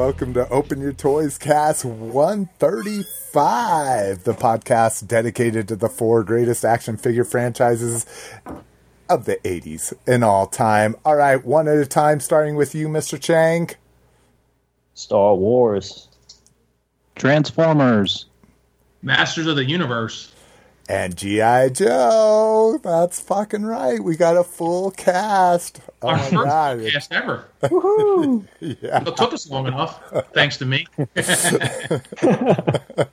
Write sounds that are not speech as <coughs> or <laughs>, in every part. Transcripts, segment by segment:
welcome to Open Your Toys Cast 135, the podcast dedicated to the four greatest action figure franchises of the 80s in all time. All right, one at a time, starting with you, Mr. Chang. Star Wars. Transformers. Masters of the Universe. And G.I. Joe. That's fucking right. We got a full cast. Oh Our my first god. podcast ever. <laughs> Yeah. It took us long enough, thanks to me. <laughs>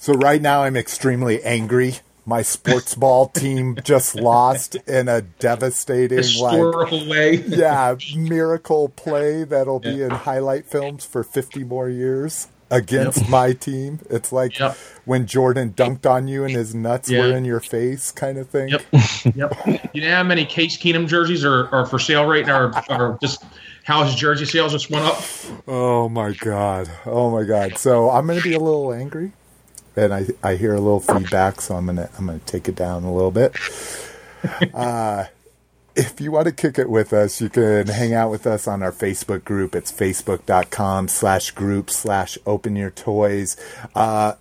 So right now I'm extremely angry. My sports ball team just lost in a devastating like Historical way. yeah, miracle play that'll be in highlight films for 50 more years against my team. It's like Yep. when Jordan dunked on you and his nuts Yeah. were in your face kind of thing. Yep. <laughs> Yep. You know how many Case Keenum jerseys are, are for sale right now, or, or just how his jersey sales just went up? Oh my god. Oh my god. So I'm going to be a little angry and I I hear a little feedback so I'm to I'm to take it down a little bit. Uh if you want to kick it with us, you can hang out with us on our Facebook group. It's facebook.com slash group slash open your toys. Uh,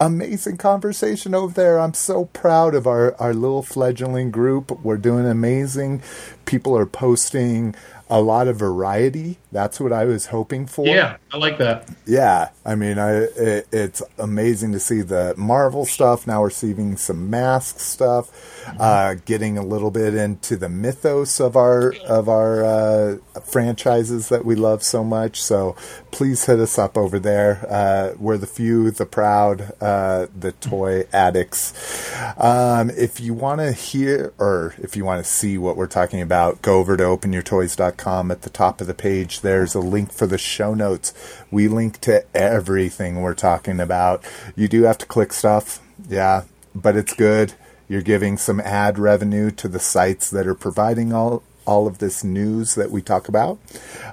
amazing conversation over there. I'm so proud of our, our little fledgling group. We're doing amazing. People are posting a lot of variety. That's what I was hoping for. Yeah, I like that. Yeah, I mean, I it, it's amazing to see the Marvel stuff. Now we're seeing some mask stuff, uh, getting a little bit into the mythos of our of our uh, franchises that we love so much. So please hit us up over there. Uh, we're the few, the proud, uh, the toy addicts. Um, if you want to hear or if you want to see what we're talking about, go over to openyourtoys.com. At the top of the page, there's a link for the show notes. We link to everything we're talking about. You do have to click stuff, yeah, but it's good. You're giving some ad revenue to the sites that are providing all all of this news that we talk about.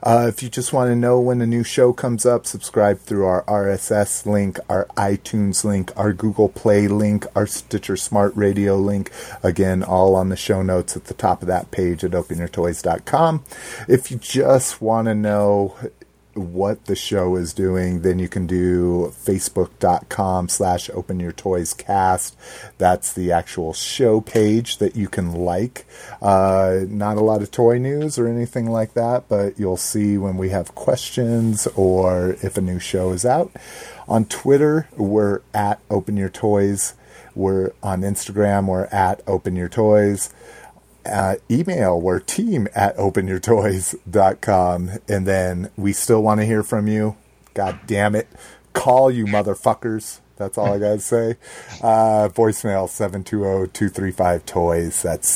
Uh, if you just want to know when a new show comes up, subscribe through our RSS link, our iTunes link, our Google Play link, our Stitcher Smart Radio link. Again, all on the show notes at the top of that page at openyourtoys.com. If you just want to know what the show is doing, then you can do facebook.com slash open your toys cast. That's the actual show page that you can like. Uh, not a lot of toy news or anything like that, but you'll see when we have questions or if a new show is out. On Twitter, we're at open your toys. We're on Instagram, we're at open your toys uh, email we're team at openyourtoys.com and then we still want to hear from you. God damn it. Call you motherfuckers. That's all i gotta <laughs> say. Uh, voicemail 720-235 toys that's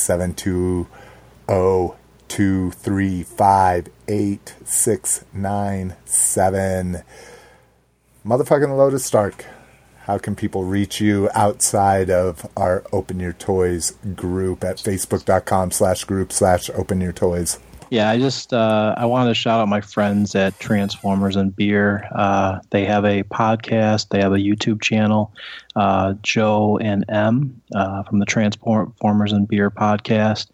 720-235-8697 motherfucking lotus stark how can people reach you outside of our Open Your Toys group at facebook.com slash group slash open your toys? Yeah, I just uh, I wanted to shout out my friends at Transformers and Beer. Uh, they have a podcast. They have a YouTube channel. Uh, Joe and M uh, from the Transformers and Beer podcast.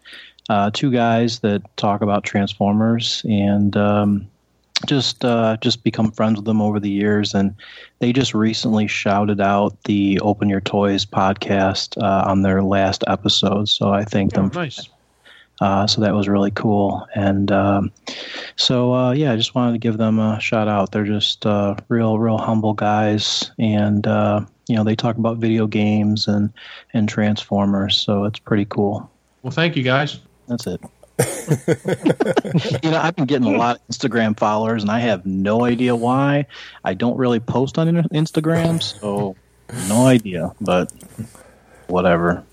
Uh, two guys that talk about Transformers, and um, just uh, just become friends with them over the years, and they just recently shouted out the Open Your Toys podcast uh, on their last episode. So I thank Oh, them. nice. Uh, so that was really cool, and um, so uh, yeah, I just wanted to give them a shout out. They're just uh, real, real humble guys, and uh, you know they talk about video games and and Transformers. So it's pretty cool. Well, thank you guys. That's it. You know, I've been getting a lot of Instagram followers, and I have no idea why. I don't really post on Instagram, so no idea. But whatever.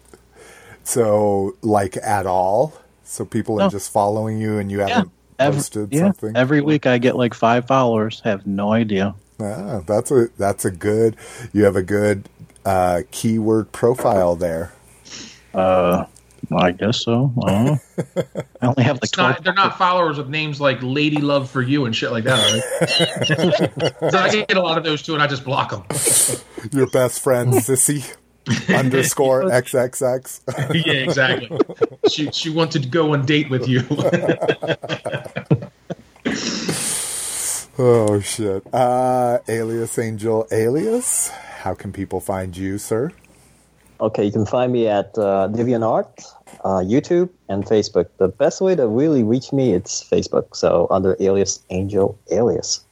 So, like at all? So people are No. just following you and you haven't Every, posted yeah, something? every week I get like five followers. Have no idea. Ah, that's a that's a good. You have a good uh, keyword profile there. Uh, I guess so. I. I only have like not, they're not followers of names like Lady Love for You and shit like that. Right? <laughs> so I get a lot of those too, and I just block them. <laughs> Your best friend Sissy <laughs> underscore xxx. yeah, exactly. She she wanted to go on date with you. Oh shit. Uh, alias Angel Alias. How can people find you, sir? Okay, you can find me at uh, DeviantArt, uh, YouTube, and Facebook. The best way to really reach me it's Facebook. So under alias Angel Alias.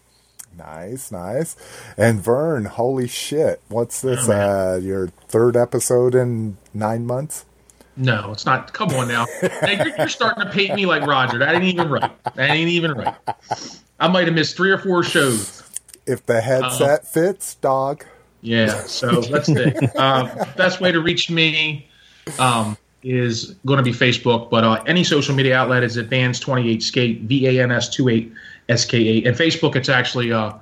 Nice, nice. And Vern, holy shit. What's this? Oh, uh, your third episode in nine months? no, it's not. Come on now. Now, you're, you're starting to paint me like Roger. That ain't even right. That ain't even right. I might have missed three or four shows. If the headset fits, dog. Yeah, so let's see. <laughs> Um, best way to reach me um, is going to be Facebook, but uh, any social media outlet is Advance28 Skate, V A N S 28 S K 8. And Facebook, it's actually uh,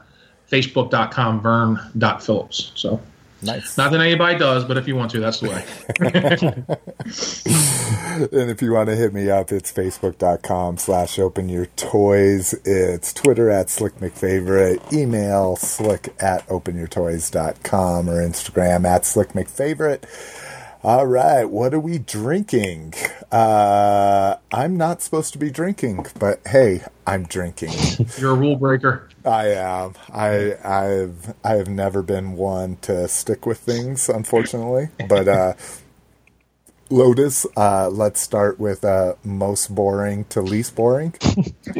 facebook.com vern.phillips. So Nice. not that anybody does, but if you want to, that's the way. <laughs> And if you want to hit me up, it's facebook.com slash open your toys. It's Twitter at slick mcfavorite, email slick at openyourtoys.com or Instagram at slick mcfavorite. All right, what are we drinking? Uh, I'm not supposed to be drinking, but hey, I'm drinking. <laughs> You're a rule breaker. I am. I I've I have never been one to stick with things, unfortunately. But uh, Lotus, uh, let's start with uh, most boring to least boring. <laughs>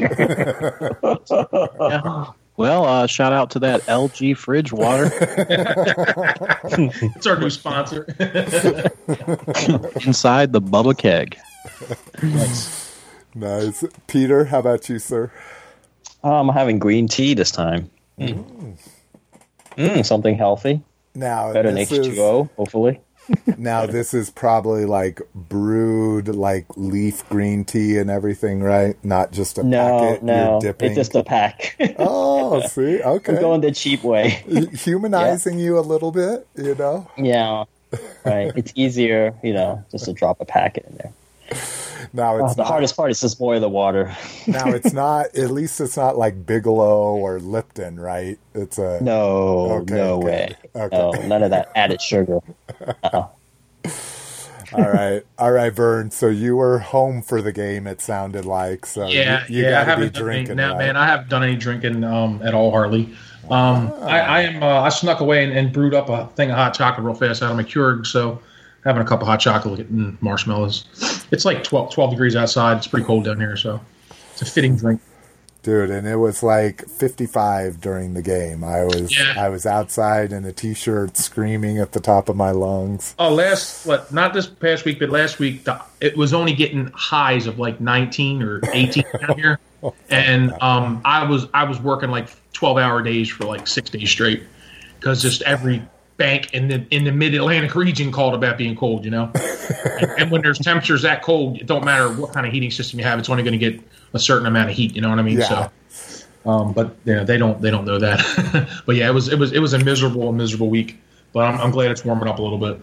Yeah. Well, uh, shout out to that LG fridge water It's our new sponsor. <laughs> inside the Bubba keg. Nice, nice. Peter. How about you, sir? I'm having green tea this time. Mm. Mm, something healthy. Now Better than H2O, hopefully. Now this is probably like brewed like leaf green tea and everything, right? Not just a No, packet no. dipping. It's just a pack. oh, <laughs> see, okay, I'm going the cheap way. humanizing you a little bit, you know. yeah. Right. It's easier, you know, just to drop a packet in there. Now Oh, it's the not, hardest part is just boil the water. <laughs> now it's not. At least it's not like Bigelow or Lipton, right? It's a No, Okay, no good. way. Okay. No, none of that added sugar. <laughs> all right, all right, Vern. So you were home for the game. It sounded like so. Yeah, you, you yeah. I gotta be haven't done drinking. now, right? man. I haven't done any drinking um, at all, hardly. Um, I, I am. Uh, I snuck away and, and brewed up a thing of hot chocolate real fast out of my Keurig. So having a cup of hot chocolate and marshmallows. It's like 12, 12 degrees outside. It's pretty cold down here, so it's a fitting drink. dude and it was like 55 during the game i was Yeah. i was outside in a t-shirt screaming at the top of my lungs Oh, last what? Not this past week, but last week the, it was only getting highs of like 19 or 18 down here, <laughs> and um, I was I was working like 12 hour days for like six days straight because just every bank in the in the mid Atlantic region called about being cold, you know. <laughs> and, and when there's temperatures that cold, it don't matter what kind of heating system you have, it's only going to get a certain amount of heat. You know what I mean? Yeah. So. Um, but you know, they don't they don't know that. <laughs> but yeah, it was it was it was a miserable miserable week. But I'm, I'm glad it's warming up a little bit.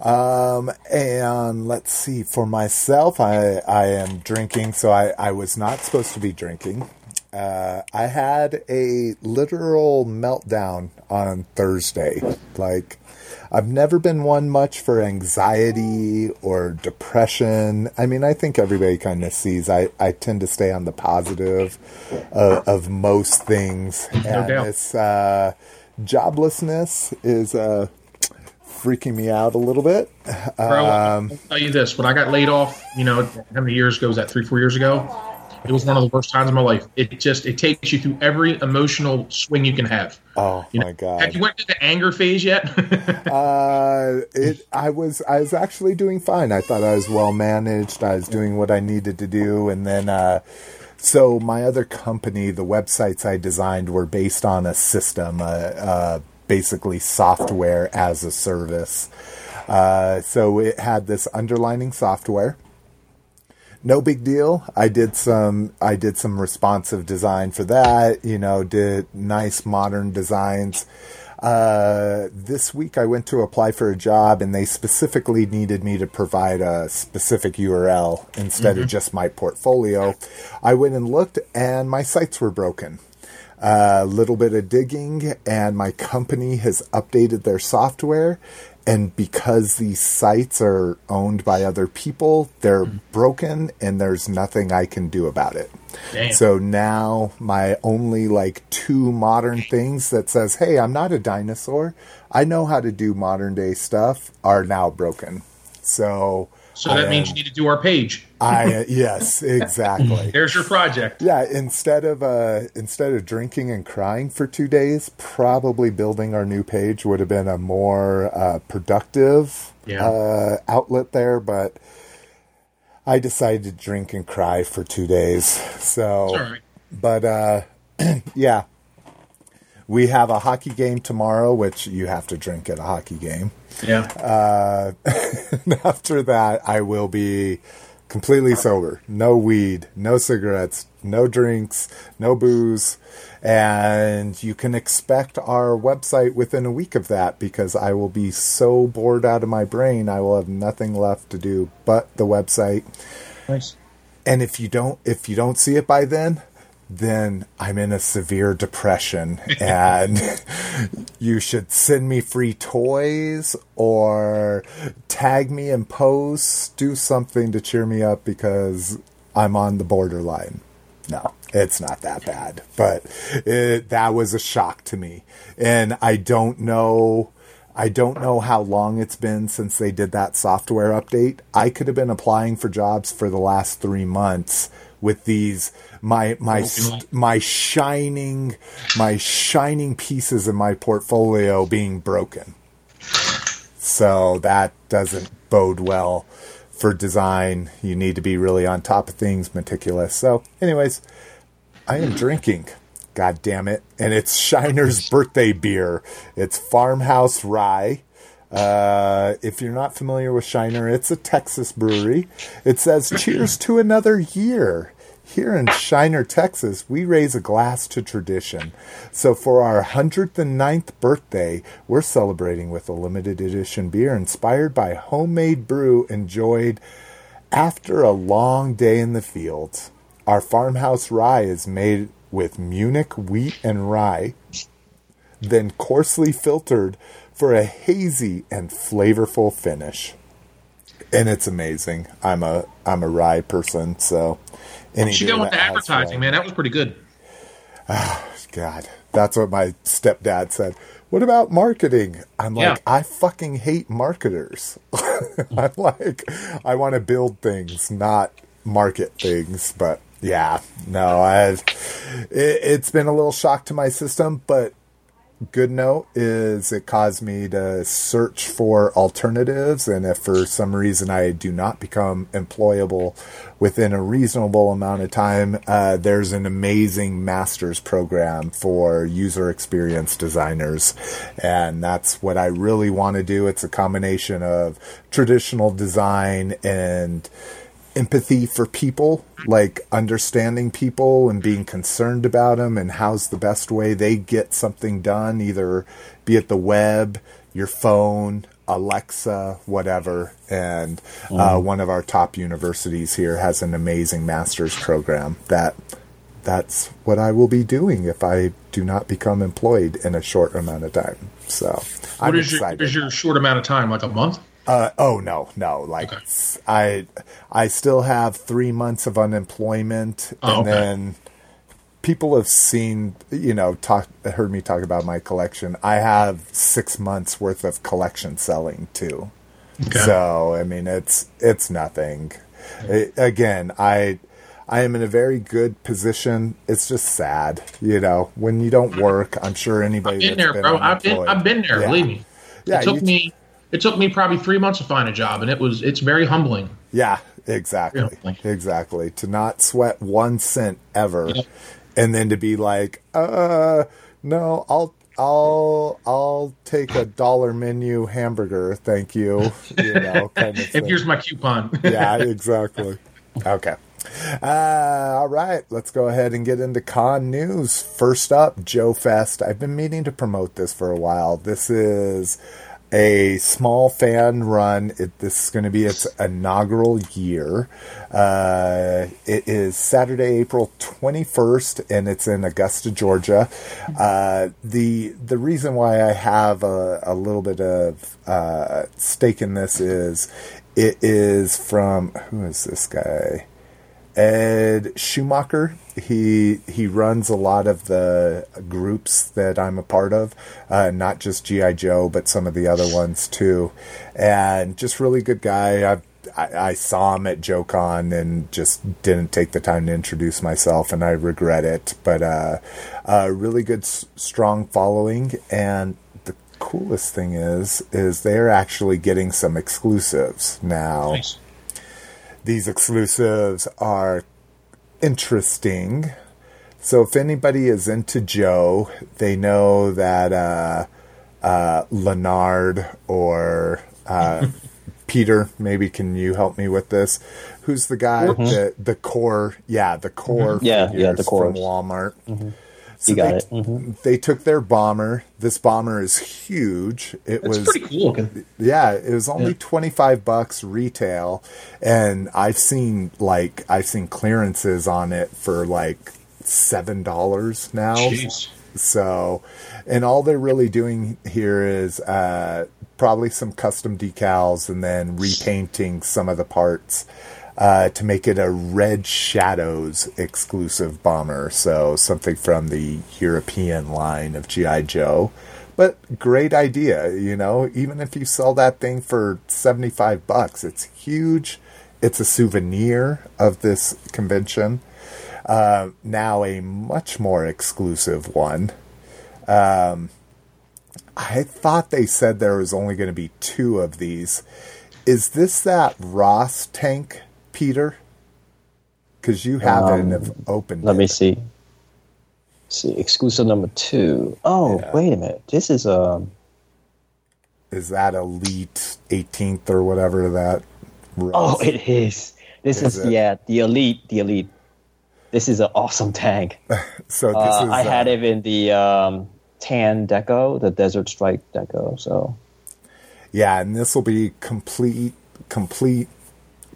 um and let's see for myself i i am drinking so i i was not supposed to be drinking uh, I had a literal meltdown on Thursday. Like, I've never been one much for anxiety or depression. I mean, I think everybody kind of sees I, I tend to stay on the positive uh, of most things. No and doubt. this uh, joblessness is uh, freaking me out a little bit. Bro, Um, I'll tell you this: when I got laid off, you know, how many years ago was that? Three, four years ago. It was one of the worst times of my life. It just it takes you through every emotional swing you can have. oh You know, my god! Have you went to the anger phase yet? <laughs> Uh, it. I was. I was actually doing fine. I thought I was well managed. I was doing what I needed to do, and then. Uh, so my other company, the websites I designed were based on a system, uh, uh, basically software as a service. Uh, so it had this underlining software. No big deal. I did some. I did some responsive design for that. You know, did nice modern designs. Uh, this week I went to apply for a job and they specifically needed me to provide a specific URL instead of just my portfolio. I went and looked and my sites were broken. A little bit of digging and my company has updated their software. And because these sites are owned by other people, they're hmm. broken and there's nothing I can do about it. Damn. So now my only like two modern things that says, "Hey, I'm not a dinosaur. I know how to do modern day stuff," are now broken. So so that I means you need to do our page. I <laughs> yes, exactly. There's your project. Yeah, instead of uh, instead of drinking and crying for two days, probably building our new page would have been a more uh, productive Yeah. uh, outlet there. But I decided to drink and cry for two days. So, right. but uh, <clears throat> yeah, we have a hockey game tomorrow, which you have to drink at a hockey game. Yeah. Uh, <laughs> and after that, I will be completely sober. No weed, no cigarettes, no drinks, no booze. And you can expect our website within a week of that because I will be so bored out of my brain. I will have nothing left to do but the website. nice. And if you don't, if you don't see it by then, then I'm in a severe depression <laughs> and you should send me free toys or tag me in posts, do something to cheer me up because I'm on the borderline. No, it's not that bad, but it, that was a shock to me. And I don't know, I don't know how long it's been since they did that software update. I could have been applying for jobs for the last three months with these my my my shining my shining pieces in my portfolio being broken. So that doesn't bode well for design. You need to be really on top of things, meticulous. So, anyways, I am drinking. God damn it. And it's Shiner's birthday beer. It's Farmhouse Rye. Uh, if you're not familiar with Shiner, it's a Texas brewery. It says, Cheers to another year. Here in Shiner, Texas, we raise a glass to tradition. So for our 109th birthday, we're celebrating with a limited edition beer inspired by homemade brew enjoyed after a long day in the fields. Our farmhouse rye is made with Munich wheat and rye, then coarsely filtered for a hazy and flavorful finish. And it's amazing. I'm a I'm a rye person, so any She got with the advertising, man. That was pretty good. Oh, <sighs> God, that's what my stepdad said. What about marketing? I'm like, Yeah. I fucking hate marketers. <laughs> I'm like, I want to build things, not market things. But yeah, no, I've, it, it's been a little shock to my system, but good note is it caused me to search for alternatives and if for some reason i do not become employable within a reasonable amount of time uh, there's an amazing master's program for user experience designers. And that's what i really want to do. It's a combination of traditional design and empathy for people, like understanding people and being concerned about them, and how's the best way they get something done, either be it the web, your phone, Alexa, whatever. And uh, one of our top universities here has an amazing master's program that that's what I will be doing if I do not become employed in a short amount of time. So What I'm is your excited. what is your short amount of time? Like a month? Uh, oh no, no. Like Okay. I, I still have three months of unemployment, Oh, and okay. then people have seen, you know, talk heard me talk about my collection. I have six months worth of collection selling too. Okay. So I mean, it's it's nothing. I- again, I. I am in a very good position. It's just sad, you know, when you don't work. I'm sure anybody Been that's there, been bro. I've been I've been there. Yeah. Believe me. Yeah, it took you- me it took me probably three months to find a job, and it was it's very humbling. Yeah, exactly. Exactly. To not sweat one cent ever Yeah. and then to be like, uh no, I'll I'll I'll take a dollar menu hamburger, thank you. You know, <laughs> kind of And here's my coupon. yeah, <laughs> exactly. Okay. Uh, all right, let's go ahead and get into con news. First up, Joe Fest. I've been meaning to promote this for a while. This is a small fan run. It, this is going to be its inaugural year. Uh, it is Saturday, April 21st, and it's in Augusta, Georgia. Uh, the the reason why I have a, a little bit of uh, stake in this is it is from who is this guy? Ed Schumacher. He he runs a lot of the groups that I'm a part of, uh, not just GI Joe, but some of the other ones too, and just really good guy. I've, I I saw him at JoeCon and just didn't take the time to introduce myself, and I regret it. But uh, uh, really good, s- strong following, and the coolest thing is is they're actually getting some exclusives now Nice. These exclusives are interesting. So if anybody is into Joe, they know that uh, uh, Leonard or uh, <laughs> Peter, maybe can you help me with this? Who's the guy? The the core, yeah, the core. Yeah, yeah, figures the from cores. Walmart. So You got they, it. Mhm. They took their bomber. This bomber is huge. It It's was pretty cool looking. yeah, it was only 25 bucks retail and I've seen like I've seen clearances on it for like $7 now. Jeez. So, and all they're really doing here is uh, probably some custom decals and then repainting some of the parts uh, to make it a Red Shadows exclusive bomber. So, something from the European line of G.I. Joe. But great idea, you know, even if you sell that thing for 75 bucks, it's huge. It's a souvenir of this convention uh, now a much more exclusive one. Um, I thought they said there was only going to be two of these. Is this that Ross tank, Peter? Because you haven't Um, have opened Let it. me see. see, exclusive number two. Oh, Yeah. wait a minute. This is um. Is that Elite 18th or whatever that? Oh, it is. This Is is, yeah, the elite, the elite. This is an awesome tank. <laughs> so this Uh, is. I had uh, it in the um, tan deco, the desert strike deco. So Yeah, and this will be complete, complete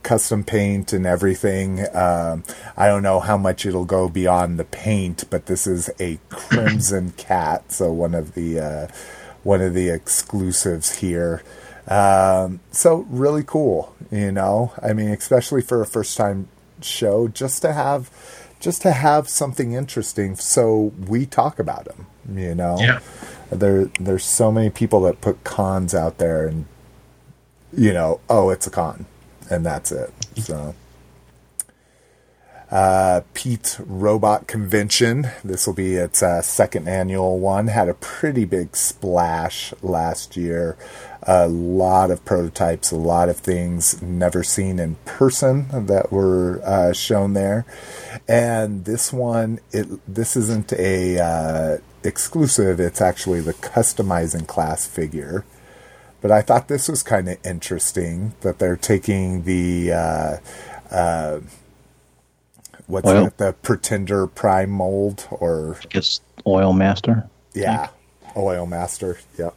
custom paint and everything. Um, I don't know how much it'll go beyond the paint, but this is a crimson <clears throat> cat, so one of the uh, one of the exclusives here. Um, so really cool, you know. I mean, especially for a first time show, just to have just to have something interesting, so we talk about them. You know, Yeah. there there's so many people that put cons out there and you know oh it's a con and that's it so uh, Pete Robot Convention. This will be its uh, second annual one. Had a pretty big splash last year. A lot of prototypes, a lot of things never seen in person that were uh, shown there. And this one, it this isn't a uh, exclusive. It's actually the customizing class figure. But I thought this was kind of interesting that they're taking the uh, uh, what's Oil? it, the Pretender Prime mold or It's Oil Master. yeah, Oil Master. Yep.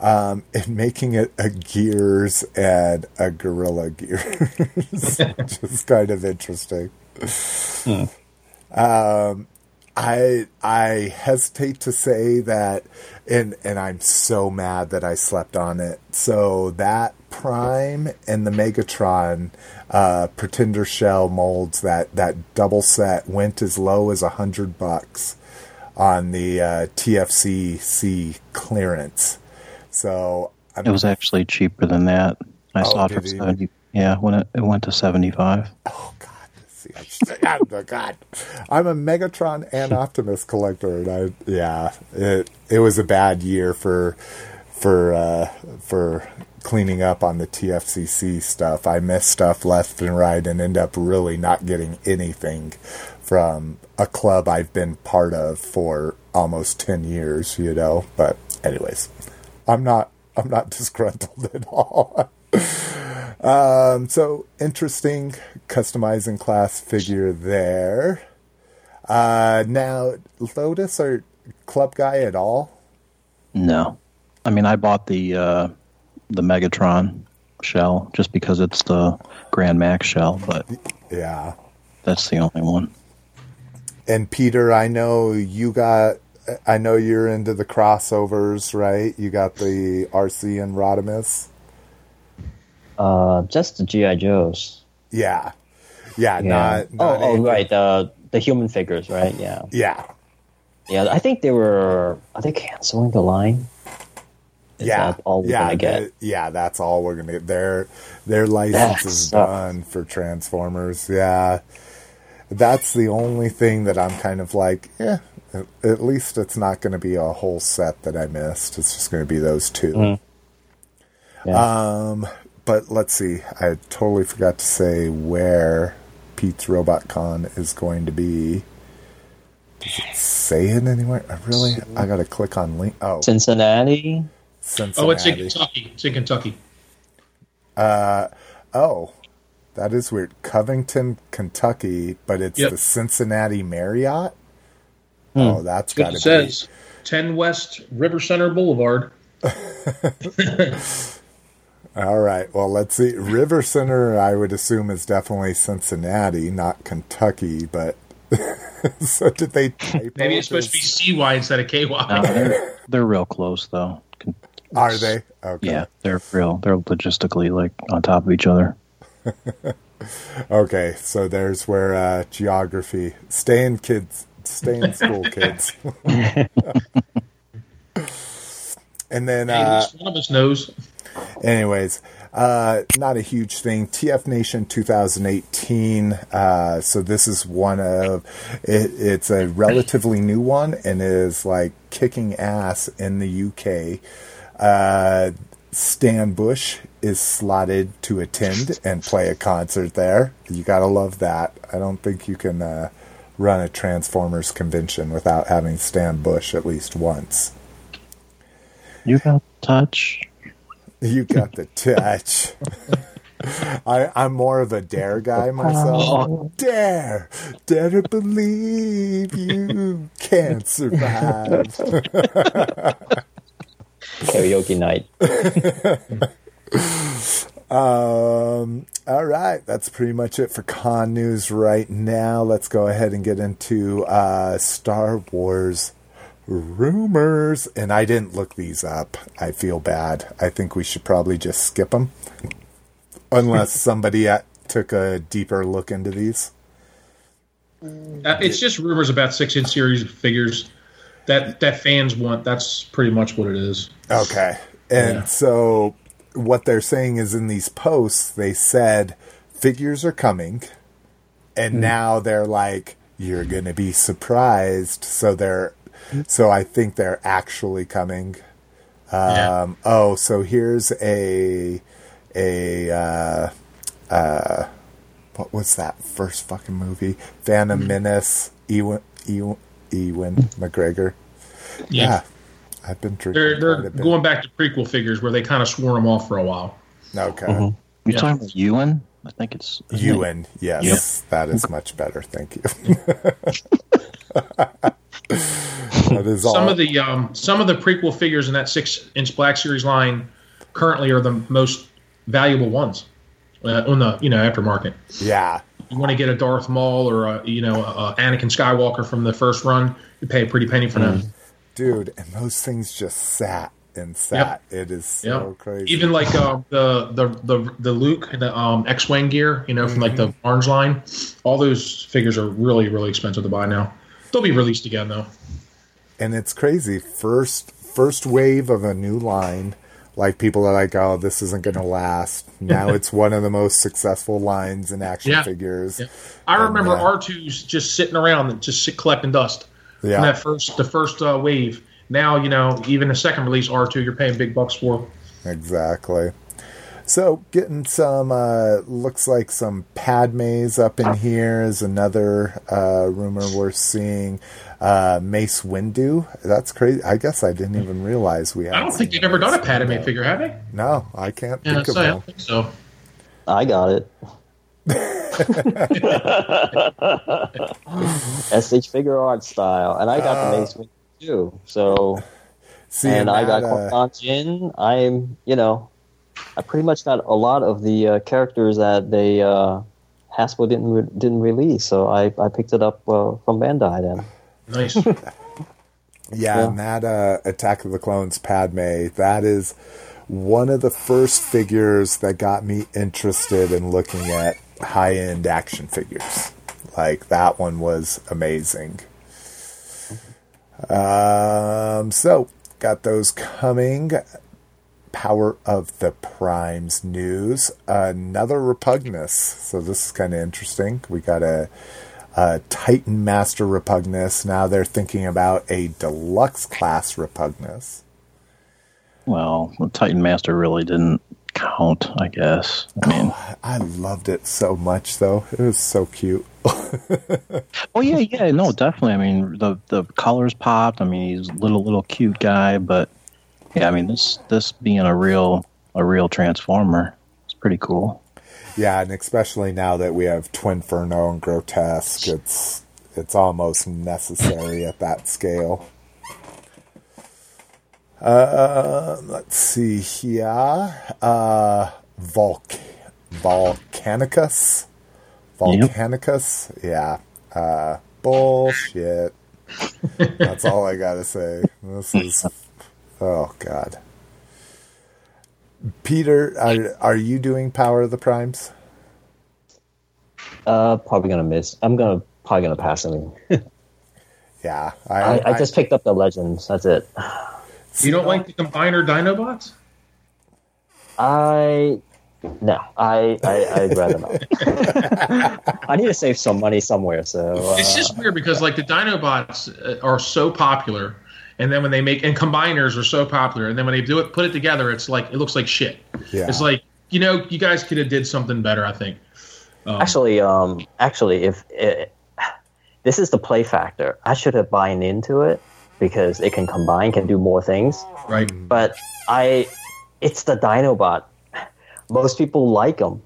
Um, and making it a Gears and a Gorilla Gears, <laughs> just kind of interesting. I I hesitate to say that, and and I'm so mad that I slept on it. So that Prime and the Megatron uh, Pretender shell molds that that double set went as low as a hundred bucks on the uh, TFCC clearance. So I'm, It was actually cheaper than that. I Oh, saw it for you? seventy. Yeah, when it, it went to seventy-five. Oh God! See, I just, oh, God, I'm a Megatron and Optimus collector, and I yeah, it it was a bad year for for uh, for cleaning up on the TFCC stuff. I missed stuff left and right, and end up really not getting anything from a club I've been part of for almost ten years. You know, but anyways, I'm not I'm not <laughs> disgruntled at all. Um, so interesting customizing class figure there. Uh, now, Lotus or Club Guy at all? No, I mean I bought the uh, the Megatron shell just because it's the Grand Max shell, but Yeah. that's the only one. And Peter, I know you got. I know you're into the crossovers, right? You got the Arcee and Rodimus. Uh, just the GI Joes. Yeah, yeah, Yeah. not. oh, not oh, anything- right. The the human figures, right? Yeah. Yeah, Yeah. I think they were. Are they canceling the line? Is yeah, all we're yeah, gonna get? th- yeah. That's all we're gonna get. Their their license is done for Transformers. Yeah, that's the only thing that I'm kind of like, yeah. At, least it's not going to be a whole set that I missed. It's just going to be those two. Mm. Yeah. Um, but let's see. I totally forgot to say where Pete's Robot Con is going to be. Does it say it anywhere? I really, I got to click on link. Oh, Cincinnati. Cincinnati. Oh, it's in Kentucky. It's in Kentucky. Uh, oh, that is weird. Covington, Kentucky, but it's Yep. the Cincinnati Marriott. Hmm. Oh, that's got It to be. says 10 West River Center Boulevard. <laughs> <laughs> All right. Well, let's see. River Center, I would assume, is definitely Cincinnati, not Kentucky. But <laughs> so did they? Typo Maybe it's supposed to be? CY instead of KY. No, they're they're real close though. Are they? Okay. Yeah, they're real. They're logistically like on top of each other. <laughs> Okay. So there's where uh, geography. Stay in kids. Stay in school, <laughs> kids. and then. Hey, Uh, one of us knows. Anyways, uh, not a huge thing. TF Nation 2018. Uh, so this is one of it, it's a relatively new one and is like kicking ass in the UK. Uh, Stan Bush is slotted to attend and play a concert there. You gotta love that. I don't think you can uh, run a Transformers convention without having Stan Bush at least once. You got touch. <laughs> You got the touch. <laughs> I, I'm more of a dare guy myself. Dare, dare to believe you can <laughs> survive. Karaoke night. Um, all right, that's pretty much it for con news right now. Let's go ahead and get into uh, Star Wars rumors. And I didn't look these up. I feel bad. I think we should probably just skip them, unless <laughs> somebody at, took a deeper look into these. Uh, it's just rumors about six inch series figures that that fans want. That's pretty much what it is. Okay. And Yeah. so what they're saying is in these posts, they said figures are coming. And Hmm. now they're like, you're going to be surprised. So they're, so I think they're actually coming. Yeah. Um, oh, so here's a, a, uh, uh, what was that first fucking movie? Phantom Hmm. Menace, Ewan, Ewan, Ewan McGregor. Yeah. I've been drinking They're they're quite a bit. going back to prequel figures where they kind of swore them off for a while. Okay. You Yeah. talking about Ewan? I think it's isn't it? Ewan, yes, that is much better. Thank you. <laughs> <laughs> <laughs> <laughs> that is all. Some of the um, some of the prequel figures in that six inch Black Series line currently are the most valuable ones uh, on the you know aftermarket. yeah, you want to get a Darth Maul or a, you know a, a Anakin Skywalker from the first run, you pay a pretty penny for them. dude, and those things just sat and sat. It is so Yeah, crazy. even like uh, the the the the Luke the um, X wing gear, you know, from like the Orange line. All those figures are really really expensive to buy now. They'll be released again though. And it's crazy. First first wave of a new line. Like people are like, oh, this isn't going to last. Now <laughs> it's one of the most successful lines in action Yeah. figures. Yeah. I remember uh, R 2s just sitting around and just collecting dust. Yeah. That first the first uh, wave. Now you know even the second release R two you're paying big bucks for. Exactly. So getting some uh, looks like some Padmes up in here is another uh, rumor we're seeing. Uh, Mace Windu. That's crazy. I guess I didn't even realize we. Had I don't think they've ever done a Padme figure, have they? No, I can't Yeah, think so of I don't think so. I got it. <laughs> S.H. Figuarts style, and I got the Mace Windu too. So, Seeing and I got that, uh, Qui-Gon Jinn. I'm, you know, I pretty much got a lot of the uh, characters that they uh, Hasbro didn't re- didn't release. So I, I picked it up uh, from Bandai then. Nice. <laughs> Yeah, Yeah. and that uh, Attack of the Clones Padme, that is one of the first figures that got me interested in looking at high end action figures. Like that one was amazing. Um, so got those coming. Power of the Primes news. Another Repugnus. So this is kind of interesting. We got a uh, Titan Master Repugnus. Now they're thinking about a deluxe class Repugnus. Well, the Titan Master really didn't count, I guess. I mean, I loved it so much, though. It was so cute. <laughs> oh yeah, yeah, no, definitely. I mean, the the colors popped. I mean, he's a little little cute guy, but yeah, I mean, this this being a real a real transformer, it's pretty cool. Yeah, and especially now that we have Twinferno and Grotusque, it's it's almost necessary at that scale. Uh, let's see here. Uh, Volc- Volcanicus? Volcanicus? Yeah. Uh, bullshit. <laughs> That's all I gotta say. This is. Oh, God. Peter, are, are you doing Power of the Primes? Uh, probably gonna miss. I'm gonna probably gonna pass him. <laughs> Yeah. I, I just picked up the legends. That's it. you don't like the combiner Dinobots? I no. I, I I'd rather not. <laughs> I need to save some money somewhere. So uh, It's just weird because like the Dinobots uh, are so popular, and then when they make and combiners are so popular, and then when they do it, put it together, it's like it looks like shit. Yeah. It's like you know, you guys could have did something better. I think. Um, actually, um, actually, if it, this is the play factor, I should have buying into it because it can combine, can do more things. right. But I, it's the Dinobot. Most people like them.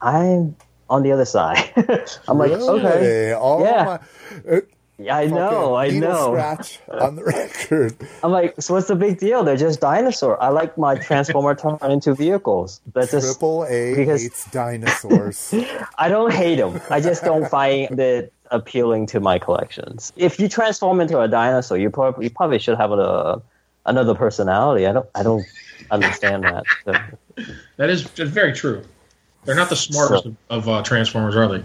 I'm on the other side. <laughs> I'm like, okay, Really? All Yeah. my, uh, yeah, I know, I know. Scratch on the <laughs> record. I'm like, so what's the big deal? They're just dinosaur. I like my transformer turned <laughs> into vehicles. That's just Triple A because- hates dinosaurs. <laughs> I don't hate them. I just don't find it appealing to my collections. If you transform into a dinosaur, you probably you probably should have a, another personality. I don't I don't understand that. So, that's very true. They're not the smartest So- of, of uh, Transformers, are they?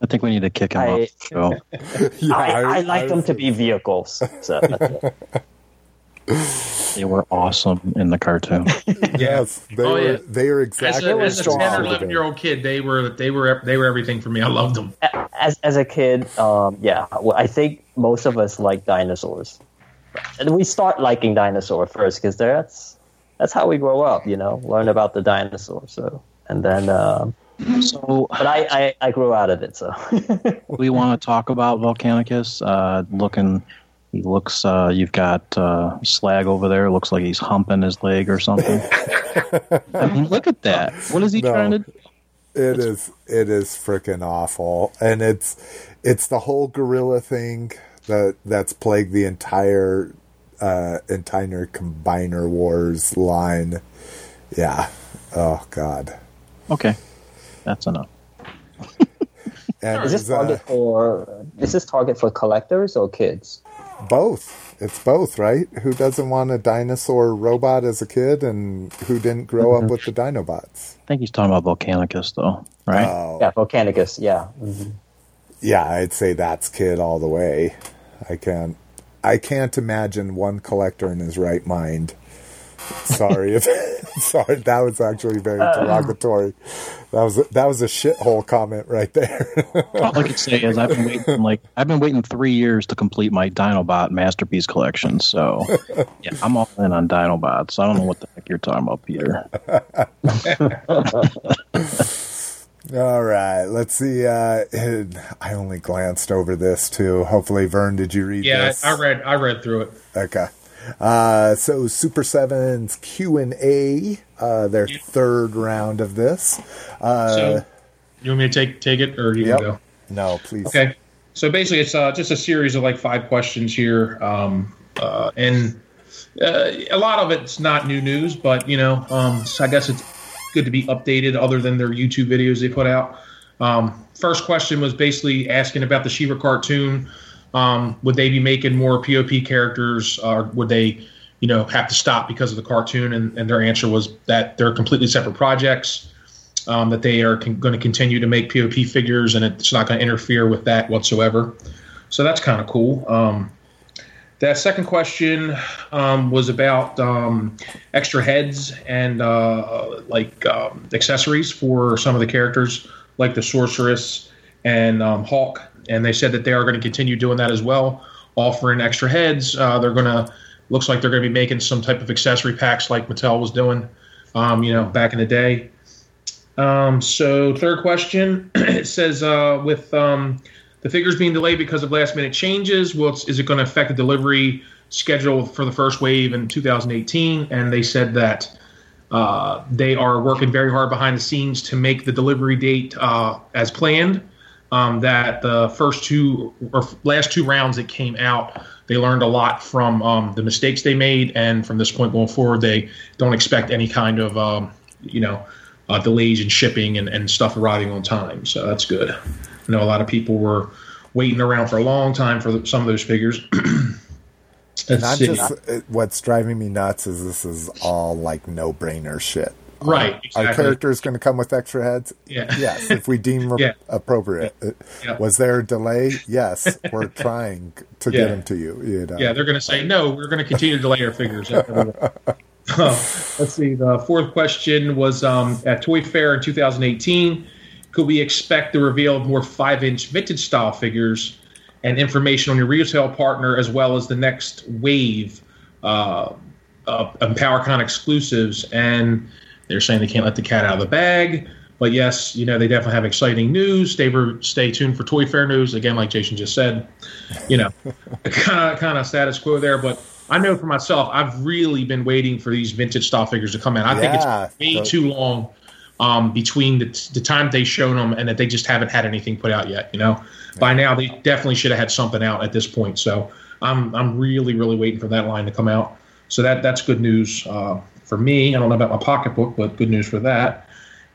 I think we need to kick him I- off. So <laughs> Yeah, I, I like them was- to be vehicles. So <laughs> they were awesome in the cartoon. <laughs> Yes, they Oh, were. yeah. They are As exactly a, was as a strong. ten or eleven year old kid, they were they were they were everything for me. I loved them. as as a kid, um, yeah, well, I think most of us like dinosaurs, and we start liking dinosaur first because that's that's how we grow up. You know, learn about the dinosaur. So and then, um, so but I, I I grew out of it. So <laughs> we want to talk about Volcanicus. Uh, looking, he looks. Uh, you've got uh, Slag over there. Looks like he's humping his leg or something. <laughs> I mean, look at that. What is he No. trying to? do? It is. It is freaking awful, and it's it's the whole gorilla thing that that's plagued the entire uh entire combiner wars line. Yeah. Oh God. Okay, that's enough. <laughs> And Is this it's, uh, target for is this target for collectors or kids? both. It's both, right? Who doesn't want a dinosaur robot as a kid, and who didn't grow up with the Dinobots? I think he's talking about Volcanicus, though, right? Oh, Yeah, Volcanicus. Yeah. yeah, I'd say that's kid all the way. I can't, I can't imagine one collector in his right mind. Sorry if, <laughs> sorry, that was actually very derogatory. That was that was a shithole comment right there. <laughs> All I can say is I've been waiting like I've been waiting three years to complete my Dinobot masterpiece collection. So yeah, I'm all in on Dinobots. I don't know what the heck you're talking about, Peter. <laughs> All right, let's see. Uh, I only glanced over this too. Hopefully, Vern, did you read Yeah, this? I, I read I read through it. Okay. Uh, so Super Sevens Q and A, uh, their third round of this. Uh, So, you want me to take take it, or you yep. go? No, please. Okay. So basically, it's uh, just a series of like five questions here, um, uh, and uh, a lot of it's not new news, but you know, um, so I guess it's good to be updated, other than their YouTube videos they put out. Um, first question was basically asking about the She-Ra cartoon. Um, would they be making more POP characters, or would they, you know, have to stop because of the cartoon? And, and their answer was that they're completely separate projects um, that they are con- going to continue to make POP figures, and it's not going to interfere with that whatsoever. So that's kind of cool. Um, that second question um, was about um, extra heads and uh, like um, accessories for some of the characters, like the sorceress and Hawk. And they said that they are going to continue doing that as well, offering extra heads. Uh, they're going to looks like they're going to be making some type of accessory packs like Mattel was doing, um, you know, back in the day. Um, so third question, <clears throat> it says uh, with um, the figures being delayed because of last minute changes, well, is it going to affect the delivery schedule for the first wave in 2018? And they said that uh, they are working very hard behind the scenes to make the delivery date uh, as planned. Um, that the first two or last two rounds that came out, they learned a lot from um, the mistakes they made, and from this point going forward, they don't expect any kind of um, you know uh, delays in shipping and, and stuff arriving on time. So that's good. I know a lot of people were waiting around for a long time for the, some of those figures. <clears throat> Let's Not just uh, what's driving me nuts is this is all like no brainer shit. Right, Our exactly. character is going to come with extra heads. Yeah. Yes, if we deem <laughs> Yeah. appropriate. Yeah. Was there a delay? Yes, we're <laughs> trying to get them to you. you know. Yeah, they're going to say no. We're going to continue to delay our figures. <laughs> Let's see. The fourth question was um, at Toy Fair in 2018. Could we expect the reveal of more five-inch vintage style figures and information on your retail partner, as well as the next wave uh, PowerCon exclusives? And they're saying they can't let the cat out of the bag. But yes, you know they definitely have exciting news. Stay stay tuned for Toy Fair news again, like Jason just said. You know, kind of kind of status quo there. But I know for myself, I've really been waiting for these vintage style figures to come in. I think Yeah, it's way the- too long um, between the, the time they shown them and that they just haven't had anything put out yet. You know, by now they definitely should have had something out at this point. So I'm I'm really really waiting for that line to come out. So that that's good news uh, for me. I don't know about my pocketbook, but good news for that.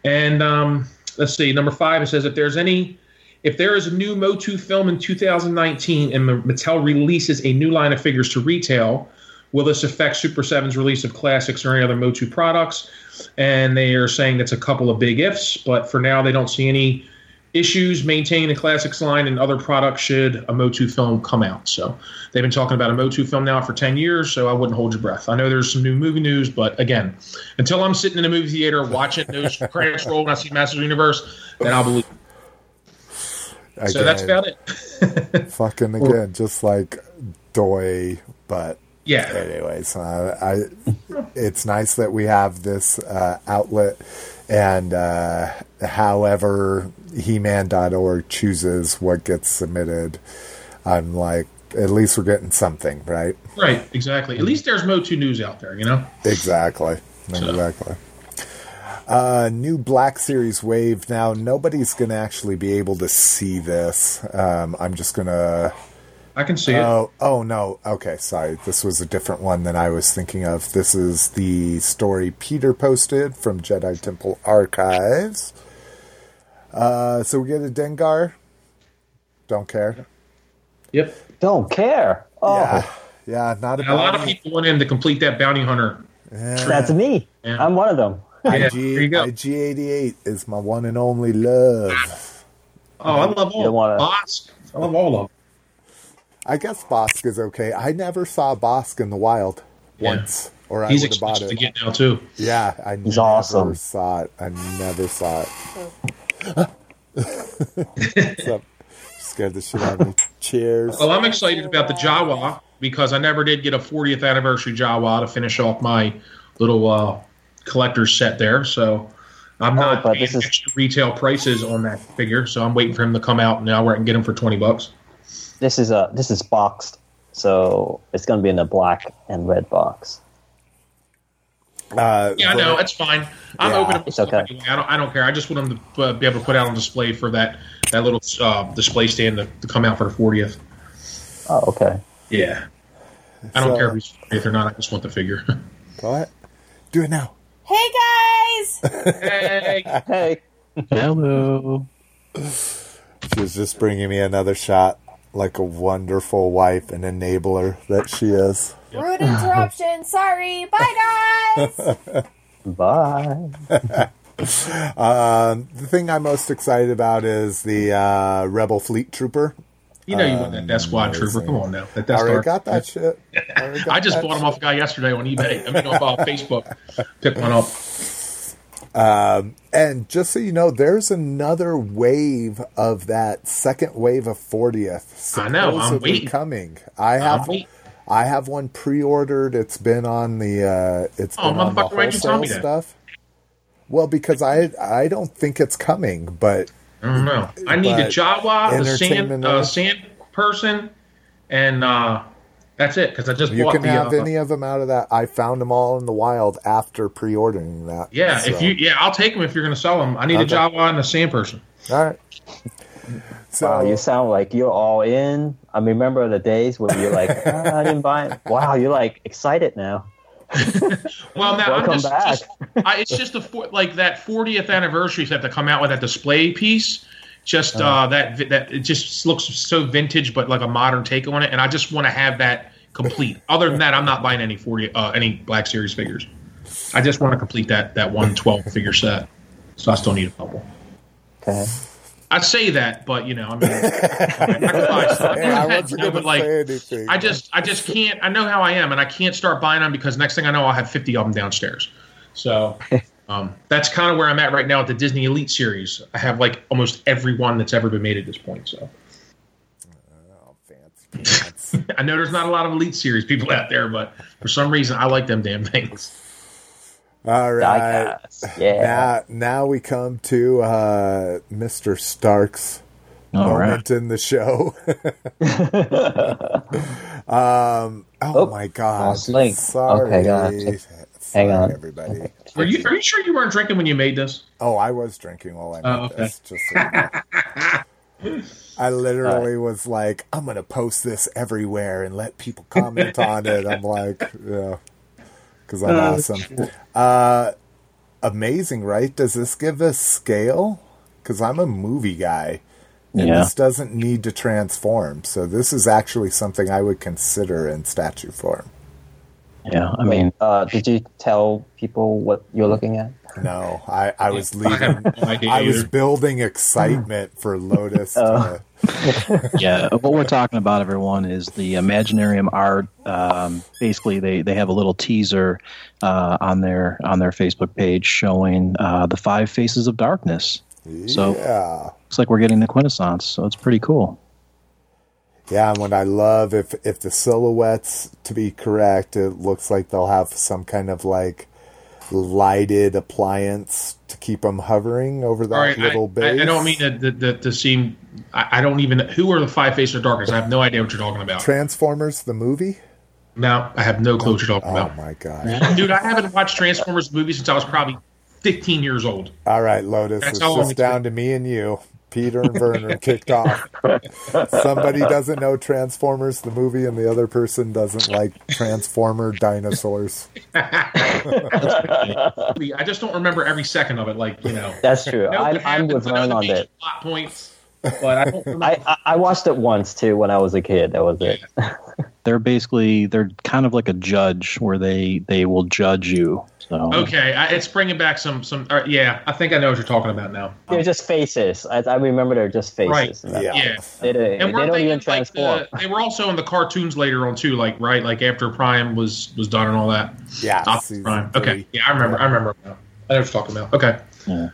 And um, let's see, number five. It says if there's any, if there is a new Motu film in 2019 and Mattel releases a new line of figures to retail, will this affect Super 7's release of classics or any other Motu products? And they are saying that's a couple of big ifs, but for now they don't see any issues maintaining the classics line and other products should a Motu film come out. So they've been talking about a Motu film now for 10 years, so I wouldn't hold your breath. I know there's some new movie news, but again, until I'm sitting in a movie theater watching those <laughs> credits roll and I see Masters of the Universe, then I'll believe. Again, So that's about it. <laughs> Fucking again, just like Doy, but Yeah. anyways, uh, I it's nice that we have this uh, outlet, and uh, however He-Man.org chooses what gets submitted, I'm like, at least we're getting something, right? Right, exactly. At least there's Motu news out there, you know? Exactly, exactly. Uh, new Black Series wave. Now nobody's going to actually be able to see this. Um, I'm just going to. I can see it. Oh, oh no. Okay, sorry. This was a different one than I was thinking of. This is the story Peter posted from Jedi Temple Archives. Uh, so we get a Dengar. Don't care. Yep. Don't care. Oh, Yeah, yeah, not A lot of people went in to complete that bounty hunter. that's me. Yeah. I'm one of them. Yeah, IG, there you go. IG88 is my one and only love. Oh, I love all wanna- Bossk. I love all of them. I guess Bossk is okay. I never saw Bossk in the wild Yeah. once, or I He's would have bought expensive to get now too. Yeah, I He's never awesome. saw it. I never saw it. What's up? Scared the shit out of me. Cheers. Well, I'm excited about the Jawa because I never did get a 40th anniversary Jawa to finish off my little uh, collector's set there. So I'm not Oh, paying this is- extra retail prices on that figure. So I'm waiting for him to come out now where I can get him for 20 bucks. This is a this is boxed, so it's gonna be in a black and red box. Uh, Yeah, I know it's fine. I'm Yeah, open. To it's okay. anyway. I don't. I don't care. I just want him to uh, be able to put out on display for that that little uh, display stand to, to come out for the 40th. Oh, okay. Yeah. I don't care if he's 40th or not. I just want the figure. <laughs> Go ahead. Do it now. Hey guys! <laughs> hey. Hey, Hello. She was just bringing me another shot, like a wonderful wife and enabler that she is. Rude interruption. <laughs> Sorry. Bye guys. <laughs> bye. Um, <laughs> the thing I'm most excited about is the uh, Rebel Fleet Trooper. You know you want that Death Squad Amazing. trooper. Come on now. That I Death already Star. got that shit. Got I just bought them shit. off a guy yesterday on eBay. I mean, off uh, Facebook. Picked one up. And just so you know, there's another wave of that second wave of 40th. I know, I'm supposedly waiting. coming. I have waiting. I have one pre-ordered. It's been on the uh it's Oh, been on the motherfucker, why'd you tell wholesale stuff. Well, because I I don't think it's coming, but I don't know. I need the But Jawa, the sand, uh, sand person, and uh, that's it. Because I just you bought can the. have uh, any of them out of that. I found them all in the wild after pre-ordering that. yeah, so. if you yeah, I'll take them if you're going to sell them. I need Okay. a Jawa and a sand person. all right. So <laughs> Wow, you sound like you're all in. I remember the days where you're like, <laughs> ah, I didn't buy it. Wow, you're like excited now. <laughs> Well, now Welcome I'm just, back. just I, it's just a for, like that 40th anniversary set to come out with that display piece. Just Uh-huh. uh, that that it just looks so vintage, but like a modern take on it, and I just want to have that complete. Other than that, I'm not buying any 40 uh, any Black Series figures. I just want to complete that that 112 figure set. So I still need a couple. Okay. I say that, but you know, I mean, I can buy stuff. I wasn't You but like, anything. I just, I just can't. I know how I am, and I can't start buying them because next thing I know, I'll have fifty of them downstairs. So <laughs> um, that's kind of where I'm at right now at the Disney Elite series. I have like almost every one that's ever been made at this point. So Oh, fancy. <laughs> I know there's not a lot of Elite series people out there, but for some reason, I like them damn things. All right. Diecast. Yeah. Now, now we come to uh, Mr. Stark's All right. moment in the show. <laughs> um, oh, Oh, my God! link. Sorry, Okay. Sorry, Hang on. everybody. Are you, are you sure you weren't drinking when you made this? Oh, I was drinking while I made Oh, okay. this. Just so you know. <laughs> I literally was like, I'm gonna post this everywhere and let people comment on it. I'm like, yeah, because I'm awesome. Uh, amazing, right? Does this give us scale? Because I'm a movie guy, and Yeah. this doesn't need to transform. So this is actually something I would consider in statue form. Yeah. I mean, uh, did you tell people what you're looking at? No, I, I was leaving. <laughs> have no I was building excitement for Lotus. <laughs> Oh. to, yeah. What we're talking about, everyone, is the Imaginarium art. Um, basically, they, they have a little teaser uh, on their on their Facebook page showing uh, the five faces of darkness. So yeah. looks like we're getting the Quintessons. So it's pretty cool. Yeah, and what I love if if the silhouettes to be correct, it looks like they'll have some kind of like lighted appliance keep them hovering over that All right, little I, base. I, I don't mean to, to, to, to seem. I, I don't even. Who are the Five Faces of Darkness? I have no idea what you're talking about. Transformers the movie. No, I have no clue what you're talking Oh about. Oh my god! Dude, I haven't watched Transformers movies since I was probably 15 years old. All right, Lotus, That's it's just down to me and you. Peter and Werner kicked off. Somebody doesn't know Transformers the movie, and the other person doesn't like Transformer dinosaurs. I just don't remember every second of it. Like you know, That's true. know I, what I'm happens, with I Vern on major that. Plot points, but I don't. I, I I watched it once too when I was a kid. That was it. They're basically they're kind of like a judge where they they will judge you. So okay, I, it's bringing back some some. Uh, yeah, I think I know what you're talking about now. They're just faces. I, I remember they're just faces. Right. Yeah. Yeah. They, they, And they weren't don't they, even in, like transform. the, they were also in the cartoons later on too, like right, like after Prime was was done and all that. Yeah, Optimus season Prime. three. Okay, yeah, I remember. I remember. Now. I know what you're talking about. Okay. Yeah.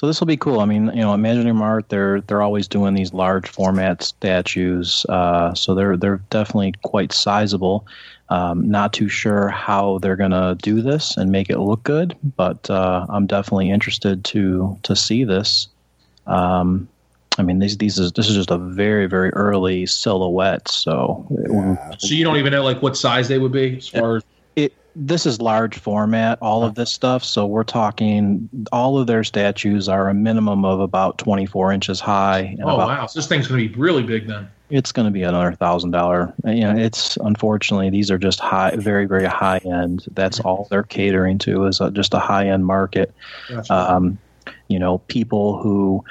So this will be cool. I mean, you know, Imaginarium Art, they're they're always doing these large format statues, uh, so they're they're definitely quite sizable. Um, not too sure how they're gonna do this and make it look good, but uh, I'm definitely interested to to see this. Um, I mean, these these is this is just a very very early silhouette, so Yeah. So you don't even know like what size they would be as far as it this is large format all of this stuff. So we're talking all of their statues are a minimum of about 24 inches high and Oh about, wow, so this thing's gonna be really big then. it's going to be another thousand dollar you know it's unfortunately these are just high very very high end. That's all they're catering to is a, just a high end market. Gotcha. um, you know, people who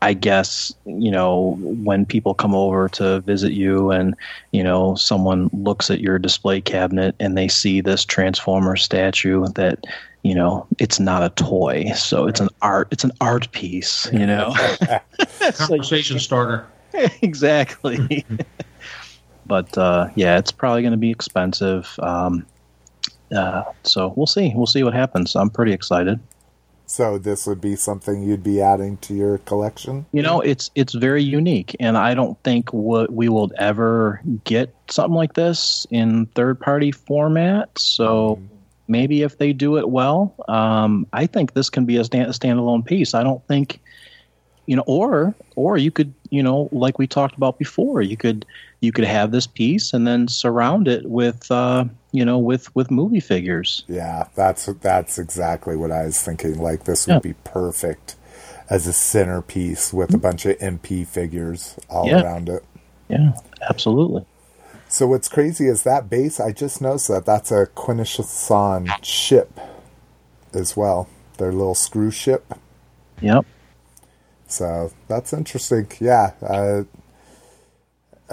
I guess, you know, when people come over to visit you and, you know, someone looks at your display cabinet and they see this Transformer statue that, you know, it's not a toy. So it's an art, it's an art piece, you know? <laughs> Conversation starter. <laughs> exactly. <laughs> but uh, yeah, it's probably going to be expensive. Um, uh, so we'll see. We'll see what happens. I'm pretty excited. So this would be something you'd be adding to your collection. You know, it's it's very unique, and I don't think what we will ever get something like this in third party format. So maybe if they do it well, um, I think this can be a, stand, a standalone piece. I don't think, you know, or or you could, you know, like we talked about before, you could you could have this piece and then surround it with, uh, you know, with with movie figures. Yeah, that's that's exactly what I was thinking. Like this would Yeah. be perfect as a centerpiece with a bunch of MP figures all Yeah. around it. Yeah, absolutely. So what's crazy is that base. I just noticed that that's a Quintesson ship as well. Their little screw ship. Yep. So that's interesting. Yeah. Uh,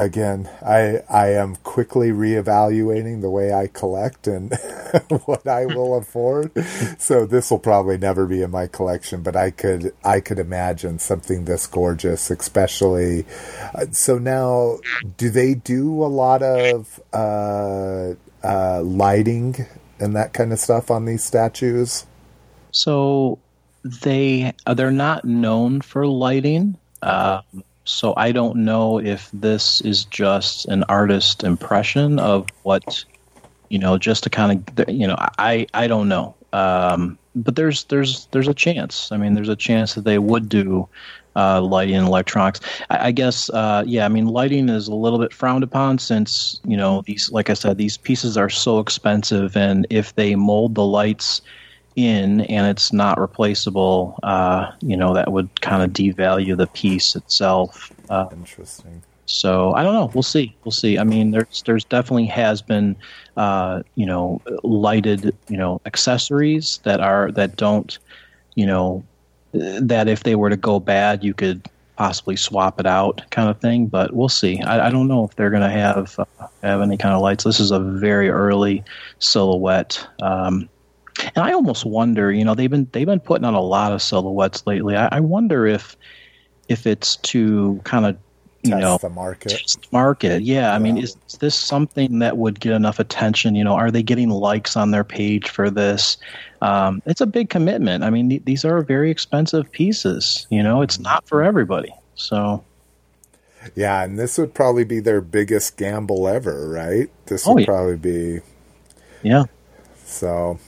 again, I I am quickly reevaluating the way I collect and <laughs> what I will afford. So this will probably never be in my collection, but I could I could imagine something this gorgeous, especially. Uh, so now, do they do a lot of uh, uh, lighting and that kind of stuff on these statues? So they uh, they're not known for lighting. Um, so I don't know if this is just an artist impression of what you know, just to kind of you know, I I don't know. Um, but there's there's there's a chance. I mean, there's a chance that they would do uh, lighting and electronics. I, I guess, uh, yeah. I mean, lighting is a little bit frowned upon since you know these, like I said, these pieces are so expensive, and if they mold the lights in and it's not replaceable, uh, you know, that would kind of devalue the piece itself. Uh, Interesting. so I don't know. We'll see. We'll see. I mean, there's there's definitely has been, uh, you know, lighted, you know, accessories that are that don't, you know, that if they were to go bad, you could possibly swap it out, kind of thing. But we'll see. I, I don't know if they're going to have uh, have any kind of lights. This is a very early silhouette. Um, and I almost wonder, you know, they've been they've been putting out a lot of silhouettes lately. I, I wonder if if it's to kind of you Test know the market. test market. Yeah, I mean, is, is this something that would get enough attention? You know, are they getting likes on their page for this? Um, it's a big commitment. I mean, th- these are very expensive pieces. You know, it's not for everybody. So Yeah, and this would probably be their biggest gamble ever, right? This Oh, would yeah. probably be yeah, so.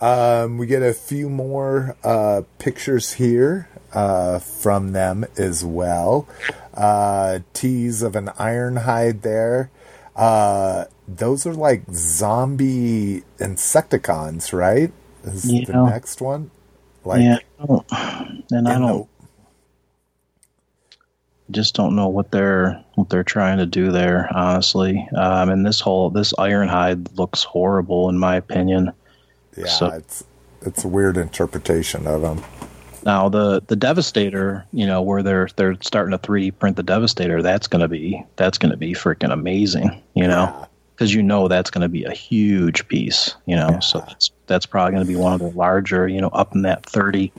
Um, we get a few more uh, pictures here uh, from them as well. Uh, tease of an Ironhide there. Uh, those are like zombie insecticons, right? Is the Yeah. next one? Like yeah. And I don't just don't know what they're what they're trying to do there. Honestly, um, and this whole this Ironhide looks horrible in my opinion. Yeah, So- it's it's a weird interpretation of them. Now the the Devastator, you know, where they're they're starting to 3D print the Devastator, that's gonna be that's gonna be freaking amazing, you know, Yeah. because you know that's gonna be a huge piece, you know. So that's that's probably gonna be one of the larger, you know, up in that 30,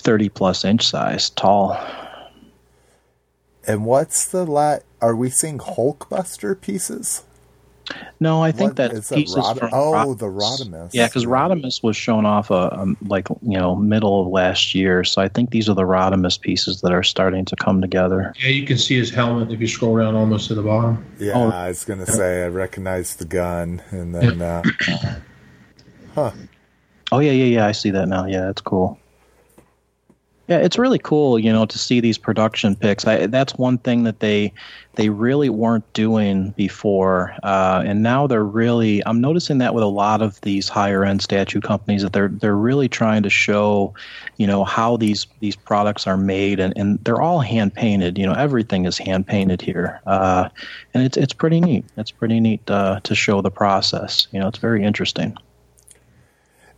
30 plus inch size, tall. And what's the la? Are we seeing Hulkbuster pieces? No, I think What- that is that pieces Rod- from oh, the Rodimus. Yeah, because Rodimus was shown off uh, um, like you know middle of last year, so I think these are the Rodimus pieces that are starting to come together. Yeah, you can see his helmet if you scroll down almost to the bottom. Yeah, Oh. I was gonna say I recognize the gun, and then uh, <coughs> huh. Oh yeah, yeah, yeah. I see that now. Yeah, that's cool. Yeah, it's really cool, you know, to see these production picks. I, that's one thing that they they really weren't doing before, uh, and now they're really. I'm noticing that with a lot of these higher end statue companies that they're they're really trying to show, you know, how these these products are made, and, and they're all hand painted. You know, everything is hand painted here, uh, and it's it's pretty neat. It's pretty neat uh, to show the process. You know, it's very interesting.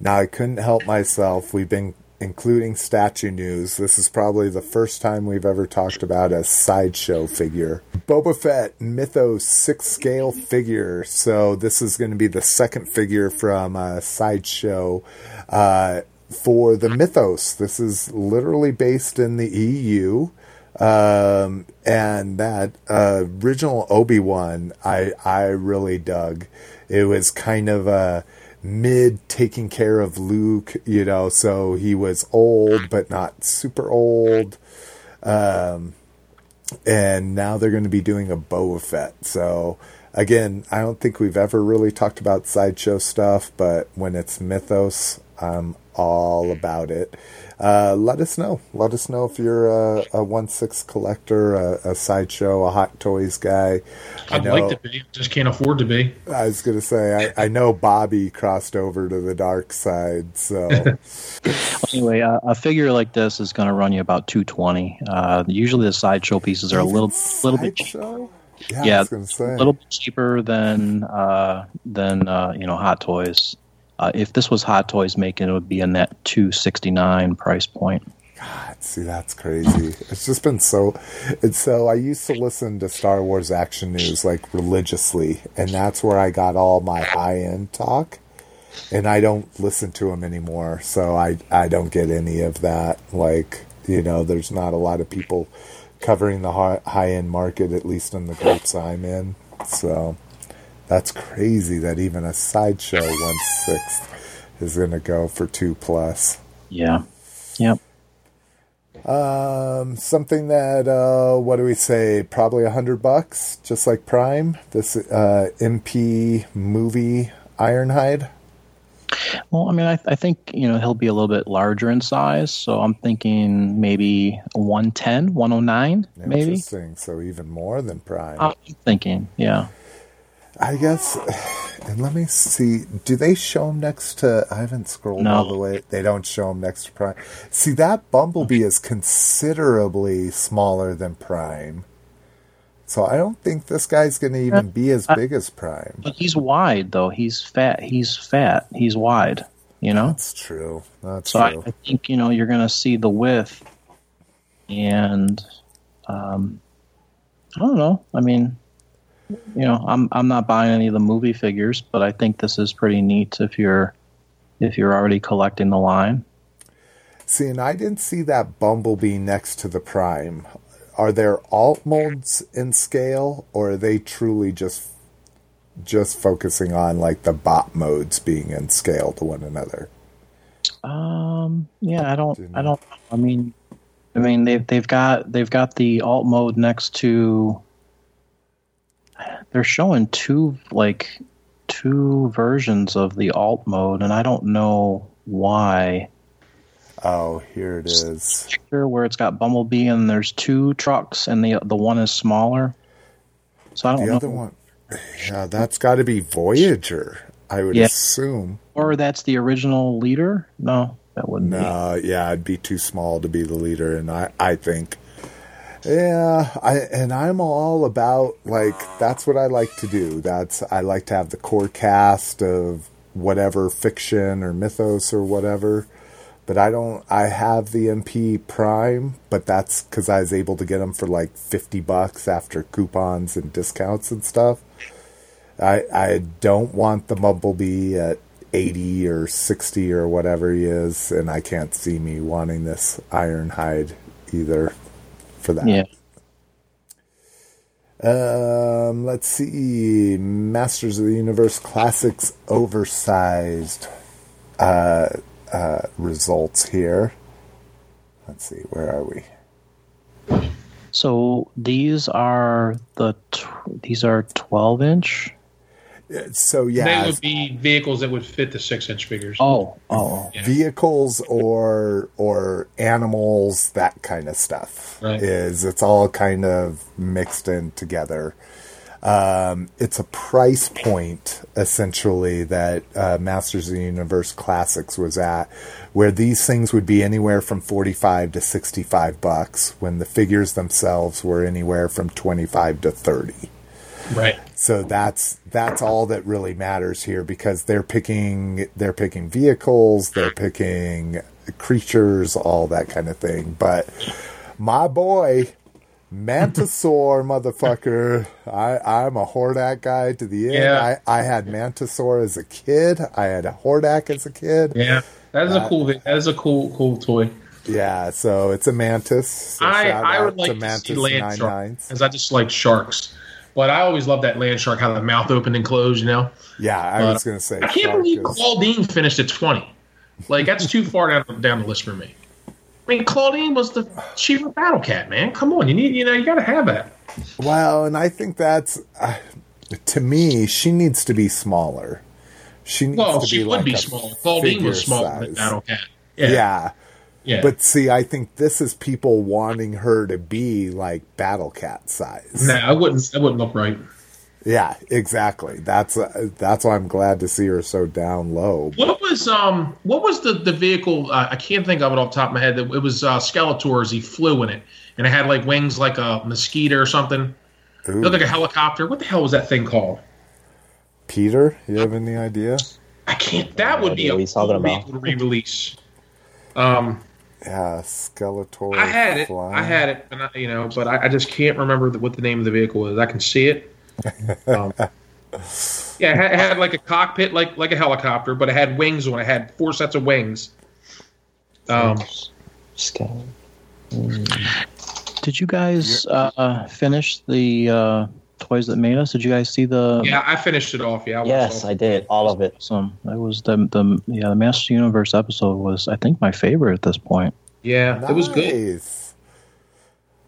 now I couldn't help myself. We've been including statue news. This is probably the first time we've ever talked about a sideshow figure. Boba Fett Mythos six scale figure. So this is going to be the second figure from a sideshow. Uh, for the Mythos, this is literally based in the EU. um, and that uh, original Obi Wan, I I really dug. It was kind of a mid taking care of Luke, you know, so he was old but not super old. Um, and now they're going to be doing a Boba Fett. So again, I don't think we've ever really talked about sideshow stuff, but when it's Mythos, I'm all about it. Uh, let us know. Let us know if you're a, a one six collector, a, a sideshow, a hot toys guy. I I'd know- like to be, just can't afford to be. I was gonna say I, I know Bobby crossed over to the dark side, so <laughs> Anyway, uh, a figure like this is going to run you about two twenty. Uh, usually, the sideshow pieces are a little, little bit, cheap, Sideshow? Yeah, I yeah, was say. a little bit cheaper than uh, than uh, you know Hot Toys. Uh, if this was Hot Toys making, it would be in that two sixty nine price point. God, see, that's crazy. It's just been so. It's so. I used to listen to Star Wars action news like religiously, and that's where I got all my high end talk. And I don't listen to them anymore, so I I don't get any of that. Like you know, there's not a lot of people covering the high end market, at least in the groups I'm in. So that's crazy that even a sideshow one sixth is going to go for two plus. Yeah, yep. Um, something that uh, what do we say? Probably a hundred bucks, just like Prime. This uh, MP movie Ironhide. Well, I mean, I, I think you know he'll be a little bit larger in size, so I'm thinking maybe 110, 109, maybe. Interesting. So even more than Prime. I'm thinking, yeah. I guess. And let me see. Do they show them next to? I haven't scrolled No. all the way. They don't show them next to Prime. See, that Bumblebee is considerably smaller than Prime. So I don't think this guy's going to even be as big as Prime. But he's wide though. He's fat. He's fat. He's wide. You know. That's true. That's So I. I think you know you're going to see the width, and um, I don't know. I mean, you know, I'm I'm not buying any of the movie figures, but I think this is pretty neat if you're if you're already collecting the line. See, and I didn't see that Bumblebee next to the Prime. Are there alt molds in scale, or are they truly just just focusing on like the bot modes being in scale to one another? Um, yeah, I don't, Didn't- I don't. I mean, I mean they've they've got they've got the alt mode next to. They're showing two like two versions of the alt mode, and I don't know why. Oh, here it is. Picture where it's got Bumblebee and there's two trucks, and the the one is smaller. So I don't The know, other one, yeah, that's got to be Voyager. I would Yeah. assume. or that's the original leader. No, that wouldn't be. No, yeah, it'd be too small to be the leader, and I, I think, yeah, I and I'm all about like that's what I like to do. That's I like to have the core cast of whatever fiction or mythos or whatever. but I don't. I have the MP Prime, but that's because I was able to get them for like fifty bucks after coupons and discounts and stuff. I I don't want the Bumblebee at eighty or sixty or whatever he is, and I can't see me wanting this Ironhide either for that. Yeah. Um, let's see. Masters of the Universe Classics oversized uh, uh, results here. Let's see. Where are we? So these are the tw- these are 12 inch. Uh, yeah, They would be vehicles that would fit the six inch figures. Oh, oh, Yeah. vehicles or or animals, that kind of stuff Right. is it's all kind of mixed in together. Um, it's a price point essentially that uh, Masters of the Universe Classics was at, where these things would be anywhere from forty-five to sixty-five bucks, when the figures themselves were anywhere from twenty-five to thirty. Right. So that's that's all that really matters here because they're picking they're picking vehicles, they're picking creatures, all that kind of thing. But my boy, Mantisaur, <laughs> motherfucker, I I'm a Hordak guy to the end. Yeah. I I had Mantisaur as a kid. I had a Hordak as a kid. Yeah. That is a uh, cool. That is a cool, cool toy. Yeah, so it's a Mantis. So I, I would like to, Mantis see land 99s. shark, because I just like sharks. But I always love that land shark, how the mouth opened and closed. You know, Yeah, I Uh, was gonna say. I can't believe is- Clawdeen finished at twenty. Like that's too far down down the list for me. I mean, Clawdeen was the chief of battle cat, man. Come on, you need you know you got to have that. Well, and I think that's uh, to me. She needs to be smaller. She needs Well, to she be would like be a small. Clawdeen was smaller than size. battle cat. Yeah. Yeah, yeah. But see, I think this is people wanting her to be like Battle Cat size. nah, I wouldn't. That wouldn't look right. Yeah, exactly. That's uh, that's why I'm glad to see her so down low. What was um what was the the vehicle? Uh, I can't think of it off the top of my head. It was uh, Skeletor's. He flew in it, and it had like wings like a mosquito or something. It looked like a helicopter. What the hell was that thing called? Peter, you have any idea? I can't. That would be a what he's talking cool about. vehicle to re-release. Um, Yeah, Skeletor. I had it. flying. I had it, and I, you know, but I, I just can't remember the, what the name of the vehicle is. I can see it. Um, <laughs> yeah, it had, it had like a cockpit, like like a helicopter, but it had wings on it. It had four sets of wings. Um, Scale. Did you guys uh, finish the uh, toys that made us? Did you guys see the? yeah, I finished it off. Yeah, I Yes, I did all of it. Some that was the the yeah the Master Universe episode was I think my favorite at this point. yeah, it was good.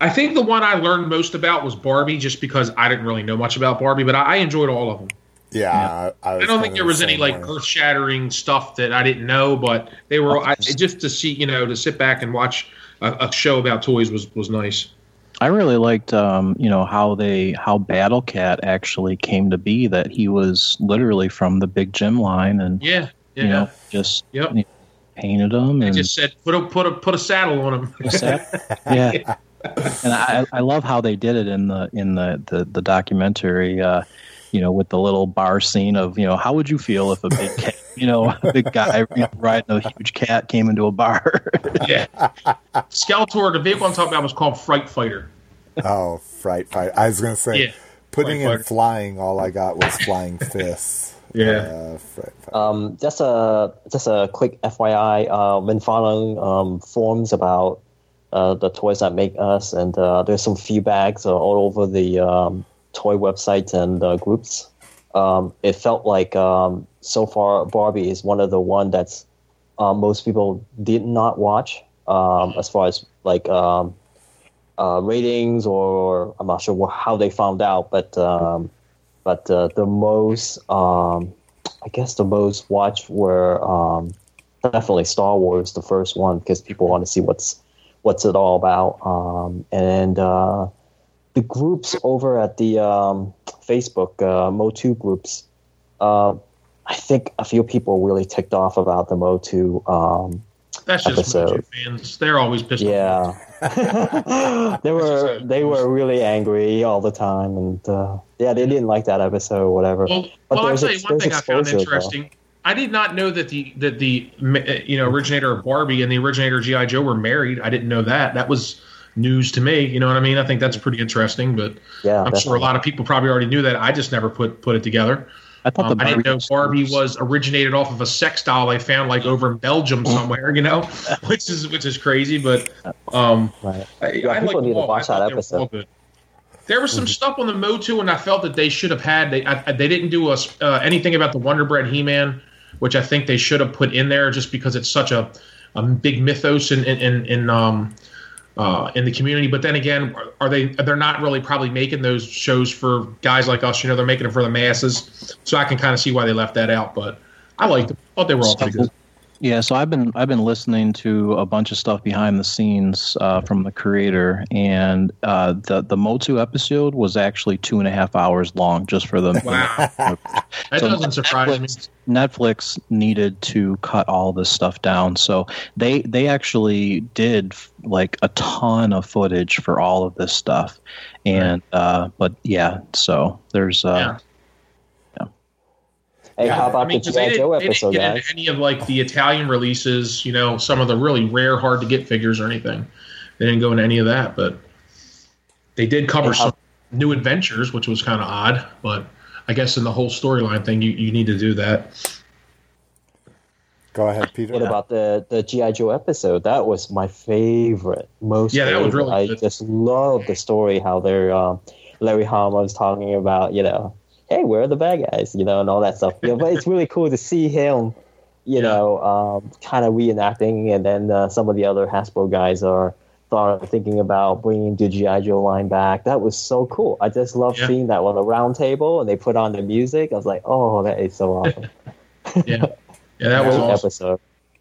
I think the one I learned most about was Barbie, just because I didn't really know much about Barbie, but I, I enjoyed all of them. Yeah, I, I, I was don't think there the was any same like earth shattering stuff that I didn't know, but they were I, just to see, you know, to sit back and watch a, a show about toys was was nice. I really liked um, you know how they how Battle Cat actually came to be. That he was literally from the Big Jim line, and Yeah, yeah. you know just Yep. you know, painted them I and just said put a put a put a saddle on him. yeah. <laughs> And I, I love how they did it in the in the the, the documentary. Uh, you know, with the little bar scene of you know, how would you feel if a big <laughs> cat, you know, a big guy riding a huge cat came into a bar? yeah. Skeletor, the vehicle I'm talking about was called Fright Fighter. Oh, fright fight! I was gonna say, Yeah. putting Fright in fighter. flying, all I got was flying fists. <laughs> Yeah. Uh. Um, just a just a quick FYI. Uh, been following um, forums about uh, the toys that make us, and uh, there's some feedbacks uh, all over the um, toy websites and uh, groups. Um, it felt like um, so far Barbie is one of the one that's uh, most people did not watch um, as far as like um, uh, ratings or I'm not sure how they found out, but um, but uh, the most um, I guess the most watched were um, definitely Star Wars, the first one, because people want to see what's what's it all about. Um, and uh, the groups over at the um, Facebook uh, Motu groups, uh, I think a few people really ticked off about the Motu. That's just Episode. Fans. They're always pissed off. yeah, <laughs> they were they were really angry all the time, and uh, yeah, they didn't like that episode or whatever. Well, But well I'll tell you one thing I found exposure, though. interesting. I did not know that the that the you know originator of Barbie and the originator of GI Joe were married. I didn't know that. That was news to me. You know what I mean? I think that's pretty interesting. But Yeah, I'm sure a lot of people probably already knew that. I just never put put it together. I thought Um, the I didn't know Barbie Barbie was originated off of a sex doll they found like over in Belgium somewhere. You know, <laughs> which is which is crazy. But um, Right. I, Yeah, I people like need to watch I that episode. There was some stuff on the Motu, and I felt that they should have had. They I, they didn't do us uh, anything about the Wonder Bread He Man, which I think they should have put in there just because it's such a, a big mythos in in, in, in um uh, in the community. But then again, are they? They're not really probably making those shows for guys like us. You know, they're making it for the masses. So I can kind of see why they left that out. But I liked them. Thought they were all pretty good. Yeah, so I've been I've been listening to a bunch of stuff behind the scenes uh, from the creator, and uh, the the Motu episode was actually two and a half hours long just for the Wow, <laughs> that So doesn't surprise me. Netflix, Netflix needed to cut all this stuff down, so they they actually did like a ton of footage for all of this stuff, and uh, but yeah, so there's uh, Yeah. Hey, Yeah, how about I mean, the 'cause they GI Joe didn't, they didn't episode, get guys? into any of like the Italian releases, you know, some of the really rare, hard to get figures or anything. They didn't go into any of that, but they did cover And some new adventures, which was kind of odd. But I guess in the whole storyline thing, you, you need to do that. Go ahead, Peter. What about the the GI Joe episode? That was my favorite, most. Yeah, that was favorite. really I just love the story how they're um, Larry Hama was talking about, you know, hey, where are the bad guys, you know, and all that stuff. Yeah, but it's really cool to see him, you Yeah. know, um, kind of reenacting, and then uh, some of the other Hasbro guys are thought thinking about bringing the GI Joe line back. That was so cool. I just love Yeah. seeing that on the round table, and they put on the music. I was like, oh, that is so awesome. <laughs> Yeah, yeah, that was Great awesome. episode.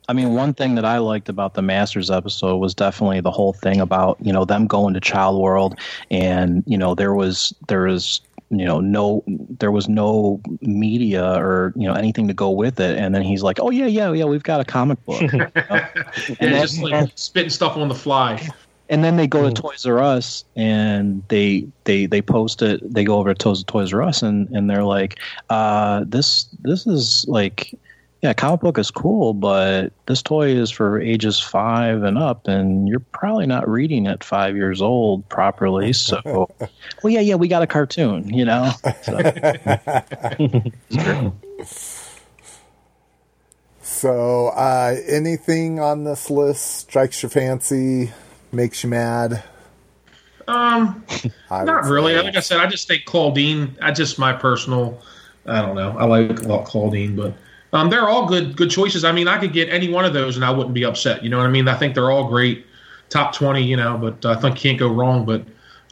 I mean, one thing that I liked about the Masters episode was definitely the whole thing about you know them going to Child World, and you know there was there was you know no there was no media or you know anything to go with it, and then he's like, oh yeah yeah yeah we've got a comic book, <laughs> you know? <laughs> Yeah, then- just like spitting stuff on the fly. and then they go to Toys R Us and they they they post it. They go over to Toys, Toys R Us and and they're like, uh, this this is like. Yeah, comic book is cool, but this toy is for ages five and up, and you're probably not reading at five years old properly. So, <laughs> well, yeah, yeah, we got a cartoon, you know. So, <laughs> So, uh, anything on this list strikes your fancy, makes you mad? Um, I not really. say- Like I said, I just think Clawdeen. I just my personal. I don't know. I like Clawdeen, but um, they're all good good choices. I mean, I could get any one of those and I wouldn't be upset. You know what I mean? I think they're all great, top twenty. You know, but I think can't go wrong. But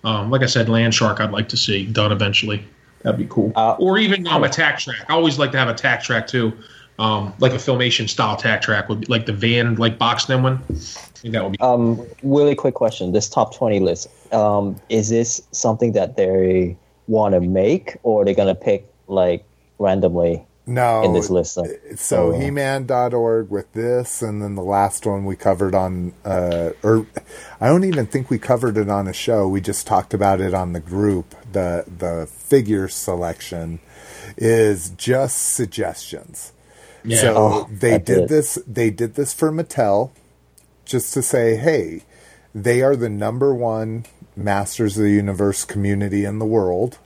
um, like I said, Land Shark, I'd like to see done eventually. That'd be cool. Uh, or even um, a tack track. I always like to have a tack track too, um, like a filmation style tack track would be like the van like box them one. I think that would be. Um, really quick question: This top twenty list, um, is this something that they want to make, or they're gonna pick like randomly no, in this list? Of, So Oh, wow. He-Man.org with this, and then the last one we covered on, uh, or I don't even think we covered it on a show. We just talked about it on the group. The the figure selection is just suggestions. Yeah. So Oh, they that's did it. this. They did this for Mattel, just to say, hey, they are the number one Masters of the Universe community in the world,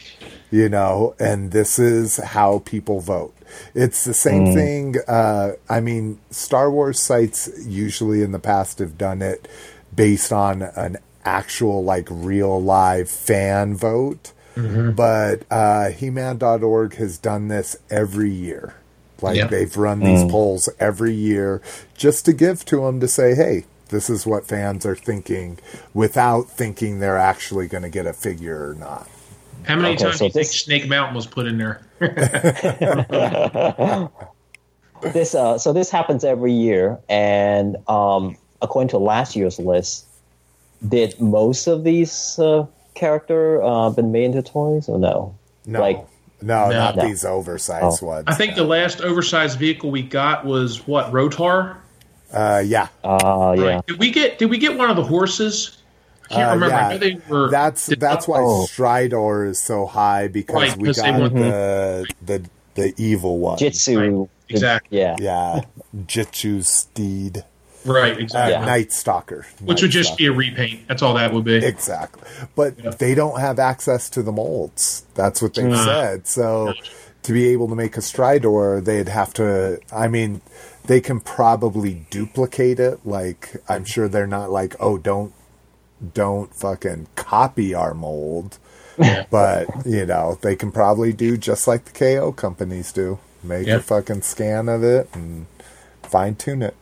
you know, and this is how people vote. It's the same thing. Uh, I mean, Star Wars sites usually in the past have done it based on an actual, like, real live fan vote. But uh, He-Man.org has done this every year. Like Yeah. they've run these polls every year just to give to them to say, hey, this is what fans are thinking without thinking they're actually going to get a figure or not. How many Okay, times so do you think Snake Mountain was put in there? <laughs> this uh, so this happens every year, and um, according to last year's list, did most of these uh, character uh, been made into toys or no? No, Like no, No. not No. these oversized Oh. ones. I think the last oversized vehicle we got was what Rotar. uh, yeah, uh, yeah. Right. Did we get? Did we get one of the horses? I can't Uh, yeah. I know they were. that's that's why Oh. Stridor is so high because Right, we 'cause they got want- the the the evil one. Jitsu exactly. Yeah. Yeah, Jitsu Steed, Right, uh, exactly. Yeah. Night Stalker, Which would just be a repaint. That's all that would be. Exactly. But Yeah. they don't have access to the molds. That's what they Mm. said. So to be able to make a Stridor, they'd have to, I mean, they can probably duplicate it. Like, I'm sure they're not like, oh, don't, don't fucking copy our mold. But, you know, they can probably do just like the KO companies do. Make Yeah. a fucking scan of it and fine tune it.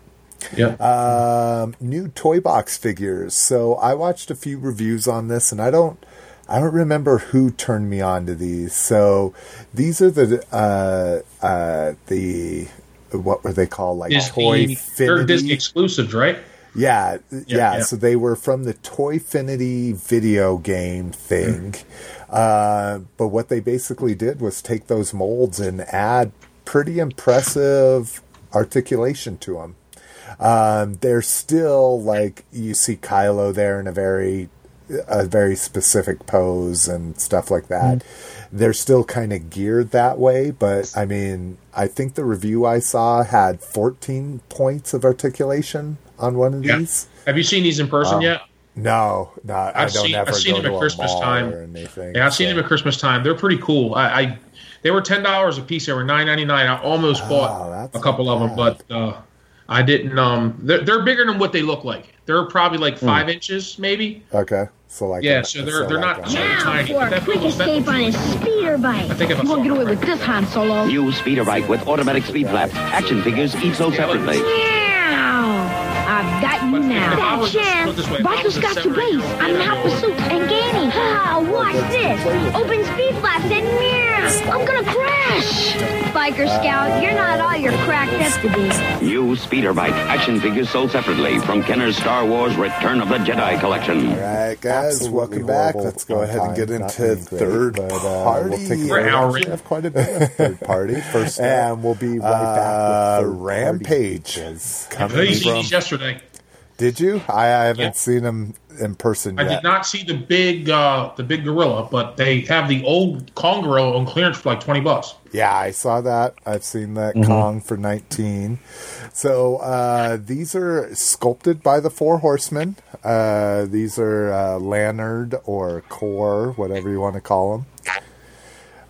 yeah. Um, new toy box figures. So I watched a few reviews on this, and I don't, I don't remember who turned me on to these. So these are the, uh, uh, the, what were they called? Like Toy Disney, they're Disney exclusives, right? Yeah, yeah, yeah. So they were from the Toyfinity video game thing. Uh, but what they basically did was take those molds and add pretty impressive articulation to them. Um, they're still like you see Kylo there in a very a very specific pose and stuff like that. They're still kind of geared that way, but I mean, I think the review I saw had 14 points of articulation on one of Yeah. these. Have you seen these in person yet? No, no, I I've don't seen- ever I've seen them at Christmas time. or anything. Yeah, I've seen them at Christmas time. They're pretty cool. I, I they were ten dollars a piece. They were nine ninety nine. I almost Oh, bought a couple of them, but uh, I didn't. Um, they're, they're bigger than what they look like. They're probably like five inches, maybe. Okay, so like Yeah, a- so they're- they're like not- a- so- Now tiny. for a quick escape on his speeder bike. I think if I you won't get away it. with this, Han Solo. New speeder bike with automatic speed flap. Action figures each sold separately. Meow. I've got you But now. if That it this way, chance. if I was Biker's a got to seven-year-old race. I'm I'd hot go- pursuit and gaining. Ah, watch this. Open speed flaps and meow. I'm gonna crash. Biker Scout, you're not all you're cracked up to be. New speeder bike. Action figures sold separately from Kenner's Star Wars Return of the Jedi collection. All right, guys, Absolutely welcome back. Let's go ahead and get into great, third but, uh, party. We'll take We're we hour actually in. have quite a bit of third party <laughs> first, and we'll be right back with third Rampage I coming from. yesterday. Did you? I, I haven't Yeah. seen them in person I yet. did not see the big uh, the big gorilla, but they have the old Kong gorilla on clearance for like twenty bucks. Yeah, I saw that. I've seen that Kong for 19. So uh, these are sculpted by the Four Horsemen. Uh, these are uh, Lanard or Core, whatever you want to call them.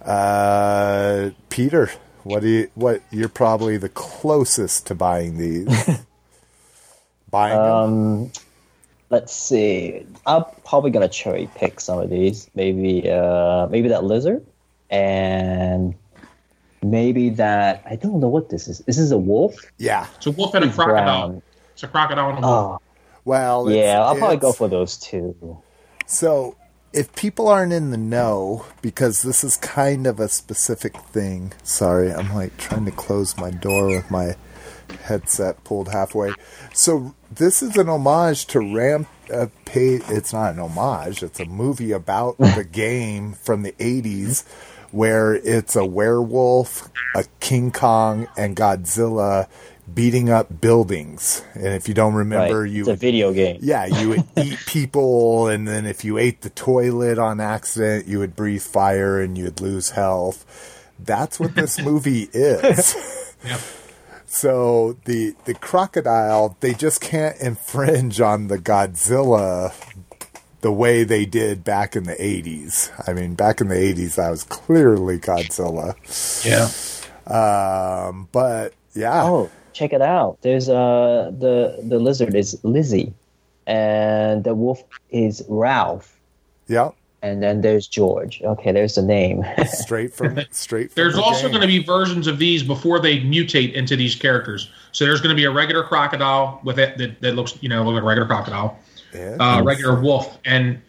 Uh, Peter, what do you? What you're probably the closest to buying these. <laughs> buying them? Um, let's see. I'm probably gonna cherry pick some of these. Maybe, uh, maybe that lizard, and maybe that I don't know what this is. This is a wolf. Yeah. It's a wolf and a crocodile. brown. It's a crocodile and a wolf. Oh, Well, it's- yeah. I'll probably go for those two. So, if people aren't in the know, because this is kind of a specific thing. Sorry, I'm like trying to close my door with my headset pulled halfway. So, this is an homage to Ramp. Uh, pay, it's not an homage. It's a movie about <laughs> the game from the '80s, where it's a werewolf, a King Kong, and Godzilla beating up buildings. And if you don't remember, right. you it's a video game. yeah, you would <laughs> eat people, and then if you ate the toilet on accident, you would breathe fire and you'd lose health. That's what this <laughs> movie is. Yeah. So the the crocodile, they just can't infringe on the Godzilla the way they did back in the 80s. I mean, back in the 80s, that was clearly Godzilla. Yeah. Um, but yeah, Oh, check it out. There's uh the the lizard is Lizzie, and the wolf is Ralph, yeah, and then there's George. Okay, there's the name. <laughs> straight from straight. From There's the also going to be versions of these before they mutate into these characters. So there's going to be a regular crocodile with it that, that looks, you know, look like a regular crocodile, Yeah. uh, regular wolf, and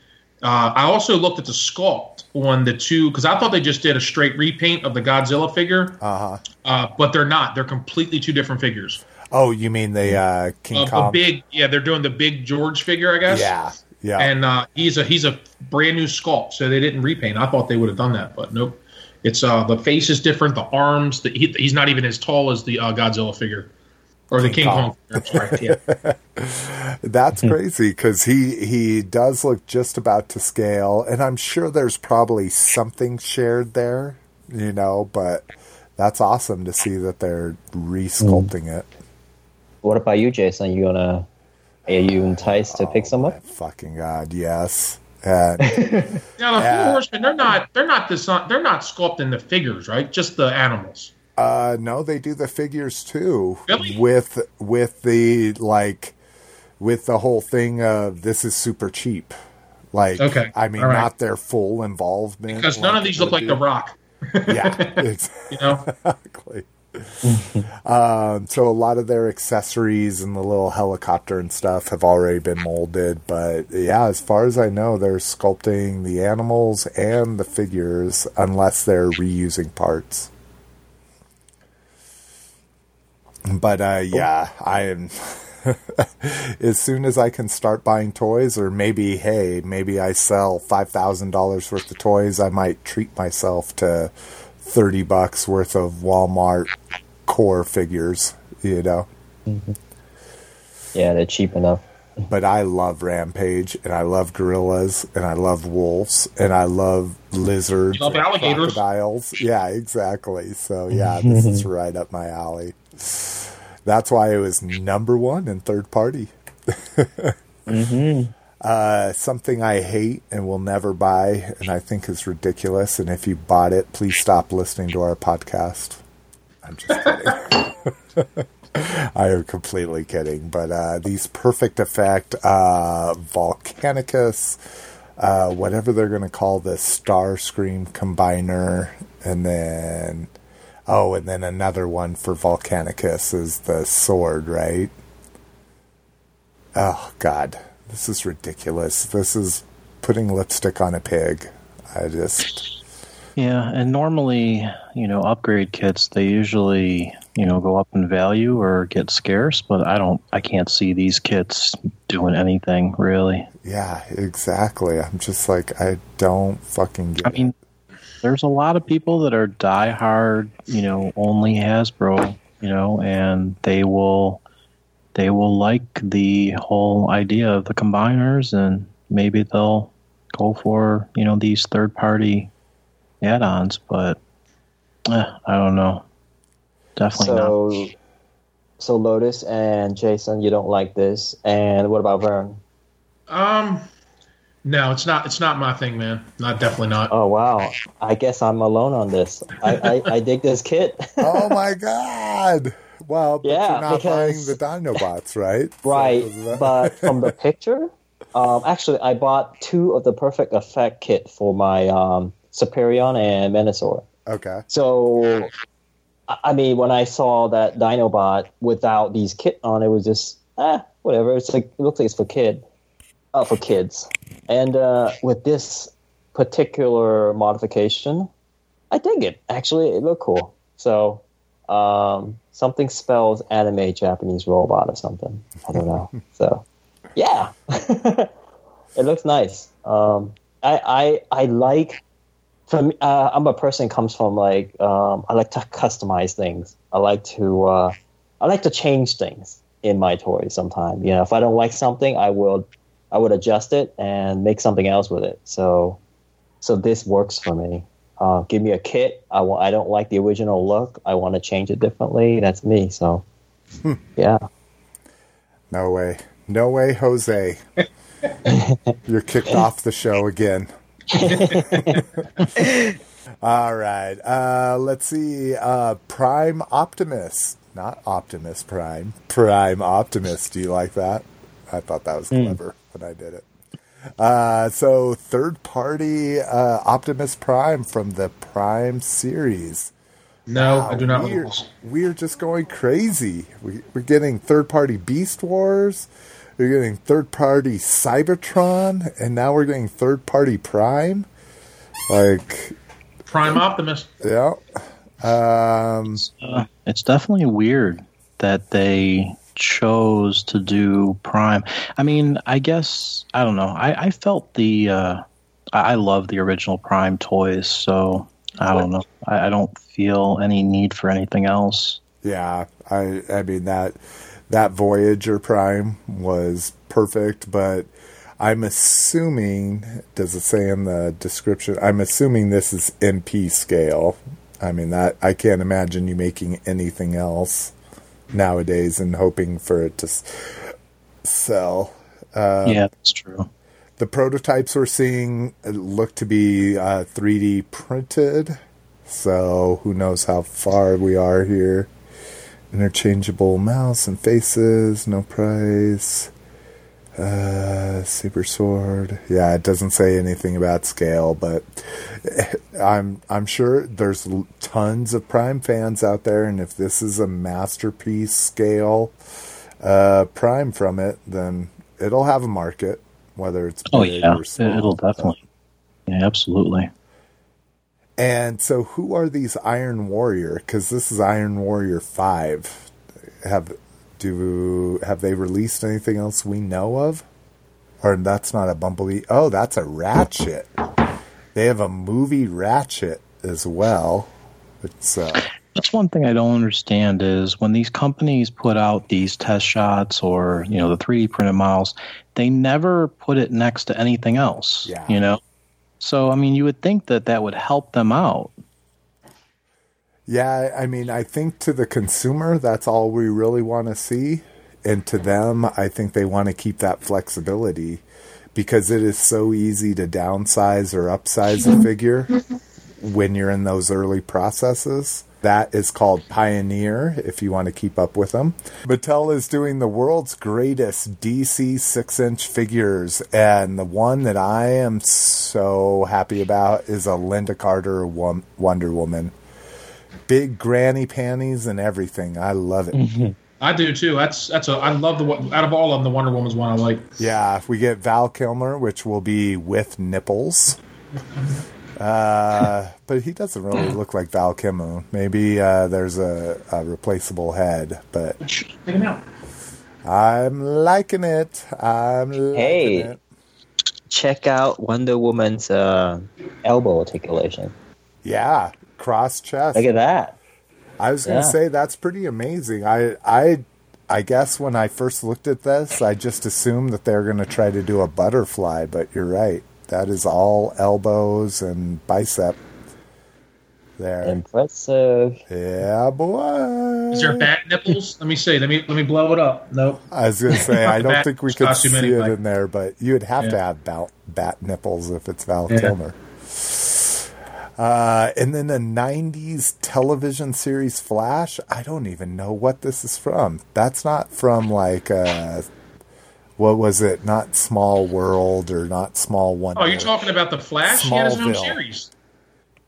uh, I also looked at the sculpt on the two because I thought they just did a straight repaint of the Godzilla figure, Uh-huh. uh, but they're not. They're completely two different figures. Oh, you mean the uh, King Uh, the Kong? big, yeah, they're doing the big George figure, I guess. yeah, yeah. and uh, he's a he's a brand new sculpt, so they didn't repaint. I thought they would have done that, but nope. It's uh the face is different, the arms. The, he, he's not even as tall as the uh, Godzilla figure or the King, Kong. Kong. figure. I'm sorry. Yeah. <laughs> That's crazy because he he does look just about to scale, and I'm sure there's probably something shared there, you know. But that's awesome to see that they're resculpting it. What about you, Jason? You gonna are you enticed to pick some My up? fucking god, yes. And <laughs> Now the Yeah. four horsemen, they're not they're not design, they're not sculpting the figures, right? Just the animals. uh no, they do the figures too. Really? With with the like with the whole thing of this is super cheap. Like Okay, I mean all right. not their full involvement. Because none of these look like it the Rock. Yeah. <laughs> It's, You know, <laughs> exactly. <laughs> um, so a lot of their accessories and the little helicopter and stuff have already been molded, but yeah, as far as I know, they're sculpting the animals and the figures unless they're reusing parts. But uh, yeah, I am. <laughs> as soon as I can start buying toys, or maybe, hey, maybe I sell five thousand dollars worth of toys, I might treat myself to thirty bucks worth of Walmart core figures, you know. Yeah, they're cheap enough. But I love Rampage, and I love gorillas, and I love wolves, and I love lizards, You love alligators. crocodiles. Yeah, exactly. So yeah, this is <laughs> right up my alley. That's why it was number one in third party. <laughs> Mm-hmm. Uh, something I hate and will never buy, and I think is ridiculous. And if you bought it, please stop listening to our podcast. I'm just kidding. <laughs> I am completely kidding. But uh, these perfect effect uh, Volcanicus, uh, whatever they're going to call the Starscream combiner, and then oh, and then another one for Volcanicus is the sword, right? Oh God, this is ridiculous. This is putting lipstick on a pig. I just Yeah, and normally, you know, upgrade kits they usually, you know, go up in value or get scarce, but I don't I can't see these kits doing anything really. yeah, exactly. I'm just like I don't fucking get I mean, there's a lot of people that are diehard, you know, only Hasbro, you know, and they will they will like the whole idea of the combiners and maybe they'll go for, you know, these third party add-ons, but eh, I don't know. Definitely not. So, so Lotus and Jason, you don't like this, and what about Vern? um, no, it's not. It's not my thing, man. Not definitely not. Oh wow, I guess I'm alone on this. I I, I dig this kit. oh <laughs> my god. Well, but Yeah, you're not because- buying the Dinobots, right? <laughs> Right, that- but <laughs> from the picture, um, actually, I bought two of the Perfect Effect kit for my um, Superion and Menasor. okay. So, I mean, when I saw that Dinobot without these kit on, it was just eh, whatever. It's like it looks like it's for kid, uh, for kids. And uh, with this particular modification, I dig it. Actually, it looked cool. So, um, something spells anime Japanese robot or something. I don't know. <laughs> so, yeah, <laughs> it looks nice. Um, I, I I like From uh, I'm a person comes from like um, I like to customize things. I like to uh, I like to change things in my toys. Sometimes, you know, if I don't like something, I will I would adjust it and make something else with it. So so this works for me. Uh, give me a kit. I want. I don't like the original look. I want to change it differently. That's me. So yeah. No way. No way, Jose. <laughs> You're kicked off the show again. <laughs> All right. Uh, let's see. Uh, Prime Optimus. Not Optimus Prime. Prime Optimus. Do you like that? I thought that was clever when I did it. Uh, so, third party uh, Optimus Prime from the Prime series. No, Wow, I do not. We're, we're just going crazy. We, we're getting third party Beast Wars. We're getting third party Cybertron, and now we're getting third party Prime. Like, Prime Optimus. yeah. Um, Uh, it's definitely weird that they chose to do Prime. I mean, I guess I don't know. I, I felt the uh, I, love the original Prime toys, so I don't know. I, I don't feel any need for anything else. yeah, I I mean that that Voyager Prime was perfect, but I'm assuming does it say in the description? I'm assuming this is MP scale. I mean that I can't imagine you making anything else nowadays and hoping for it to s- sell. Uh, yeah, that's true. The prototypes we're seeing look to be uh, 3D printed, so who knows how far we are here. Interchangeable mouse and faces, no price. Uh, super sword. Yeah, it doesn't say anything about scale, but <laughs> I'm I'm sure there's tons of Prime fans out there, and if this is a masterpiece scale uh, Prime from it, then it'll have a market, whether it's Oh big yeah, or small. it'll definitely. Yeah, absolutely. And so, who are these Iron Warrior? Because this is Iron Warrior Five. Have do have they released anything else we know of? Or that's not a Bumblebee. Oh, that's a Ratchet. They have a movie Ratchet as well. It's uh, That's one thing I don't understand is when these companies put out these test shots or you know the 3D printed models, they never put it next to anything else. Yeah. You know, so I mean, you would think that that would help them out. Yeah, I mean, I think to the consumer, that's all we really want to see. And to them, I think they want to keep that flexibility because it is so easy to downsize or upsize a mm-hmm. figure mm-hmm. when you're in those early processes. That is called Pioneer if you want to keep up with them. Mattel is doing the world's greatest DC 6 inch figures, and the one that I am so happy about is a Lynda Carter Wonder Woman big granny panties and everything. I love it. I do too. That's that's a. I love the one- out of all of them, the Wonder Woman's one I like. Yeah, if we get Val Kilmer, which will be with nipples. <laughs> Uh, but he doesn't really look like Val Kilmer. Maybe uh, there's a, a replaceable head, but Take him out. I'm liking it. I'm liking Hey. it. Check out Wonder Woman's uh, elbow articulation. Yeah, cross chest. Look at that. I was going to Yeah. say that's pretty amazing. I I I guess when I first looked at this, I just assumed that they're going to try to do a butterfly, but you're right. That is all elbows and bicep. There. Impressive. yeah, boy. Is there bat nipples? Let me see. Let me let me blow it up. Nope. I was going to say I don't think we could see anyway. it in there, but you would have to have bat, bat nipples if it's Val Yeah. Kilmer. Uh, and then the 90s television series Flash. I don't even know what this is from. That's not from like, uh, what was it? Not Small World or not Small Wonder. Oh, you're talking about the Flash? He had his own Smallville. series.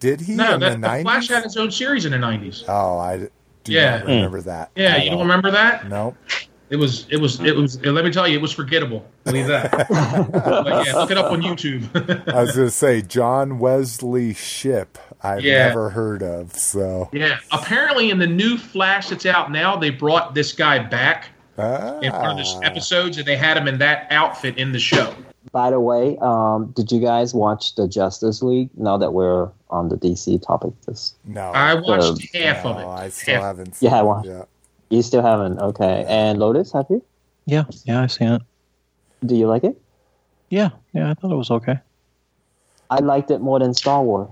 Did he No, that, the the Flash had his own series in the '90s. oh, I do Yeah. not remember that. Yeah, you don't remember that? Nope. It was, it was, it was. Let me tell you, it was forgettable. Believe that. <laughs> but yeah, look it up on YouTube. I was going to say John Wesley Shipp. I've Yeah. never heard of. So yeah, apparently in the new Flash that's out now, they brought this guy back ah, in one of the episodes, and they had him in that outfit in the show. By the way, um, did you guys watch the Justice League? Now that we're on the DC topic, this no, I watched Um, half of it. I still Half. haven't. Seen Yeah, I watched. yet. You still haven't. Okay, and Lotus, have you? Yeah, yeah, I've seen it. Do you like it? Yeah, yeah, I thought it was okay. I liked it more than Star Wars,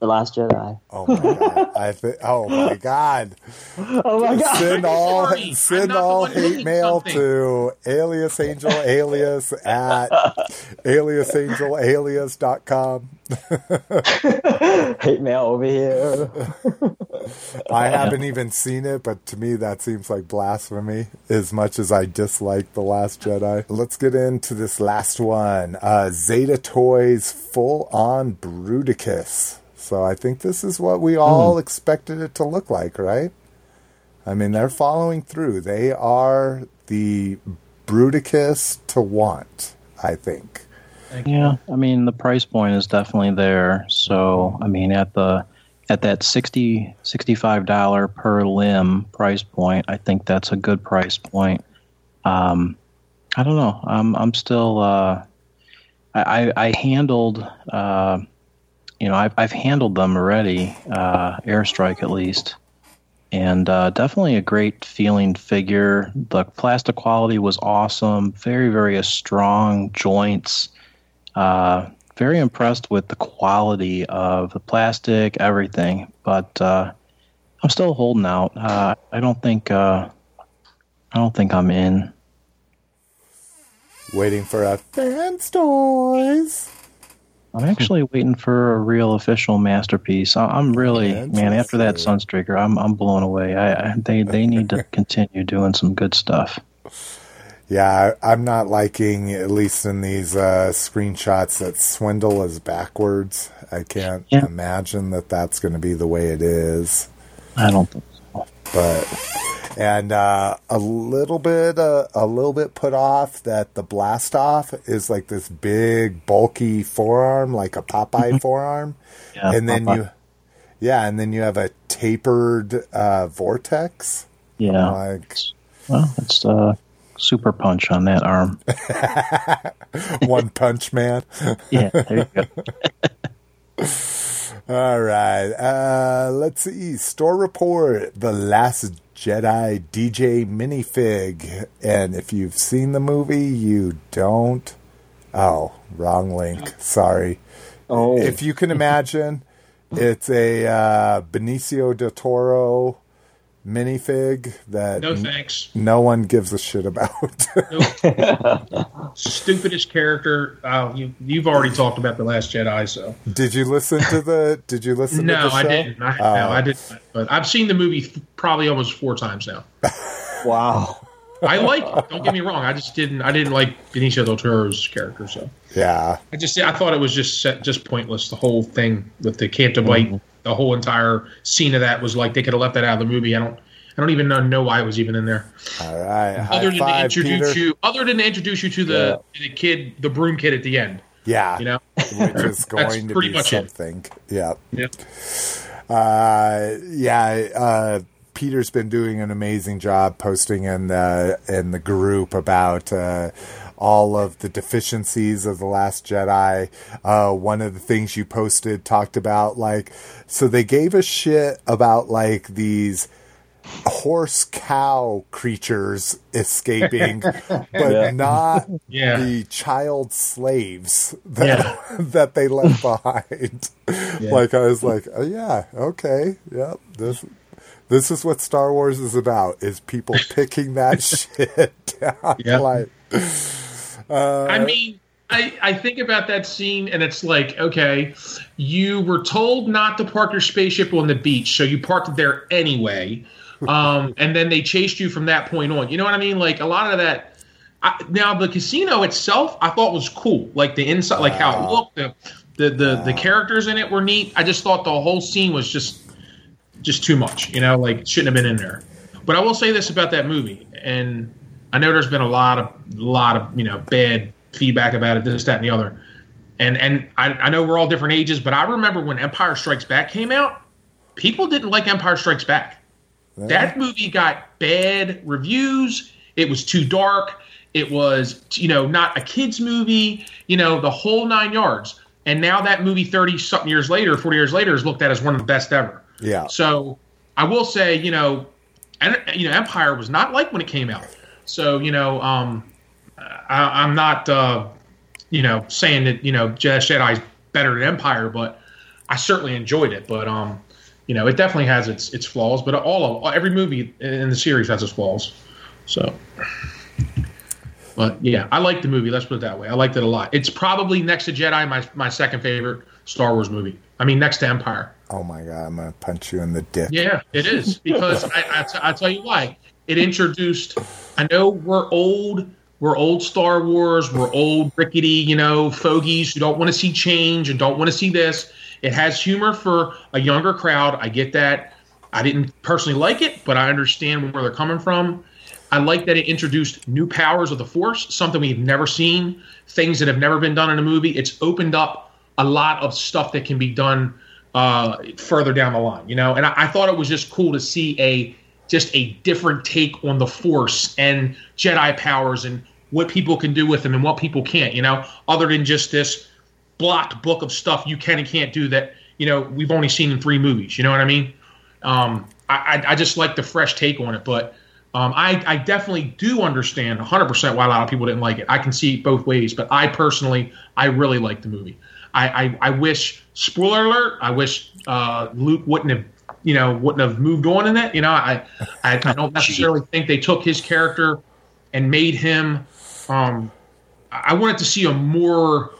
The Last Jedi. Oh my god! I thi- oh my <laughs> god! Oh my god! Send all Sorry, send all hate mail something. to alias angel alias at aliasangel <laughs> <laughs> Hate mail over here. I haven't even seen it, but to me that seems like blasphemy. As much as I dislike the Last Jedi, let's get into this last one. Uh, Zeta Toys full on Bruticus. So I think this is what we all expected it to look like, right? I mean, they're following through. They are the Bruticus to want, I think. Yeah, I mean the price point is definitely there. So I mean at the at that 60 65 dollar per limb price point, I think that's a good price point. Um, I don't know. I'm I'm still uh, I, I I handled uh, you know I've I've handled them already uh, airstrike at least. And uh, definitely a great feeling figure. The plastic quality was awesome. Very, very strong joints uh, very impressed with the quality of the plastic, everything. But uh, I'm still holding out. Uh, I don't think uh, I don't think I'm in. Waiting for a fans toys. I'm actually waiting for a real official masterpiece. I'm really man. After that. Sunstreaker, I'm I'm blown away. I, I they they need to <laughs> continue doing some good stuff. Yeah, I, I'm not liking, at least in these uh, screenshots, that Swindle is backwards. I can't Yeah. imagine that that's going to be the way it is. I don't think so. But and uh, a little bit, uh, a little bit put off that the blast off is like this big, bulky forearm, like a Popeye forearm, Yeah, and then Popeye. you, yeah, and then you have a tapered uh, vortex. yeah. Like Well, it's uh, super punch on that arm. <laughs> One Punch Man. <laughs> Yeah, there you go. <laughs> All right. Uh, let's see. Store report: The Last Jedi DJ minifig. And if you've seen the movie, you don't. Oh, wrong link. Sorry. Oh, If you can imagine, it's a uh, Benicio del Toro minifig that No n- thanks. no one gives a shit about. <laughs> Stupidest character. Uh, you, you've already talked about the Last Jedi, so did you listen to the? Did you listen no, to the show? I didn't. I, Oh. no, I didn't. But I've seen the movie th- probably almost four times now. <laughs> wow. I like it. Don't get me wrong. I just didn't. I didn't like Benicio del Toro's character, so Yeah. I just I thought it was just set, just pointless. The whole thing with the Canto Bight, the whole entire scene of that was like they could have left that out of the movie. I don't. I don't even know, know why it was even in there. All right. Other than to introduce Peter. you, other than to introduce you to the the kid, the broom kid at the end. Yeah. You know, <laughs> which is going to be much it. something. Yeah. yeah. Uh, yeah. Uh, Peter's been doing an amazing job posting in the in the group about uh, all of the deficiencies of the Last Jedi. Uh, one of the things you posted talked about like so they gave a shit about like these horse cow creatures escaping, <laughs> but Yeah. not Yeah. the child slaves that <laughs> that they left behind. Like I was like, oh, yeah, okay, yep. This this is what Star Wars is about: is people picking that <laughs> shit down. Yeah. Like, I mean, I, I think about that scene and it's like, okay, you were told not to park your spaceship on the beach, so you parked it there anyway. Um, <laughs> and then they chased you from that point on. You know what I mean? Like a lot of that. I, now the casino itself, I thought was cool. Like the inside, like how it looked, the the the, the characters in it were neat. I just thought the whole scene was just just too much. You know, like shouldn't have been in there. But I will say this about that movie, and I know there's been a lot of lot of you know bad feedback about it, this, that, and the other. And and I, I know we're all different ages, but I remember when Empire Strikes Back came out, people didn't like Empire Strikes Back. That movie got bad reviews. It was too dark. It was, you know, not a kids movie. You know, the whole nine yards. And now that movie, thirty something years later, forty years later, is looked at as one of the best ever. yeah, So I will say, you know, and you know, Empire was not like when it came out. So you know, um, I, I'm not, uh, you know, saying that you know Jedi is better than Empire, but I certainly enjoyed it. But um, you know, it definitely has its its flaws. But all of every movie in the series has its flaws. So. But yeah, I like the movie. Let's put it that way. I liked it a lot. It's probably next to Jedi, my my second favorite Star Wars movie. I mean, next to Empire. oh my god, I'm gonna punch you in the dick. Yeah, it is because <laughs> I, I, t- I tell you why. It introduced. I know we're old. We're old Star Wars. We're old rickety, you know, fogies who don't want to see change and don't want to see this. It has humor for a younger crowd. I get that. I didn't personally like it, but I understand where they're coming from. I like that it introduced new powers of the Force, something we've never seen, things that have never been done in a movie. It's opened up a lot of stuff that can be done uh, further down the line, you know. And I, I thought it was just cool to see a just a different take on the Force and Jedi powers and what people can do with them and what people can't, you know, other than just this blocked book of stuff you can and can't do that you know we've only seen in three movies. You know what I mean? Um, I, I just like the fresh take on it, but um, I I definitely do understand 100 percent why a lot of people didn't like it. I can see it both ways, but I personally I really like the movie. I, I, I wish spoiler alert. I wish uh, Luke wouldn't have you know wouldn't have moved on in it. You know, I I, I don't <laughs> necessarily think they took his character and made him. Um, I wanted to see a more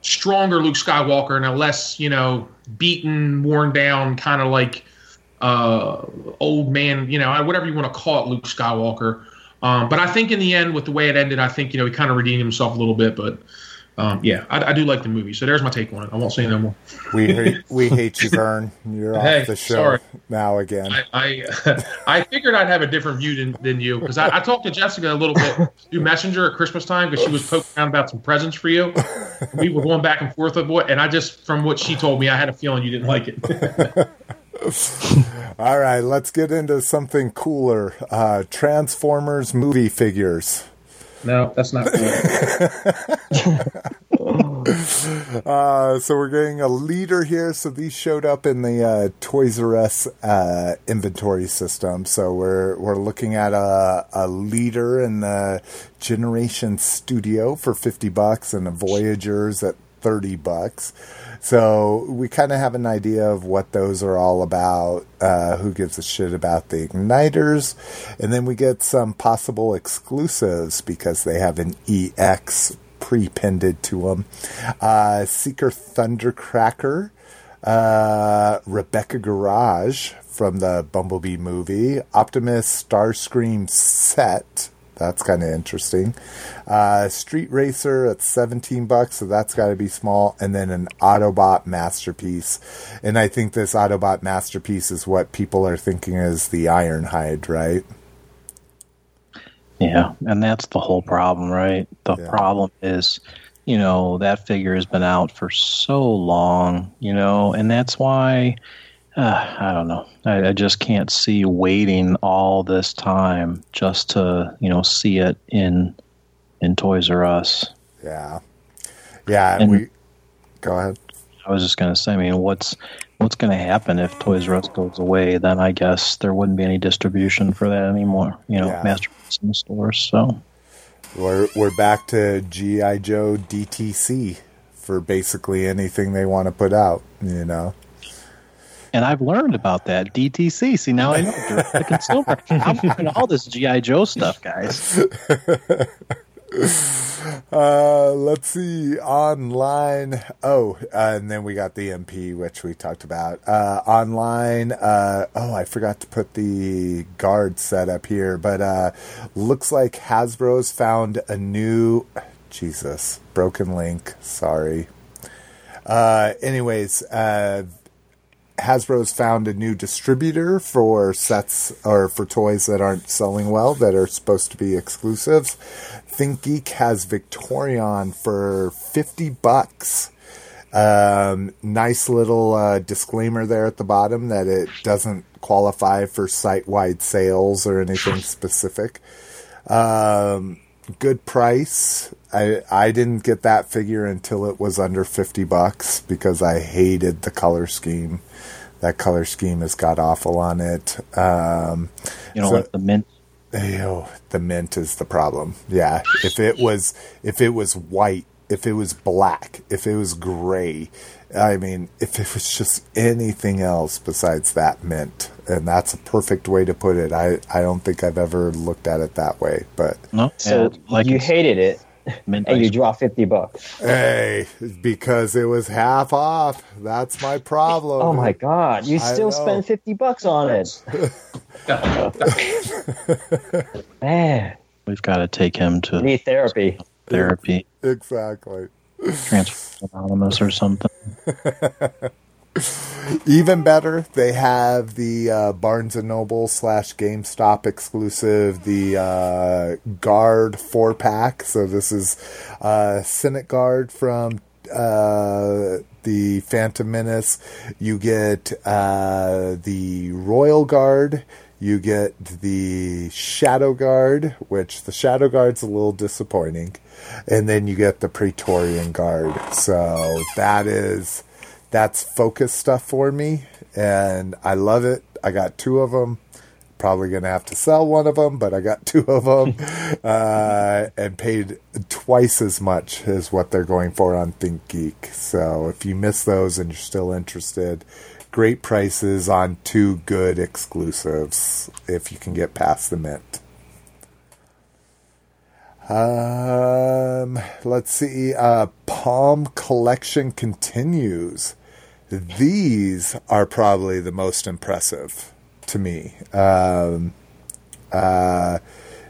stronger Luke Skywalker and a less you know beaten, worn down, kind of like uh, old man. You know, whatever you want to call it, Luke Skywalker. Um, but I think in the end, with the way it ended, I think you know he kind of redeemed himself a little bit. But um, yeah, I, I, do like the movie. So there's my take on it. I won't say no more. We hate, <laughs> we hate you, Vern. You're Hey, off the show sorry. now again. I I, <laughs> I figured I'd have a different view than, than you because I, I talked to Jessica a little bit through Messenger at Christmas time because she was poking around about some presents for you. We were going back and forth with what, and I just from what she told me, I had a feeling you didn't like it. <laughs> All right, let's get into something cooler. Uh, Transformers movie figures. No, that's not. <laughs> Cool. <laughs> Uh, so we're getting a leader here. So these showed up in the uh, Toys R Us uh, inventory system. So we're we're looking at a, a leader in the Generation Studio for fifty bucks, and the Voyagers at thirty bucks. So we kind of have an idea of what those are all about. Uh, who gives a shit about the igniters? And then we get some possible exclusives because they have an EX pre-pended to them. Uh, Seeker Thundercracker, uh, Rebecca Garage from the Bumblebee movie, Optimus Starscream set. That's kind of interesting. Uh, Street Racer at 17 bucks, so that's got to be small. And then an Autobot masterpiece. And I think this Autobot masterpiece is what people are thinking is the Ironhide, right? Yeah, and that's the whole problem, right? The Yeah. problem is, you know, that figure has been out for so long, you know, and that's why uh, I don't know. I, I just can't see waiting all this time just to, you know, see it in in Toys R Us. Yeah. Yeah, and And- we. Go ahead. I was just gonna say, I mean, what's what's gonna happen if Toys R Us goes away? Then I guess there wouldn't be any distribution for that anymore. You know, Yeah. masterpiece in the stores. So We're we're back to GI Joe DTC for basically anything they want to put out. You know. And I've learned about that DTC. See, now I know direct to consumer. <laughs> I'm doing all this GI Joe stuff, guys. <laughs> Uh, let's see online. Oh, uh, and then we got the MP, which we talked about. Uh, online. Uh, oh, I forgot to put the guard set up here, but uh, looks like Hasbro's found a new. Jesus, broken link. Sorry. Uh, anyways, uh, Hasbro's found a new distributor for sets or for toys that aren't selling well that are supposed to be exclusives. ThinkGeek has Victorion for 50 bucks. Um, nice little uh, disclaimer there at the bottom that it doesn't qualify for site wide sales or anything specific. Um, good price. I I didn't get that figure until it was under 50 bucks because I hated the color scheme. That color scheme has got awful on it. Um, You know, So- like the mint. Ew, the mint is the problem. Yeah, if it was if it was white, if it was black, if it was gray, I mean, if it was just anything else besides that mint, and that's a perfect way to put it. I I don't think I've ever looked at it that way, but No, So like you hated it, <laughs> mint and you draw fifty bucks. hey, because it was half off. That's my problem. Oh my god! You still know. spend fifty bucks on it, <laughs> man. We've got to take him to need therapy. therapy, Exactly. Transform Anonymous or something. <laughs> Even better, they have the uh, Barnes and Noble slash GameStop exclusive, the uh, Guard four pack. So this is uh, Senate Guard from uh, the Phantom Menace. You get uh, the Royal Guard. You get the Shadow Guard, which the Shadow Guard's a little disappointing, and then you get the Praetorian Guard. So that is that's focus stuff for me, and I love it. I got two of them. probably going to have to sell one of them, but I got <laughs> two of them uh, and paid twice as much as what they're going for on ThinkGeek. So if you miss those and you're still interested, great prices on two good exclusives if you can get past the mint. Um, let's see. Uh, Palm collection continues. These are probably the most impressive to me. Um, uh,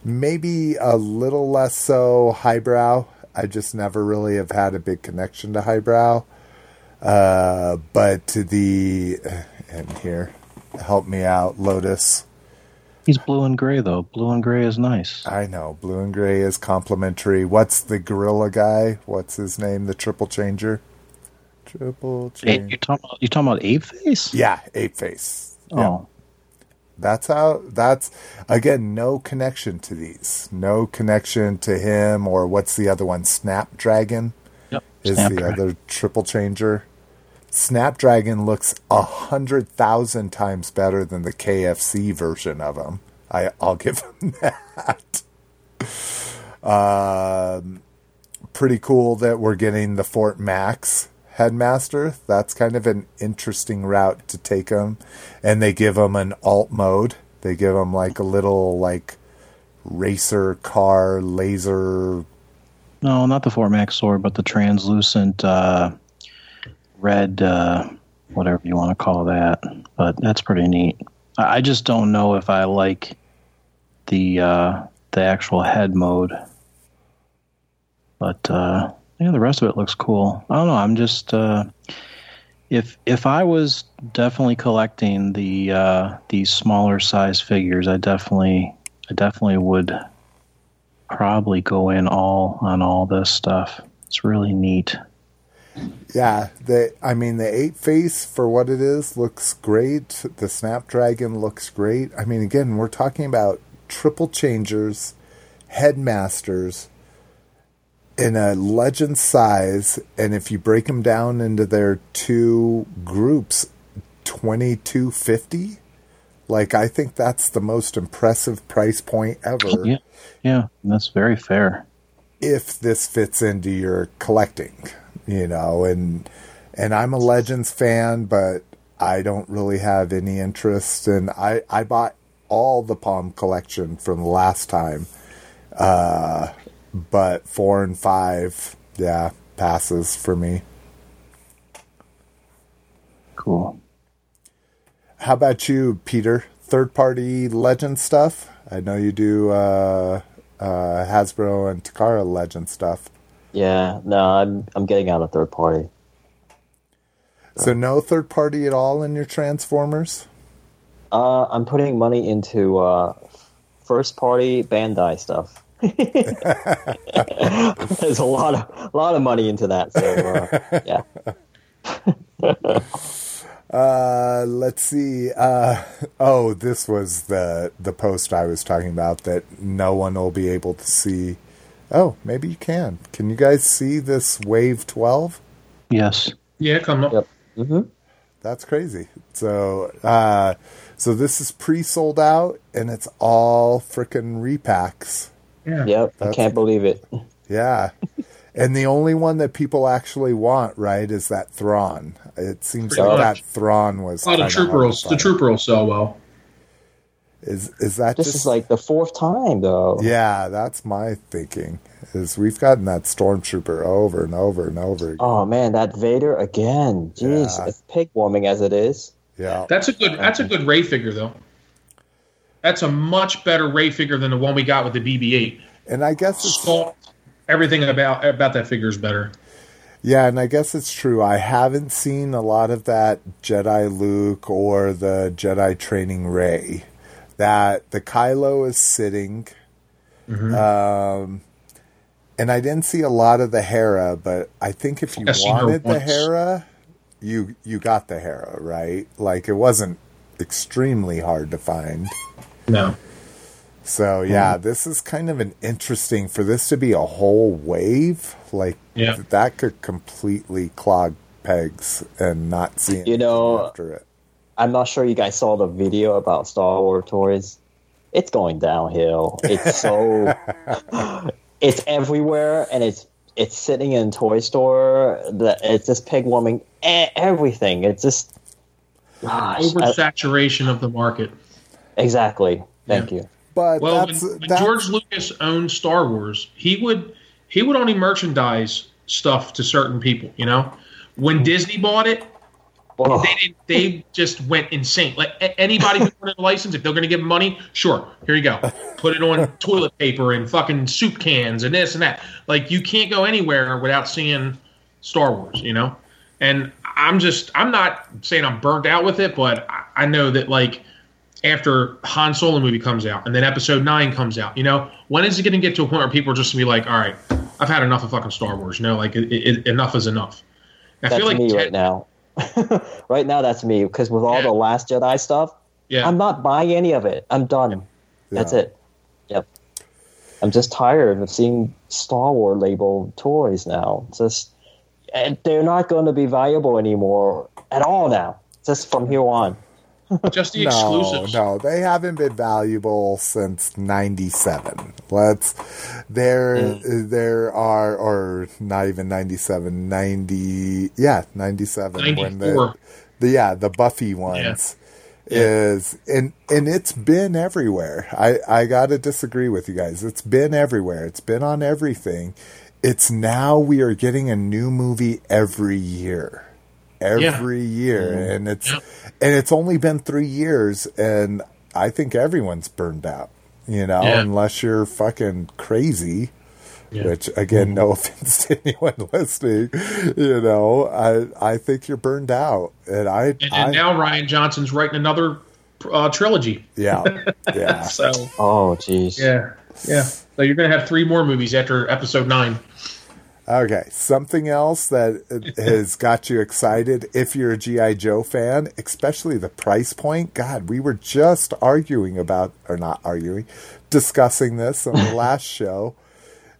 maybe a little less so highbrow. I just never really have had a big connection to highbrow. Uh, but the and here, help me out, Lotus. He's blue and gray though. Blue and gray is nice. I know blue and gray is complimentary. What's the gorilla guy? What's his name? The triple changer. Triple change. you talking about you talking about Apeface? Yeah, Apeface. Yeah. Oh, That's how. That's again no connection to these. No connection to him or what's the other one? Snapdragon yep. is the other triple changer. Snapdragon looks a hundred thousand times better than the KFC version of him. I, I'll give <laughs> him that. Um, pretty cool that we're getting the Fort Max headmaster. That's kind of an interesting route to take him, and they give him an alt mode. They give him like a little like racer car laser No, not the Fort Max sword, but the translucent uh, red, uh, whatever you want to call that. But that's pretty neat. I I just don't know if I like the uh, the actual head mode. But uh, yeah, the rest of it looks cool. I don't know. I'm just uh, if if I was definitely collecting the uh, these smaller size figures, I definitely I definitely would probably go in all on all this stuff. It's really neat. Yeah, the I mean the eight face for what it is looks great. The Snapdragon looks great. I mean again, we're talking about triple changers, headmasters in a legend size and if you break them down into their two groups 2250 like I think that's the most impressive price point ever Yeah, yeah, that's very fair. if this fits into your collecting, you know, and and I'm a Legends fan, but I don't really have any interest and I I bought all the Palm collection from the last time. Uh but 4 and 5, yeah, passes for me. Cool. How about you, Peter? Third party Legend stuff? I know you do uh uh Hasbro and Takara Legend stuff. Yeah, no, I'm I'm getting out of third party. So no third party at all in your Transformers? Uh, I'm putting money into uh, first party Bandai stuff. <laughs> There's a lot of a lot of money into that. So uh, yeah, <laughs> Uh, let's see. Uh, oh, this was the the post I was talking about that no one will be able to see. Oh, maybe you can. Can you guys see this Wave 12? Yes. Yeah, come up. Yep. hmm That's crazy. So, uh, so this is pre-sold out, and it's all freaking repacks. Yeah. Yep. I can't believe it. Yeah. and the only one that people actually want, right, is that Thrawn. It seems Pretty like much. that Thrawn was. Oh, the kinda trooper will, the find. trooper will sell well. Is is that This just is like the fourth time though. Yeah, that's my thinking. Is we've gotten that stormtrooper over and over and over again. Oh man, that Vader again. Jeez, Yeah. it's peg warming as it is. Yeah, That's a good. That's a good Rey figure though. That's a much better Rey figure than the one we got with the BB-8. and I guess it's Sculpt, everything about about that figure is better. yeah, and I guess it's true. I haven't seen a lot of that Jedi Luke or the Jedi training Rey. That the Kylo is sitting, um, and I didn't see a lot of the Hera. But I think if you I've seen her wanted the. Hera, you you got the Hera right. Like it wasn't extremely hard to find. No. So yeah, mm-hmm. this is kind of an interesting for this to be a whole wave. Like Yeah. that could completely clog pegs and not see You know, after it. I'm not sure you guys saw the video about Star Wars toys. It's going downhill. It's so <laughs> it's everywhere, and it's it's sitting in toy store. The, it's just peg warming e- everything. It's just gosh, I- of the market. Exactly. Thank you. But Well, that's, when that's George Lucas owned Star Wars, he would he would only merchandise stuff to certain people. You know, when mm-hmm. Disney bought it, Oh, they didn't, they just went insane. Like anybody who wanted a license, if they're going to give money, sure, here you go. Put it on <laughs> toilet paper and fucking soup cans and this and that. Like you can't go anywhere without seeing Star Wars, you know. And I'm just I'm not saying I'm burnt out with it, but I, I know that like after Han Solo movie comes out and then Episode Nine comes out, you know, when is it going to get to a point where people are just going to be like, all right, I've had enough of fucking Star Wars, you know, like it, it, enough is enough. I that's feel like me Ted- right now. <laughs> right now, that's me because with all Yeah. the Last Jedi stuff, Yeah, I'm not buying any of it. I'm done. That's it. Yep. I'm just tired of seeing Star Wars labeled toys now. Just and they're not going to be valuable anymore at all now. Just from here on. Just the <laughs> no, exclusives. no, they haven't been valuable since '97. Let's there, Mm. there are, or not even '97, '90, yeah, '97 when the, the yeah the Buffy ones is and and it's been everywhere. I I gotta disagree with you guys. It's been everywhere. It's been on everything. It's now we are getting a new movie every year every year and it's Yeah. and it's only been three years and i think everyone's burned out you know Yeah. unless you're fucking crazy Yeah. which again no <laughs> offense to anyone listening you know i i think you're burned out and i And, and I, now Rian Johnson's writing another uh, trilogy. yeah <laughs> yeah So Oh, jeez. yeah, yeah. So you're gonna have three more movies after Episode Nine. Okay, something else that <laughs> has got you excited if you're a G.I. Joe fan, especially the price point. God, we were just arguing about, or not arguing, discussing this on the <laughs> last show.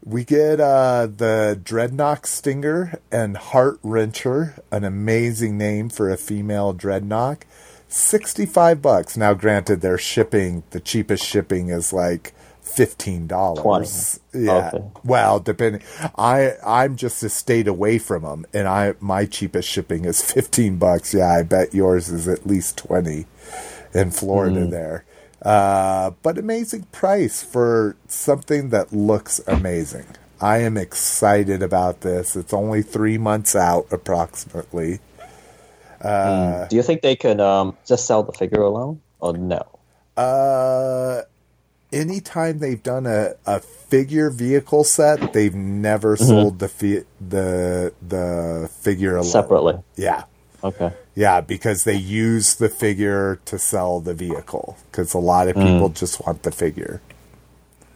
We get uh, the Dreadnok Stinger and Heart Wrencher, an amazing name for a female Dreadnok. 65 bucks. Now, granted, their shipping, the cheapest shipping is like $15. Yeah. Okay. Well, depending, I I'm just a state away from them, and I my cheapest shipping is fifteen bucks. Yeah, I bet yours is at least twenty in Florida there. Uh, but amazing price for something that looks amazing. I am excited about this. It's only three months out, approximately. Do you think they could um, just sell the figure alone, or no? Uh, anytime they've done a, a figure vehicle set, they've never Mm-hmm. sold the fi- the the figure alone. Separately. Yeah, Okay. yeah, because they use the figure to sell the vehicle. Because a lot Mm. of people just want the figure.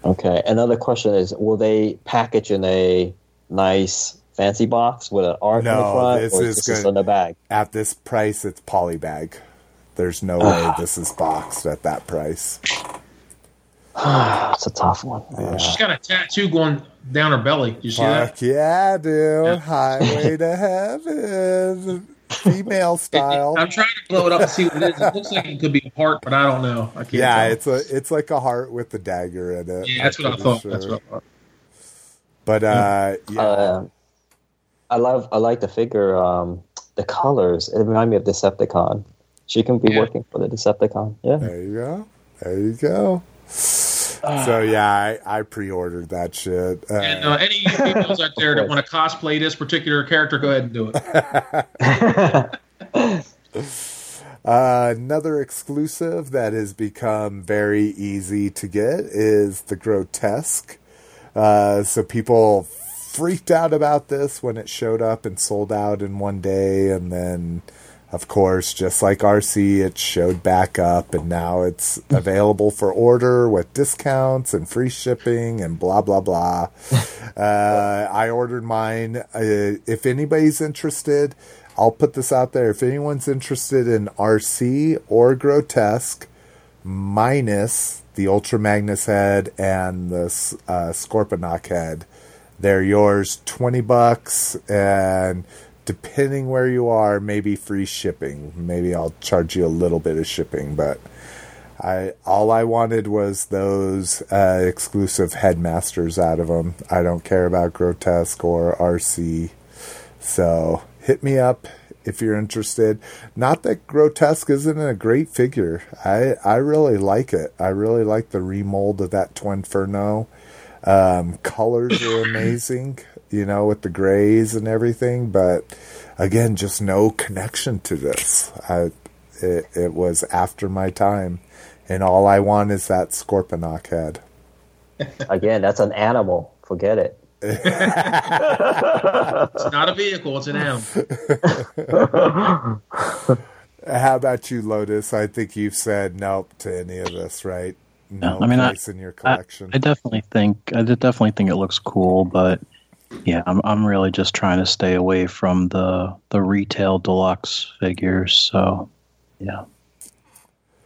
Okay. Another question is: Will they package in a nice fancy box with an art in No, the front, this or is is this in the bag? At this price, it's polybag. There's no <sighs> way this is boxed at that price. <sighs> That's a tough one. She's got a tattoo going down her belly. You see that? Fuck yeah, dude! Highway to heaven, female <laughs> style. I'm trying to blow it up and see what it is. It looks like it could be a heart, but I don't know. I can't. Yeah, tell. it's a it's like a heart with the dagger in it. yeah. That's what I I'm thought. pretty That's what I thought. But uh, yeah, Uh, I love. I like the figure. Um, the colors. It reminds me of Decepticon. She can be Yeah. working for the Decepticon. Yeah. there you go, there you go. So yeah, I, I pre-ordered that shit. Uh, And uh, any females out there that want to <laughs> cosplay this particular character, go ahead and do it. <laughs> Uh, another exclusive that has become very easy to get is the Grotusque. Uh, so people freaked out about this when it showed up and sold out in one day, and then, of course, just like Arcee, it showed back up, and now it's available for order with discounts and free shipping and blah blah blah. <laughs> uh, I ordered mine. Uh, if anybody's interested. I'll put this out there. If anyone's interested in Arcee or Grotusque, minus the Ultra Magnus head and the uh, Scorponok head, they're yours 20 bucks and depending where you are, maybe free shipping. Maybe I'll charge you a little bit of shipping, but I all I wanted was those uh, exclusive headmasters out of them. I don't care about Grotusque or Arcee. So hit me up if you're interested. Not that Grotusque isn't a great figure. I I really like it. I really like the remold of that Twinferno. Um, colors are <coughs> amazing, you know, with the grays and everything. But again, just no connection to this. I it, it was after my time, and all I want is that Scorponok head. Again, that's an animal. Forget it. It's <laughs> not a vehicle; it's an animal. <laughs> How about you, Lotus? I think you've said nope to any of this, right? No, No, I mean, I- in your collection. I definitely think I definitely think it looks cool, but yeah, I'm I'm really just trying to stay away from the the retail deluxe figures. So yeah,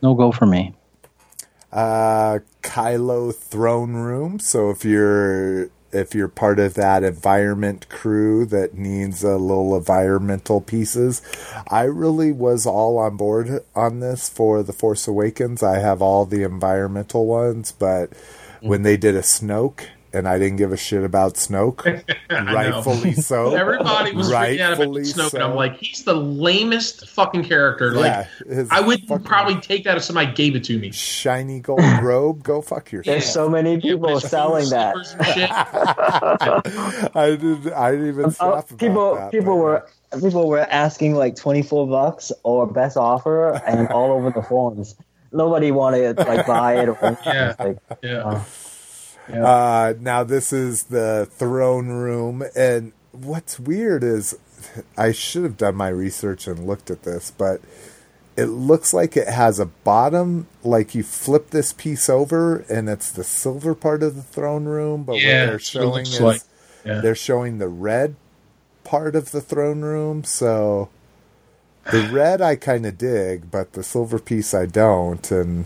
no go for me. uh, Kylo throne room. So if you're if you're part of that environment crew that needs a little environmental pieces, I really was all on board on this for the Force Awakens. I have all the environmental ones, but when they did a Snoke. And I didn't give a shit about Snoke, <laughs> rightfully so. Everybody was freaking out about Rightfully Snoke, and. I'm like, he's the lamest fucking character. Like, Yeah, his I would fucking- probably take that if somebody gave it to me. shiny gold <laughs> robe. Go fuck yourself. There's so many people with selling that. shit. <laughs> I didn't. I didn't even Uh, stop about people that, people but- were people were asking like 24 bucks or best offer and all over the forums nobody wanted to like buy it or. Yeah. Like, Yeah. Uh, Uh, now this is the throne room, and what's weird is I should have done my research and looked at this, but it looks like it has a bottom. Like you flip this piece over, and it's the silver part of the throne room, but Yeah, what they're that's what it showing is like. Yeah. they're showing the red part of the throne room. So the red I kind of dig, but the silver piece I don't, and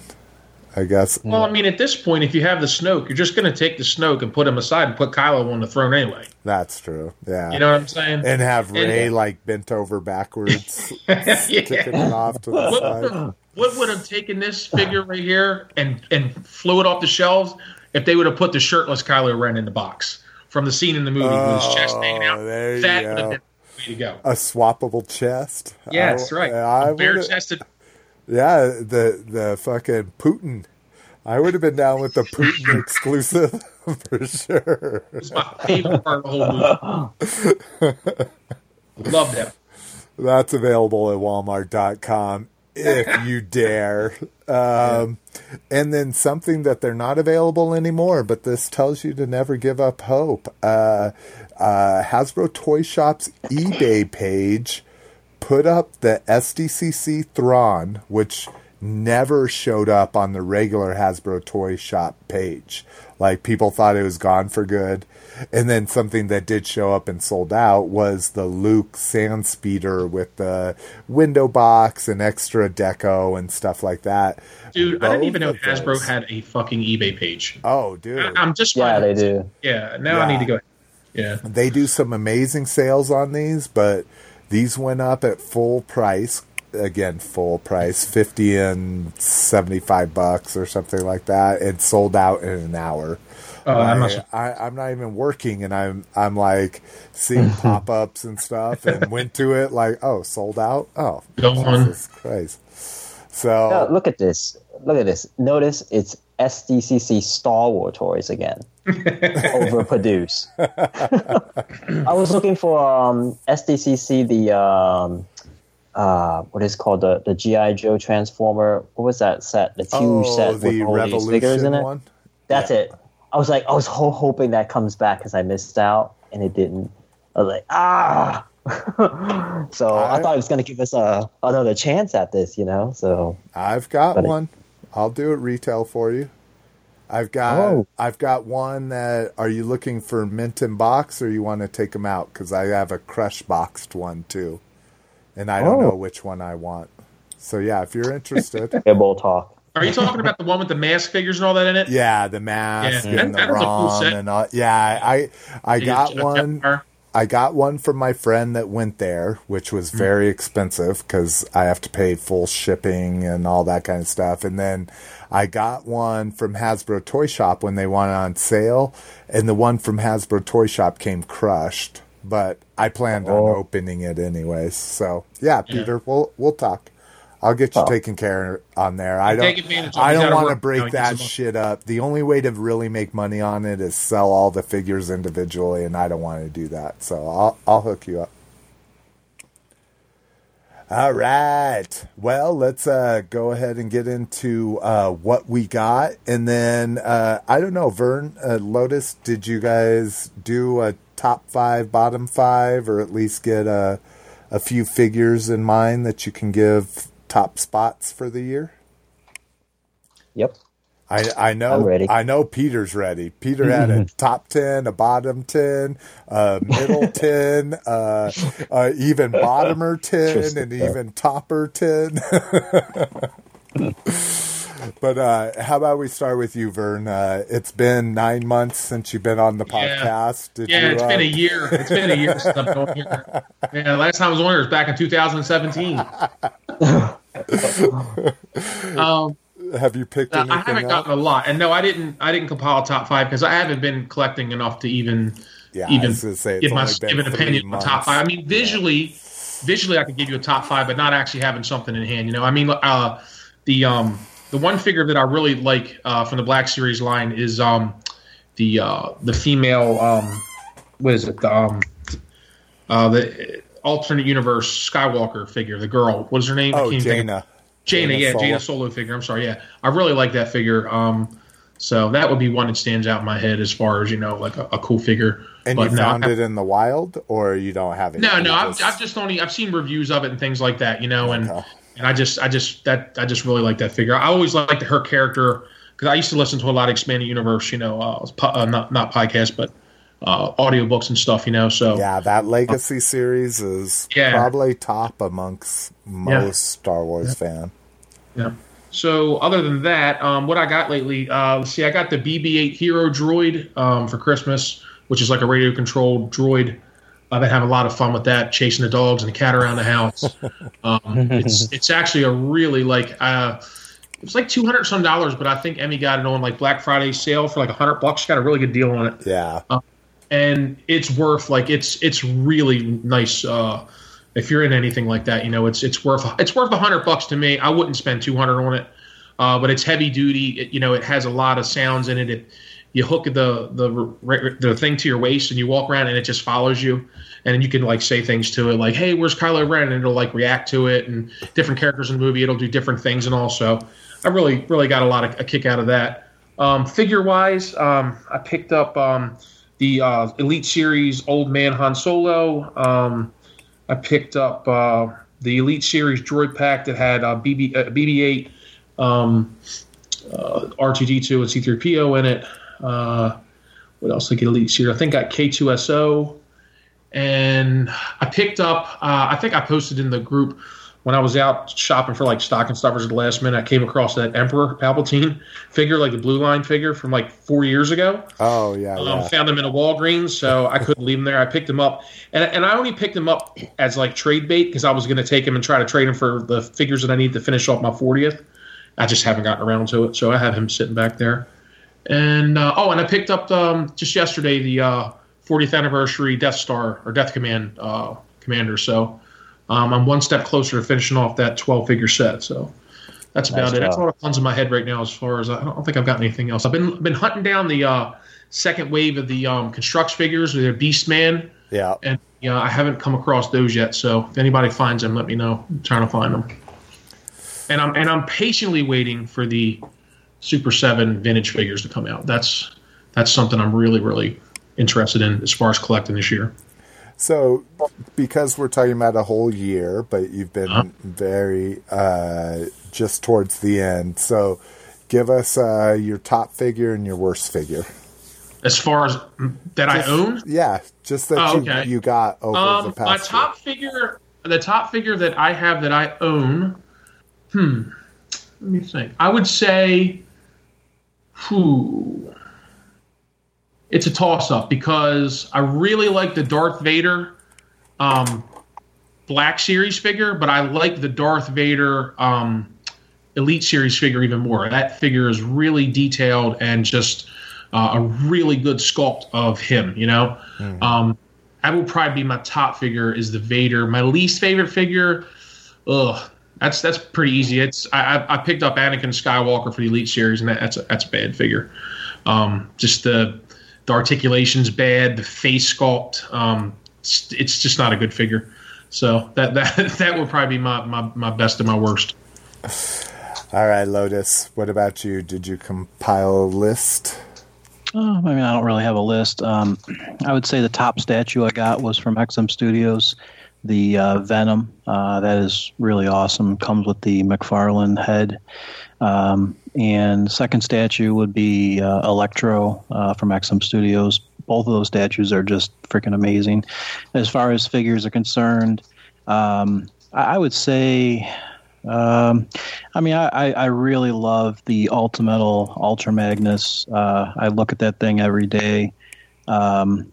I guess Well, I mean, at this point, if you have the Snoke, you're just going to take the Snoke and put him aside and put Kylo on the throne anyway. that's true. Yeah, You know what I'm saying? and have Rey like bent over backwards, <laughs> kicking it off to the what, side. would- what would have taken this figure right here and and flew it off the shelves if they would have put the shirtless Kylo Ren in the box from the scene in the movie with his chest hanging oh, out? Oh, there you that go. would have been the way to go. A swappable chest. Yeah, that's I- right. I Bare chested. Yeah, the the fucking Putin. I would have been down with the Putin <laughs> exclusive <laughs> for sure. It's my favorite part of the whole movie. Love that. That's available at walmart.com if you dare. Um, and then something that they're not available anymore, but this tells you to never give up hope. Uh, uh, Hasbro Toy Shop's eBay page put up the SDCC Thrawn, which never showed up on the regular Hasbro Toy Shop page. Like people thought it was gone for good. And then something that did show up and sold out was the Luke Sand Speeder with the window box and extra deco and stuff like that. Dude, I didn't even know Hasbro those- had a fucking eBay page. Oh, dude. I- I'm just yeah they do Yeah, now I need to go. Yeah. They do some amazing sales on these, but these went up at full price. Again, full price, fifty and seventy-five bucks or something like that, and sold out in an hour. Oh, I I, must- I, I'm not even working, and I'm I'm like seeing <laughs> pop-ups and stuff, and went to it like, oh, sold out. Oh, Go on. Jesus Christ! So No, look at this look at this notice it's SDCC Star Wars toys again <laughs> overproduced <laughs> I was looking for um, SDCC the um, uh, what is it called the the GI Joe Transformer what was that set the huge oh, set with the all these figures in it one. That's it. I was like, I was ho- hoping that comes back because I missed out, and it didn't. I was like, ah. <laughs> so I, I- thought it was going to give us a another chance at this, you know. So I've got But it- one. I'll do it retail for you. I've got Oh. I've got one that are you looking for mint and box or you want to take them out cuz I have a crush boxed one too. And I don't Oh. know which one I want. So yeah, if you're interested. <laughs> yeah, we'll talk. Are you talking about the one with the mask figures and all that in it? yeah, the mask Yeah, and that- the that was a cool set. and all. Yeah, I I You got one Jetfire? I got one from my friend that went there, which was Hmm. very expensive because I have to pay full shipping and all that kind of stuff. And then I got one from Hasbro Toy Shop when they went on sale, and the one from Hasbro Toy Shop came crushed. But I planned on Oh. opening it anyways. So yeah, Peter, we'll we'll talk. I'll get you Oh. taken care on there. I don't. Take advantage of it. I don't want to break that shit up. The only way to really make money on it is sell all the figures individually, and I don't want to do that. So I'll I'll hook you up. All right. Well, let's uh, go ahead and get into uh, what we got, and then uh, I don't know, Vern, uh, Lotus, did you guys do a top five, bottom five, or at least get a a few figures in mind that you can give top spots for the year? Yep. I, I know I'm ready. I know Peter's ready. Peter had a <laughs> top ten, a bottom ten, a middle <laughs> ten, uh, uh, even bottomer ten, and even topper ten. <laughs> but uh, how about we start with you, Vern? Uh, it's been nine months since you've been on the Yeah. podcast. Did Yeah, you, it's uh, been a year. It's been a year since I've been here. Yeah, last time I was on here was back in 2017. <laughs> um, Have you picked I haven't up? gotten a lot, and no, I didn't. I didn't compile a top five because I haven't been collecting enough to even Yeah, even say, give my give an opinion on top five. I mean, visually, visually, I could give you a top five, but not actually having something in hand. You know, I mean, uh, the um the one figure that I really like uh, from the Black Series line is um the uh, the female um what is it the um uh, the alternate universe Skywalker figure, the girl. What is her name? Oh, can't think of- Jaina. Jaina, Jaina yeah, Solo. Jaina Solo figure. I'm sorry, yeah, I really like that figure. Um, so that would be one that stands out in my head as far as you know, like a, a cool figure. And But you no, found I- it in the wild, or you don't have it? No, no, I've, I've just only I've seen reviews of it and things like that, you know, and Okay. and I just I just that I just really like that figure. I always liked her character because I used to listen to a lot of expanded universe, you know, uh, po- uh, not not podcast, but uh, audiobooks and stuff, you know. So Yeah, that Legacy series is Yeah. probably top amongst most Star Wars fan. Yeah. So other than that, um, what I got lately, uh, let's see, I got the BB-8 Hero Droid um, for Christmas, which is like a radio controlled droid. I've been having a lot of fun with that, chasing the dogs and the cat around the house. <laughs> um, it's it's actually a really like uh, it's like two hundred some dollars, but I think Emmy got it on like Black Friday sale for like a hundred bucks. She got a really good deal on it Yeah, and it's worth like it's it's really nice uh if you're in anything like that you know it's it's worth it's worth a hundred bucks to me. I wouldn't spend 200 on it uh but it's heavy duty. It, you know it has a lot of sounds in it, it you hook the the the thing to your waist and you walk around and it just follows you. And you can like say things to it like hey where's kylo ren? And it'll like react to it and different characters in the movie it'll do different things and also i really really got a lot of a kick out of that. Um, figure wise, um, I picked up um, the uh, Elite Series Old Man Han Solo. Um, I picked up uh, the Elite Series Droid Pack that had uh, BB uh, BB-8, um, uh, R2D2, and C3PO in it. Uh, what else? Like Elite Series, I think I got K2SO, and I picked up. Uh, I think I posted in the group when I was out shopping for like stocking stuffers at the last minute. I came across that Emperor Palpatine figure, like the blue line figure from like four years ago. oh yeah, Um, yeah. Found them in a Walgreens, so I couldn't leave them there. I picked them up, and and I only picked them up as like trade bait because I was going to take them and try to trade them for the figures that I need to finish off my 40th. I just haven't gotten around to it, so I have him sitting back there. And uh, oh, and I picked up um, just yesterday the uh, 40th anniversary Death Star or Death Command uh, commander. So um, I'm one step closer to finishing off that 12 figure set. So that's about Nice it. That's job. all that comes in my head right now. As far as I don't think I've got anything else. I've been been hunting down the uh, second wave of the um, Construx figures with their Beastman, yeah. and you know, I haven't come across those yet. So if anybody finds them, let me know. I'm trying to find them. And I'm and I'm patiently waiting for the Super Seven vintage figures to come out. That's that's something I'm really really interested in as far as collecting this year. So, because we're talking about a whole year, but you've been Uh-huh. very uh, just towards the end. So, give us uh, your top figure and your worst figure. As far as that I own, Yeah, just that Oh, you, okay. you got over the Um, past. my year. top figure, the top figure that I have that I own. Hmm. Let me think. I would say, who? It's a toss up because I really like the Darth Vader um, Black Series figure, but I like the Darth Vader um, Elite Series figure even more. That figure is really detailed and just uh, a really good sculpt of him. You know, um, that will probably be my top figure is the Vader. My least favorite figure, ugh, that's that's pretty easy. It's I, I I picked up Anakin Skywalker for the Elite Series, and that, that's a, that's a bad figure. Um, just the the articulation's bad, the face sculpt. Um, it's, it's just not a good figure. So that that <laughs> that would probably be my, my, my best and my worst. All right, Lotus. What about you? Did you compile a list? Oh, I mean, I don't really have a list. Um, I would say the top statue I got was from XM Studios, the uh, Venom. Uh, that is really awesome. Comes with the McFarlane head. Um, and second statue would be uh, Electro uh, from XM Studios. Both of those statues are just freaking amazing. As far as figures are concerned, um, I, I would say um, I mean, I, I, really love the Ultimetal Ultra Magnus. Uh, I look at that thing every day. Um,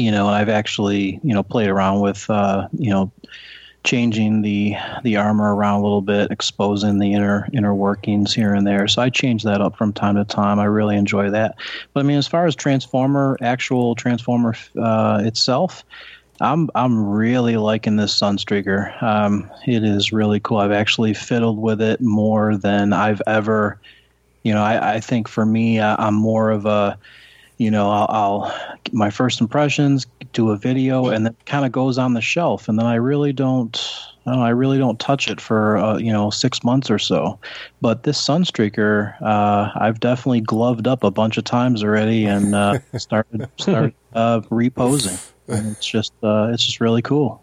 you know, and I've actually, you know, played around with, uh, you know, changing the the armor around a little bit, exposing the inner inner workings here and there. So I change that up from time to time. I really enjoy that. But I mean, as far as Transformer, actual Transformer uh, itself, I'm I'm really liking this Sunstreaker. Um, it is really cool. I've actually fiddled with it more than I've ever. You know, I, I think for me, I, I'm more of a, you know, I'll, I'll my first impressions, do a video, and then kind of goes on the shelf, and then I really don't. I, really don't touch it for uh, you know six months or so, but this Sunstreaker, uh, I've definitely gloved up a bunch of times already and uh, <laughs> started started uh, reposing and it's just uh, it's just really cool.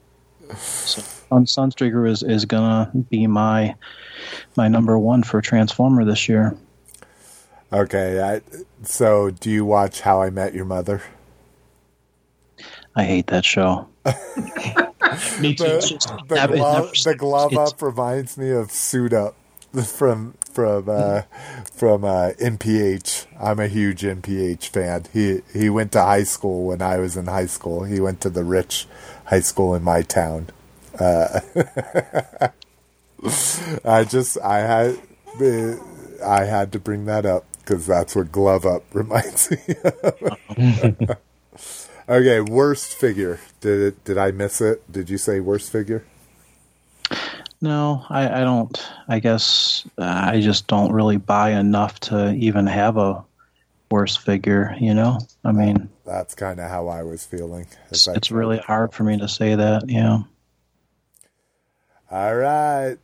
So Sun, Sunstreaker is is gonna be my my number one for Transformer this year. Okay, I, so do you watch How I Met Your Mother? I hate that show. <laughs> Me too. The, the never- glove, never- the glove up reminds me of Suit Up <laughs> from from uh, from uh, NPH. I'm a huge NPH fan. He he went to high school when I was in high school. He went to the rich high school in my town. Uh, <laughs> I just I had the I had to bring that up because that's what glove up <laughs> reminds me. of. okay, worst figure. Did it? Did I miss it? Did you say worst figure? No, I, I don't. I guess uh, I just don't really buy enough to even have a worst figure. You know, I mean, That's kind of how I was feeling. it's, it's really hard for me to say that. Yeah. All right.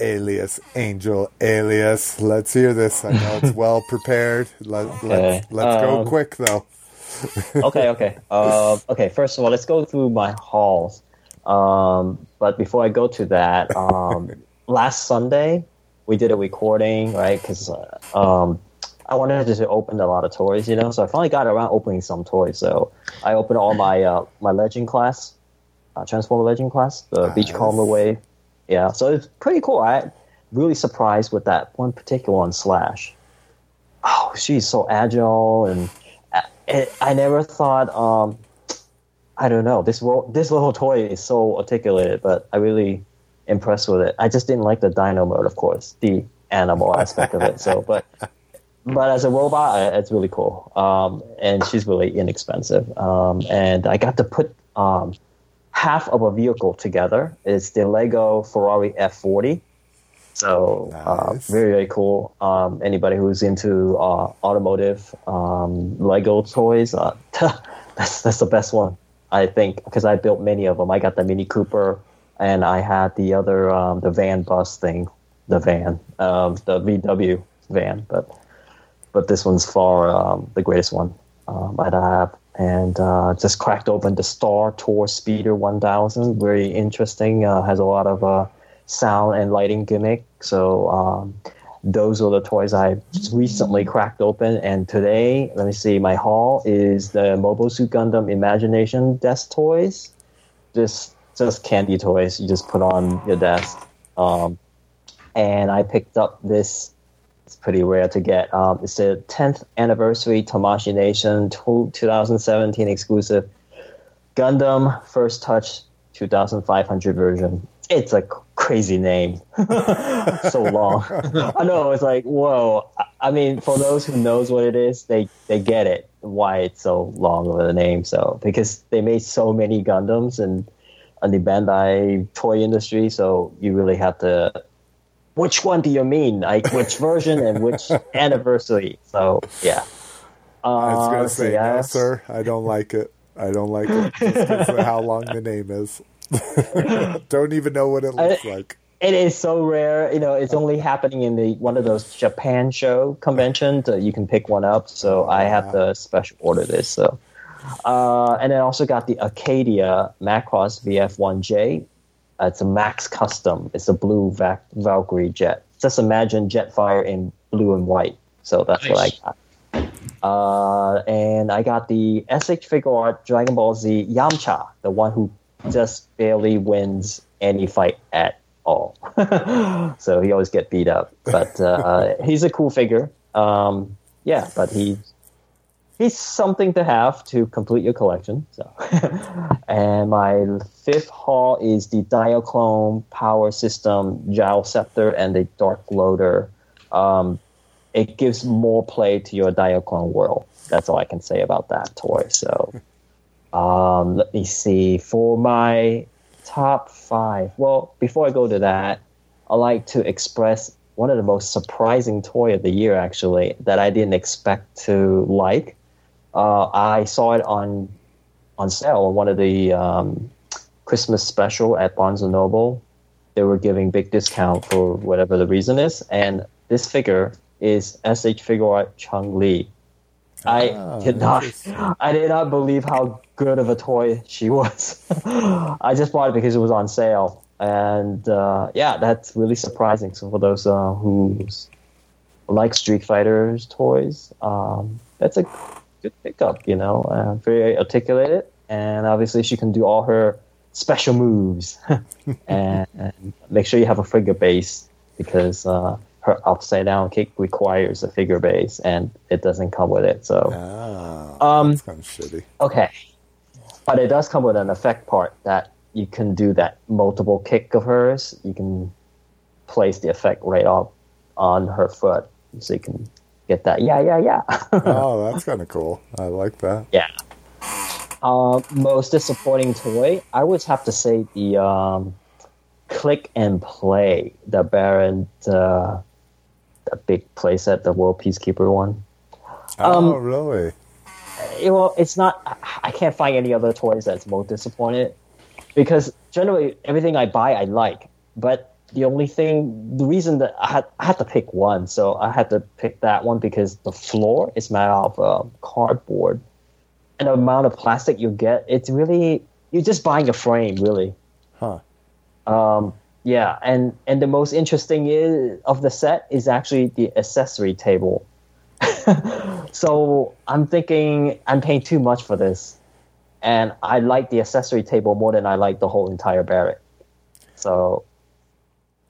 Alias, Angel, Alias. Let's hear this. I know it's <laughs> well prepared. Let, Okay. Let's, let's go Um, quick, though. <laughs> okay, okay. Uh, okay, first of all, let's go through my hauls. Um, but before I go to that, um, <laughs> last Sunday we did a recording, right? Because uh, um, I wanted to open a lot of toys, you know. So I finally got around opening some toys. So I opened all my uh, my Legend class, uh, Transformer Legend class, the Nice. Beachcomber Wave. Yeah, so it's pretty cool. I really surprised with that one particular one, Slash. Oh, she's so agile and I, I never thought um I don't know this wo- this little toy is so articulated, but I really impressed with it. I just didn't like the dino mode, of course, the animal aspect of it. So, <laughs> but but as a robot, it's really cool. Um, and she's really inexpensive. Um, and I got to put um, half of a vehicle together. It's the Lego Ferrari F40. So uh, very very cool. Um, anybody who's into uh, automotive um, Lego toys, uh, <laughs> that's that's the best one I think because I built many of them. I got the Mini Cooper, and I had the other um, the van bus thing, the van, um, the VW van, but but this one's far um, the greatest one um, I have. And uh, just cracked open the Star Tour Speeder 1000. Very interesting. Uh, has a lot of uh, sound and lighting gimmick. So um, those are the toys I recently cracked open. And today, let me see, my haul is the Mobile Suit Gundam Imagination desk toys. Just just candy toys you just put on your desk. Um, and I picked up this It's pretty rare to get. Um, it's the 10th anniversary Tamashii Nation tw 2017 exclusive Gundam First Touch 2500 version. It's a crazy name. <laughs> so long. I know. It's like whoa. I- I mean, for those who knows what it is, they they get it why it's so long of a name. So because they made so many Gundams and on the Bandai toy industry, so you really have to. Which one do you mean? Like which <laughs> version and which anniversary? So yeah. Uh, I was gonna say see, no, sir. I don't like it. I don't like it because of how long the name is. <laughs> don't even know what it looks like. It is so rare. You know, it's only happening in the one of those Japan show conventions. that you can pick one up. So I have to special order this. So, uh, and then also got the Arcadia Macross VF1J. Uh, it's a Max Custom. It's a blue Vac- Valkyrie jet. Just imagine Jetfire in blue and white. So that's what I got. Uh, and I got the S.H. Figuarts Dragon Ball Z Yamcha, the one who just barely wins any fight at all. <laughs> so he always get beat up, but uh, he's a cool figure. Um, yeah, but he he's something to have to complete your collection. So, <laughs> and my fifth haul is the Diaclone Power System Gile Scepter and the Dark Loader. Um, it gives more play to your Diaclone world. That's all I can say about that toy. So, <laughs> um, let me see. For my top five, well, before I go to that, I like to express one of the most surprising toy of the year, actually, that I didn't expect to like. Uh, I saw it on on sale on one of the um, Christmas special at Barnes and Noble. They were giving big discount for whatever the reason is, and this figure is S.H. Figuarts Chung Lee. I Ah, did not. <laughs> I did not believe how good of a toy she was. <laughs> I just bought it because it was on sale, and uh, yeah, that's really surprising. So for those uh, who like Street Fighters toys, um, that's a good pickup. You know, uh, very articulated, and obviously she can do all her special moves. <laughs> and, and make sure you have a figure base because uh, her upside down kick requires a figure base, and it doesn't come with it. So. Ah, Um, that's kind of shitty. Okay. But it does come with an effect part that you can do that multiple kick of hers. You can place the effect right up on her foot. So you can get that. Yeah, yeah, yeah. <laughs> Oh, that's kind of cool. I like that. yeah. Uh, most disappointing toy, I would have to say the um, click and play, the Baron, uh, the big playset, the World Peacekeeper one. Um, oh, really? Eh, well, it's not. I- I can't find any other toys that's more disappointed because generally everything I buy I like, but the only thing, the reason that I had, I had to pick one, so I had to pick that one because the floor is made out of uh, cardboard, and the amount of plastic you get, it's really you're just buying a frame, really. Huh. Um, yeah, and and the most interesting is of the set is actually the accessory table. <laughs> so I'm thinking I'm paying too much for this, and I like the accessory table more than I like the whole entire barrack. So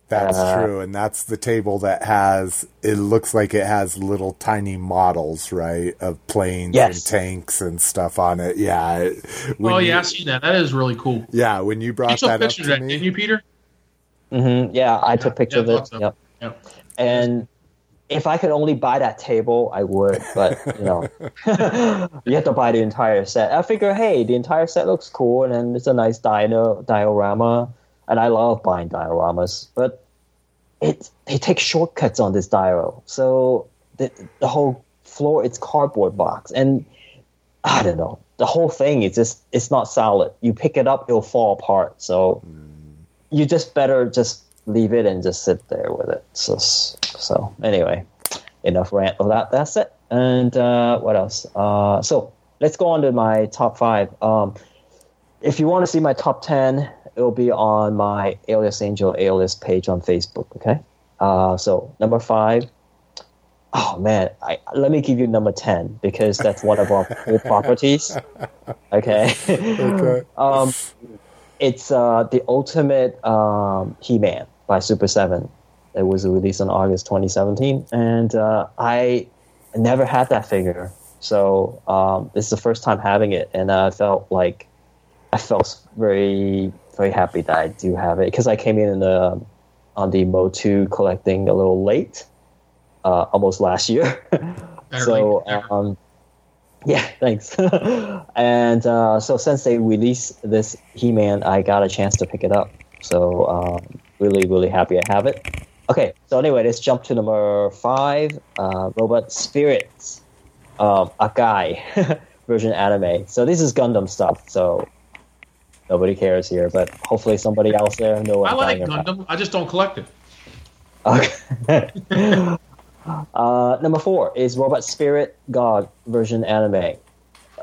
That's Uh, true, and that's the table that has. It looks like it has little tiny models, right, of planes Yes. and tanks and stuff on it. Yeah. it- when Oh you- yeah, I see that. That is really cool. yeah. When you You brought took that up to that, me, didn't you, Peter? Mm-hmm, yeah, I took picture yeah, of it. thought so. Yep. Yeah. And if I could only buy that table, I would. But you know, <laughs> you have to buy the entire set. I figure, hey, the entire set looks cool, and then it's a nice dino diorama, and I love buying dioramas. But it they take shortcuts on this dio, so the the whole floor it's cardboard box, and I don't know. The whole thing is just it's not solid. You pick it up, it'll fall apart. So you just better just leave it and just sit there with it. So, so anyway, enough rant of that. That's it. And uh, what else? Uh, so let's go on to my top five. Um, if you want to see my top ten, it'll be on my Alias Angel Alias page on Facebook. Okay. Uh, so number five. Oh man, I, let me give you number ten because that's one of our core <laughs> properties. Okay. okay. <laughs> Um, it's uh, the ultimate um, He-Man by Super Seven. It was released in August 2017, and uh, I never had that figure. So um, this is the first time having it, and I felt like I felt very very happy that I do have it because I came in, in the, on the Motu collecting a little late, uh, almost last year. <laughs> So late than never. um, yeah, thanks. <laughs> and uh, so since they released this He-Man, I got a chance to pick it up. So um, really, really happy I have it. Okay, so anyway, let's jump to number five, uh, Robot Spirits, um, a guy <laughs> version anime. So this is Gundam stuff. So nobody cares here, but hopefully somebody else there know I like talking about. Gundam. I just don't collect it. Okay. <laughs> uh, number four is Robot Spirit God version anime,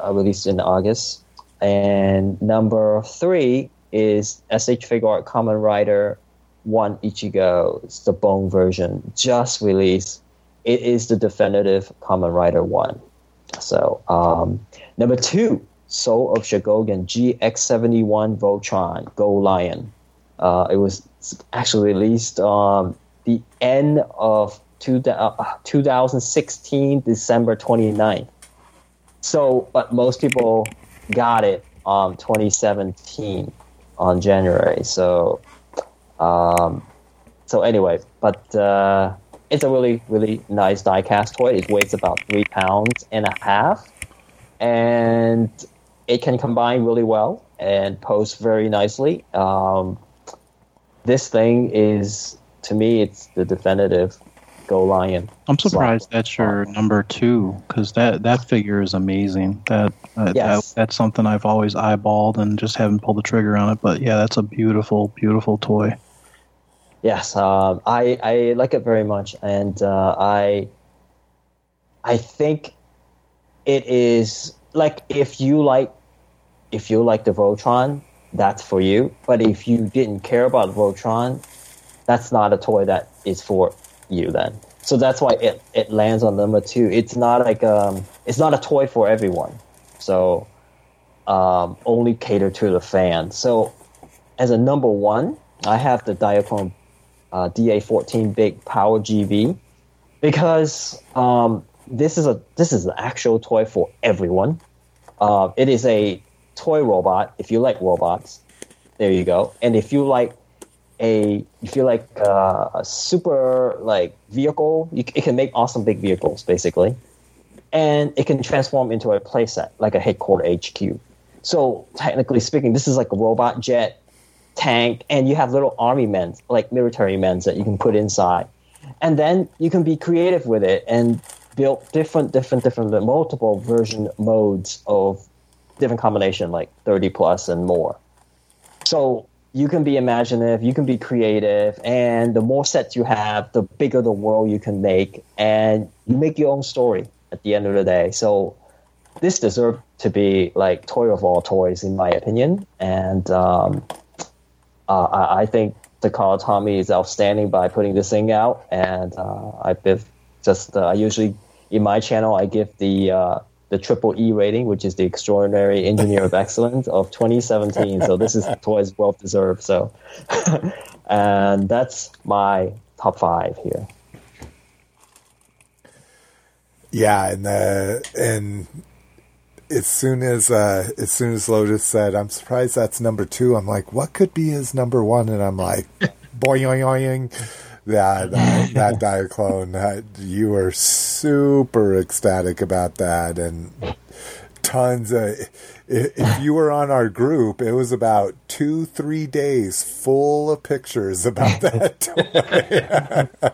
uh, released in August. And number three is SH Figure Art Kamen Rider 1 Ichigo. It's the Bone version, just released. It is the definitive Kamen Rider 1. So, um, number two, Soul of Chogokin GX71 Voltron Go Lion. Uh, it was actually released um, the end of two, uh, 2016, December 29th. So, but most people got it um 2017 on January. So, um, so anyway, but uh, it's a really really nice diecast toy. It weighs about three pounds and a half, and it can combine really well and pose very nicely. Um, this thing is to me, it's the definitive Go Lion. I'm surprised that's your number two because that, that figure is amazing. That, uh, Yes. that that's something I've always eyeballed and just haven't pulled the trigger on it. But yeah, that's a beautiful, beautiful toy. Yes, um, I I like it very much, and uh, I I think it is like if you like if you like the Voltron, that's for you. But if you didn't care about Voltron, that's not a toy that is for you then. So that's why it, it lands on number two. It's not like um it's not a toy for everyone. So um only cater to the fan. So as a number one, I have the Diaclone uh, DA14 Big Power GB because um, this is a this is an actual toy for everyone. Uh, it is a toy robot. If you like robots, there you go. And if you like a if you like uh, a super like vehicle, you, it can make awesome big vehicles basically, and it can transform into a playset like a headquarter HQ. So technically speaking, this is like a robot jet tank and you have little army men like military men that you can put inside and then you can be creative with it and build different different different multiple version modes of different combination like 30 plus and more. So you can be imaginative you can be creative and the more sets you have the bigger the world you can make and you make your own story at the end of the day. So this deserves to be like toy of all toys in my opinion and um, uh, I, I think the Tomy is outstanding by putting this thing out, and uh, I've been just uh, I usually in my channel I give the uh, the triple E rating, which is the Extraordinary Engineer of <laughs> Excellence of 2017. so this is toys well deserved. So, <laughs> and that's my top five here. Yeah, and the and as soon as uh, as soon as Lotus said, "I'm surprised that's number two, I'm like, "What could be his number one?" And I'm like, <laughs> "Boing, that <laughs> that, that Diaclone, you were super ecstatic about that, and tons of. If you were on our group, it was about two, three days full of pictures about <laughs> that toy.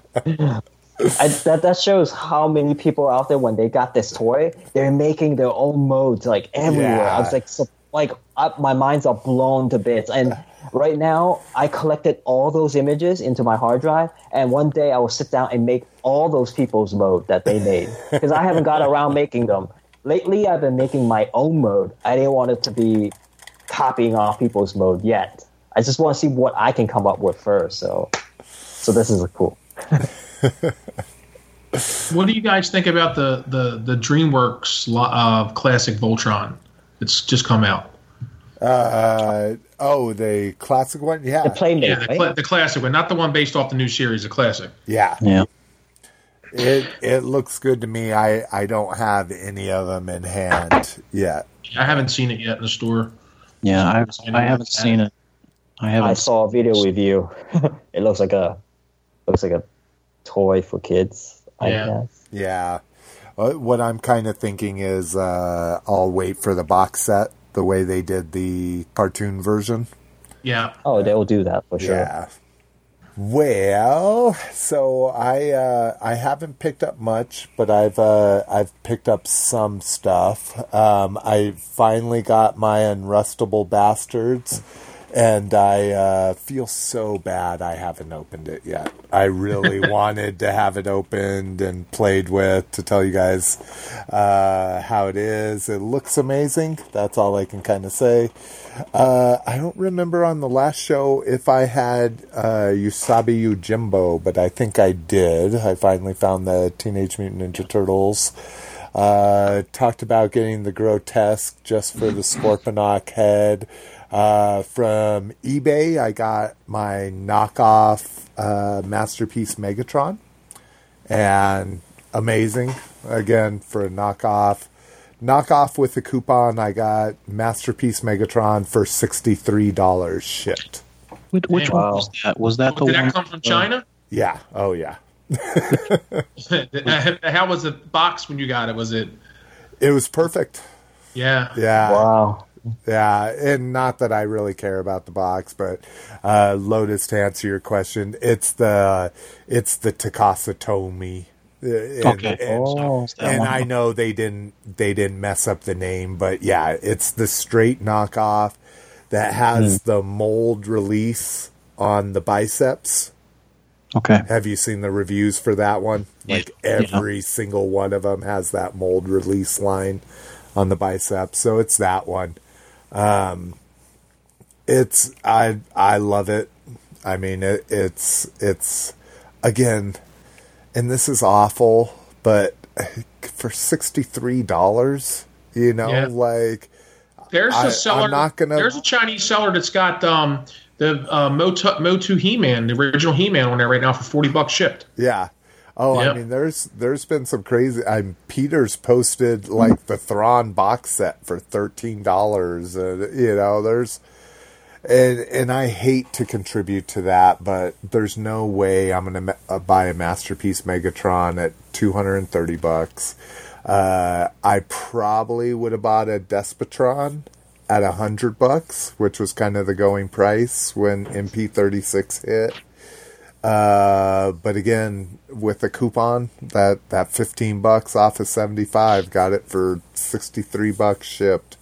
I, that that shows how many people out there when they got this toy, they're making their own modes like everywhere. I was like, so, like I, my minds are blown to bits. And right now, I collected all those images into my hard drive, and one day I will sit down and make all those people's mode that they made because I haven't got around making them. Lately, I've been making my own mode. I didn't want it to be copying off people's mode yet. I just want to see what I can come up with first. So, so this is cool. <laughs> What do you guys think about the the the DreamWorks lo- uh, classic Voltron? It's just come out. Uh, Oh, the classic one. Yeah, The Playmate, Yeah, the, right? the classic one, not the one based off the new series, the classic. yeah. Yeah. It it looks good to me. I I don't have any of them in hand yet. I haven't seen it yet in the store. Yeah, I, I haven't seen it. I haven't. I saw a video review. <laughs> it looks like a looks like a toy for kids. I Yeah. guess. Yeah. Uh, What I'm kind of thinking is uh, I'll wait for the box set the way they did the cartoon version. Yeah. Oh, they will do that for sure. Yeah. Well, so I uh, I haven't picked up much, but I've uh, I've picked up some stuff. Um, I finally got my Unrustable Bastards, and I uh, feel so bad I haven't opened it yet. I really <laughs> wanted to have it opened and played with to tell you guys uh, how it is. It looks amazing. That's all I can kind of say. Uh, I don't remember on the last show if I had uh, Usagi Yojimbo, but I think I did. I finally found the Teenage Mutant Ninja Turtles. Uh, talked about getting the Grotusque just for the <laughs> Scorponok head. Uh, from eBay, I got my knockoff uh, Masterpiece Megatron. And amazing. Again, for a knockoff. Knockoff with the coupon, I got Masterpiece Megatron for $63 shipped. Which, which Wow. one was that? Was that the Did one? that come from China? Yeah. Oh, yeah. <laughs> How was the box when you got it? Was it? It was perfect. Yeah. Yeah. Wow. Yeah, and not that I really care about the box, but uh, Lotus, to answer your question, it's the it's the Takara Tomy. Uh, and- Okay. and, Oh, and? I know they didn't they didn't mess up the name, but yeah, it's the straight knockoff that has the mold release on the biceps. Okay. Have you seen the reviews for that one? Like Yeah. every single one of them has that mold release line on the biceps. So it's that one. Um, it's I I love it. I mean it, it's it's again, and this is awful, but <laughs> for sixty three dollars, you know, Yeah. like There's I- a seller. I'm not gonna- There's a Chinese seller that's got um the uh, Motu, Motu He-Man, the original He-Man, on there right now for forty bucks shipped. Yeah. Oh, Yeah. I mean, there's there's been some crazy. I'm Peter's posted like the Thrawn box set for thirteen dollars. Uh, you know, there's and and I hate to contribute to that, but there's no way I'm gonna ma- uh, buy a masterpiece Megatron at two hundred and thirty bucks. Uh, I probably would have bought a Despotron at a hundred bucks, which was kind of the going price when MP36 hit. Uh, but again, with the coupon, that that fifteen bucks off of seventy five, got it for sixty three bucks shipped,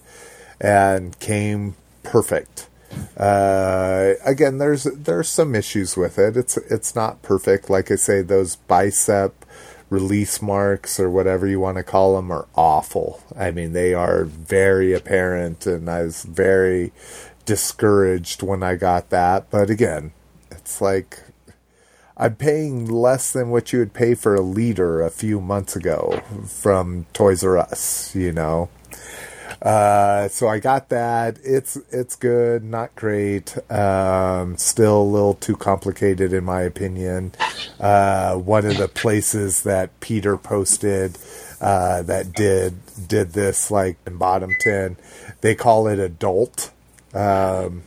and came perfect. Uh, again, there's there's some issues with it. It's it's not perfect. Like I say, those bicep release marks or whatever you want to call them are awful. I mean, they are very apparent, and I was very discouraged when I got that. But again, it's like I'm paying less than what you would pay for a liter a few months ago from Toys R Us, you know. Uh, so I got that. It's it's good, not great. Um, still a little too complicated in my opinion. Uh, one of the places that Peter posted uh, that did did this like in bottom ten, they call it adult. Um,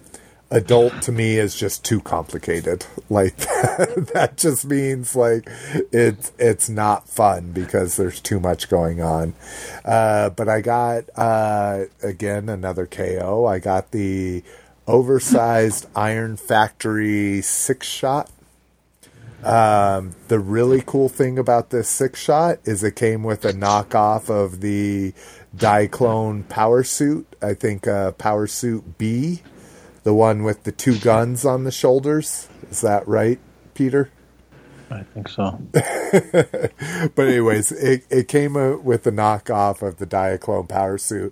adult to me is just too complicated. <laughs> Like that just means like it's it's not fun because there's too much going on. Uh, but I got uh, again another KO. I got the oversized Iron Factory Sixshot. Um, the really cool thing about this Sixshot is it came with a knockoff of the Diaclone Power Suit. I think uh, Power Suit B the one with the two guns on the shoulders. Is that right, Peter? I think so. <laughs> But anyways, it, it came with the knockoff of the Diaclone power suit,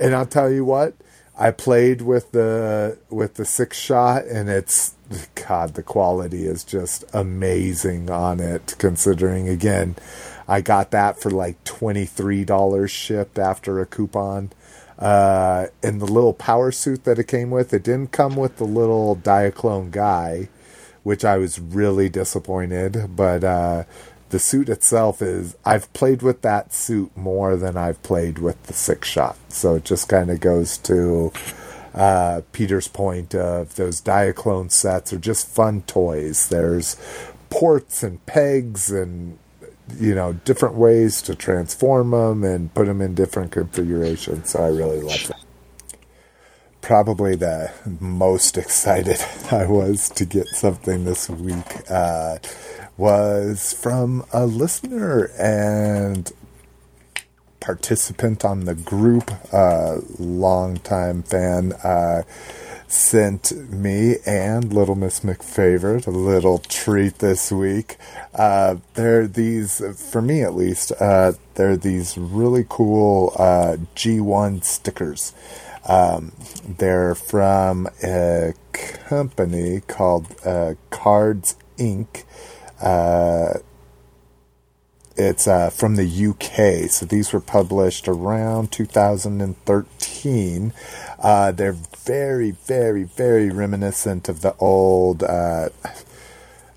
and I'll tell you what, I played with the with the Sixshot, and it's God, the quality is just amazing on it. Considering again, I got that for like $23 shipped after a coupon. Uh, and the little power suit that it came with, it didn't come with the little Diaclone guy, which I was really disappointed. But uh, the suit itself is, I've played with that suit more than I've played with the Sixshot. So it just kind of goes to uh, Peter's point of those Diaclone sets are just fun toys. There's ports and pegs and you know different ways to transform them and put them in different configurations. So I really love that. Probably the most <laughs> excited I was to get something this week uh, was from a listener and participant on the group, uh, longtime fan, uh, sent me and Little Miss McFavorite a little treat this week. Uh, there are these, for me at least, uh, there are these really cool uh, G1 stickers. Um, they're from a company called uh, Cards Inc. It's uh, from the UK, so these were published around 2013. Uh, they're very, very, very reminiscent of the old. Uh,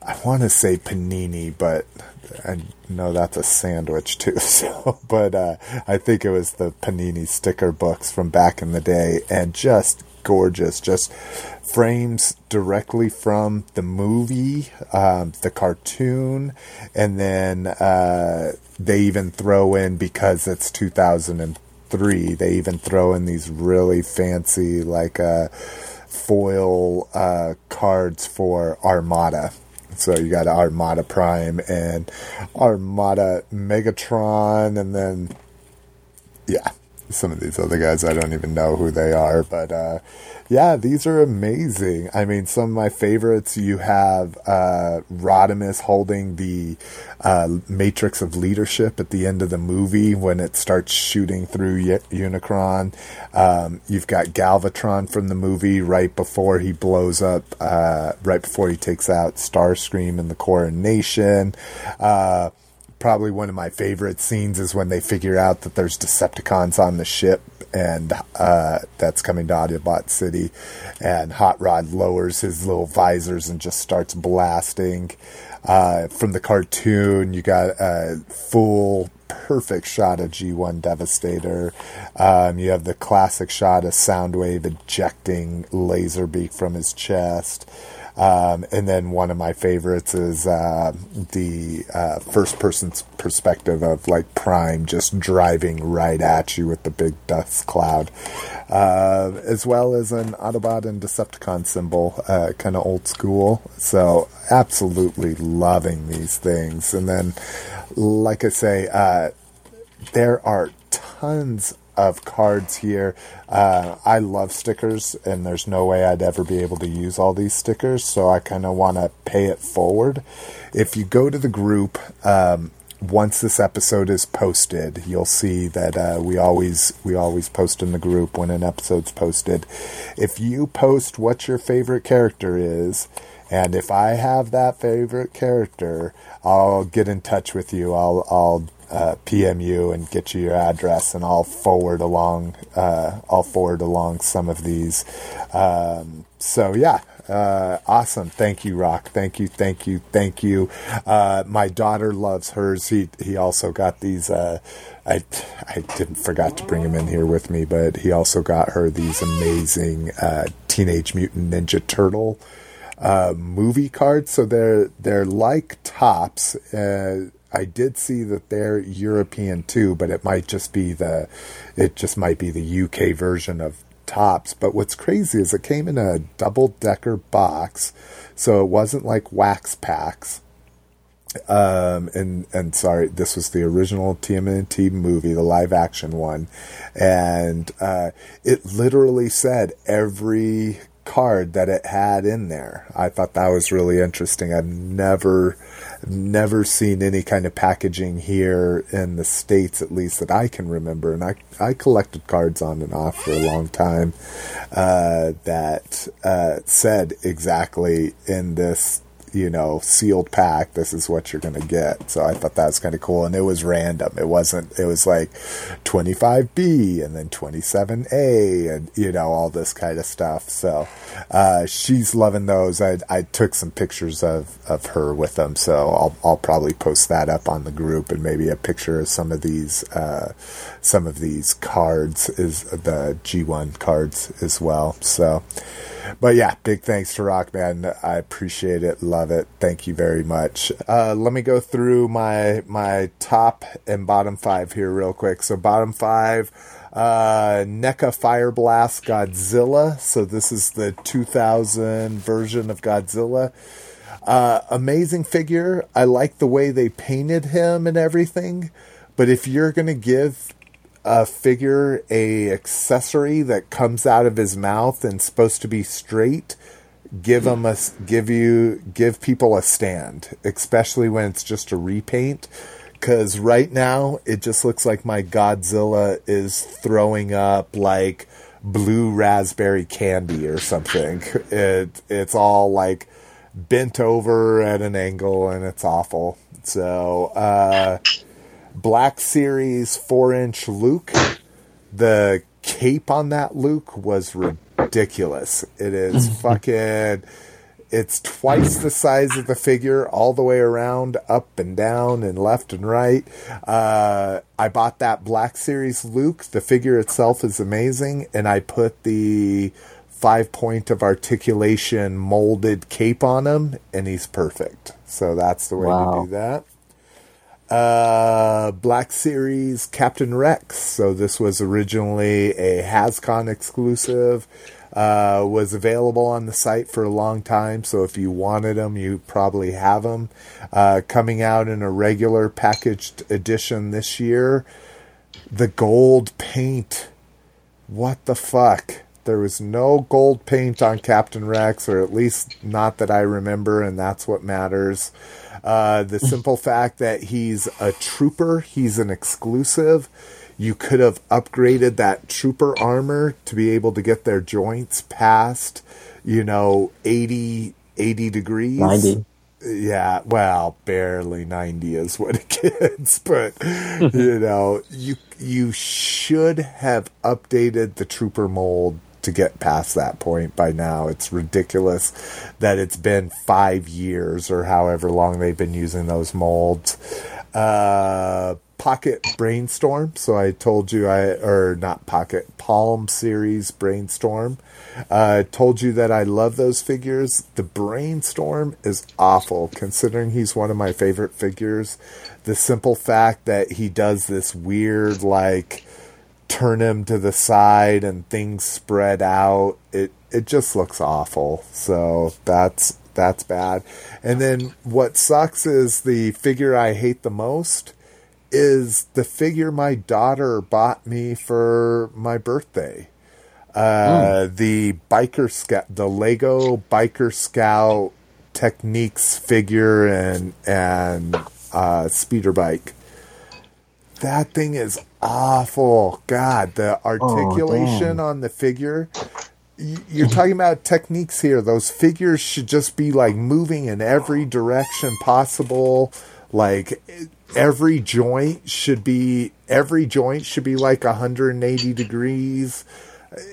I want to say panini, but I know that's a sandwich too. <laughs> So, but uh, I think it was the panini sticker books from back in the day, and just gorgeous. Just frames directly from the movie, um, the cartoon, and then uh, they even throw in because it's 2003. They even throw in these really fancy like uh, foil uh, cards for Armada. So you got Armada Prime and Armada Megatron, and then yeah, some of these other guys I don't even know who they are, but uh, yeah, these are amazing. I mean, some of my favorites. You have uh, Rodimus holding the uh, Matrix of Leadership at the end of the movie when it starts shooting through Unicron. Um, you've got Galvatron from the movie right before he blows up, uh, right before he takes out Starscream in the Coronation. Probably one of my favorite scenes is when they figure out that there's Decepticons on the ship and uh, that's coming to Autobot City. And Hot Rod lowers his little visors and just starts blasting. Uh, from the cartoon, you got a full perfect shot of G1 Devastator. Um, you have the classic shot of Soundwave ejecting Laserbeak from his chest. Um, and then one of my favorites is uh, the uh, first person's perspective of like Prime just driving right at you with the big dust cloud, uh, as well as an Autobot and Decepticon symbol, uh, kind of old school. So absolutely loving these things. And then, like I say, uh, there are tons of cards here. Uh, I love stickers, and there's no way I'd ever be able to use all these stickers, so I kind of want to pay it forward. If you go to the group, um, once this episode is posted, you'll see that uh, we always we always post in the group when an episode's posted. If you post what your favorite character is, and if I have that favorite character, I'll get in touch with you. I'll I'll uh, PM you and get you your address, and I'll forward along. Uh, I'll forward along some of these. Um, so yeah, uh, awesome. Thank you, Rock. Thank you, thank you, thank you. Uh, my daughter loves hers. He he also got these. Uh, I I didn't forgot to bring him in here with me, but he also got her these amazing uh, Teenage Mutant Ninja Turtle uh, movie cards. So they're they're like Topps. I did see that they're European too, but it might just be the it just might be the UK version of Topps. But what's crazy is it came in a double decker box, so it wasn't like wax packs. Um, and and sorry, this was the original TMNT movie, the live action one, and uh, it literally said every card that it had in there. I thought that was really interesting. I've never never seen any kind of packaging here in the states at least that I can remember. And I I collected cards on and off for a long time uh, that uh, said exactly in this you know, sealed pack. This is what you're going to get. So I thought that was kind of cool. And it was random. It wasn't, it was like 25B and then 27A and, you know, all this kind of stuff. So uh, she's loving those. I, I took some pictures of, of her with them. So I'll, I'll probably post that up on the group and maybe a picture of some of these, uh, some of these cards is the G1 cards as well. So, but yeah, big thanks to Rockman. I appreciate it, love it. Thank you very much. Uh, let me go through my my top and bottom five here real quick. So bottom five, uh, NECA Fire Blast Godzilla. So this is the 2000 version of Godzilla. Uh, amazing figure. I like the way they painted him and everything. But if you're gonna give a figure a accessory that comes out of his mouth and supposed to be straight give him a give you give people a stand especially when it's just a repaint. Because right now it just looks like my godzilla is throwing up like blue raspberry candy or something. It it's all like bent over at an angle and it's awful. So uh Black Series 4 inch Luke. The cape on that Luke was ridiculous. It is <laughs> fucking. It's twice the size of the figure, all the way around, up and down, and left and right. Uh, I bought that Black Series Luke. The figure itself is amazing, and I put the five point of articulation molded cape on him, and he's perfect. So that's the way Wow. to do that uh, Black Series Captain Rex. So this was originally a Hascon exclusive. Uh, was available on the site for a long time, so if you wanted them, you probably have them. Uh, coming out in a regular packaged edition this year. The gold paint. What the fuck? There was no gold paint on Captain Rex, or at least not that I remember, and that's what matters. Uh, the simple fact that he's a trooper, he's an exclusive. You could have upgraded that trooper armor to be able to get their joints past, you know, 80, 80 degrees. 90. Yeah, well, barely 90 is what it <laughs> gets, but you <laughs> know, you you should have updated the trooper mold to get past that point by now. It's ridiculous that it's been 5 years or however long they've been using those molds. Uh Pocket Brainstorm. So I told you I or not Pocket Palm Series Brainstorm. Uh, told you that I love those figures. The Brainstorm is awful, considering he's one of my favorite figures. The simple fact that he does this weird like turn him to the side and things spread out. It it just looks awful. So that's that's bad. And then what sucks is the figure I hate the most is the figure my daughter bought me for my birthday. Uh, the biker scout, the Lego biker scout techniques figure and and uh, speeder bike. That thing is awful. God, the articulation oh, damn. on the figure. You're talking about techniques here. Those figures should just be like moving in every direction possible. Like every joint should be every joint should be like 180 degrees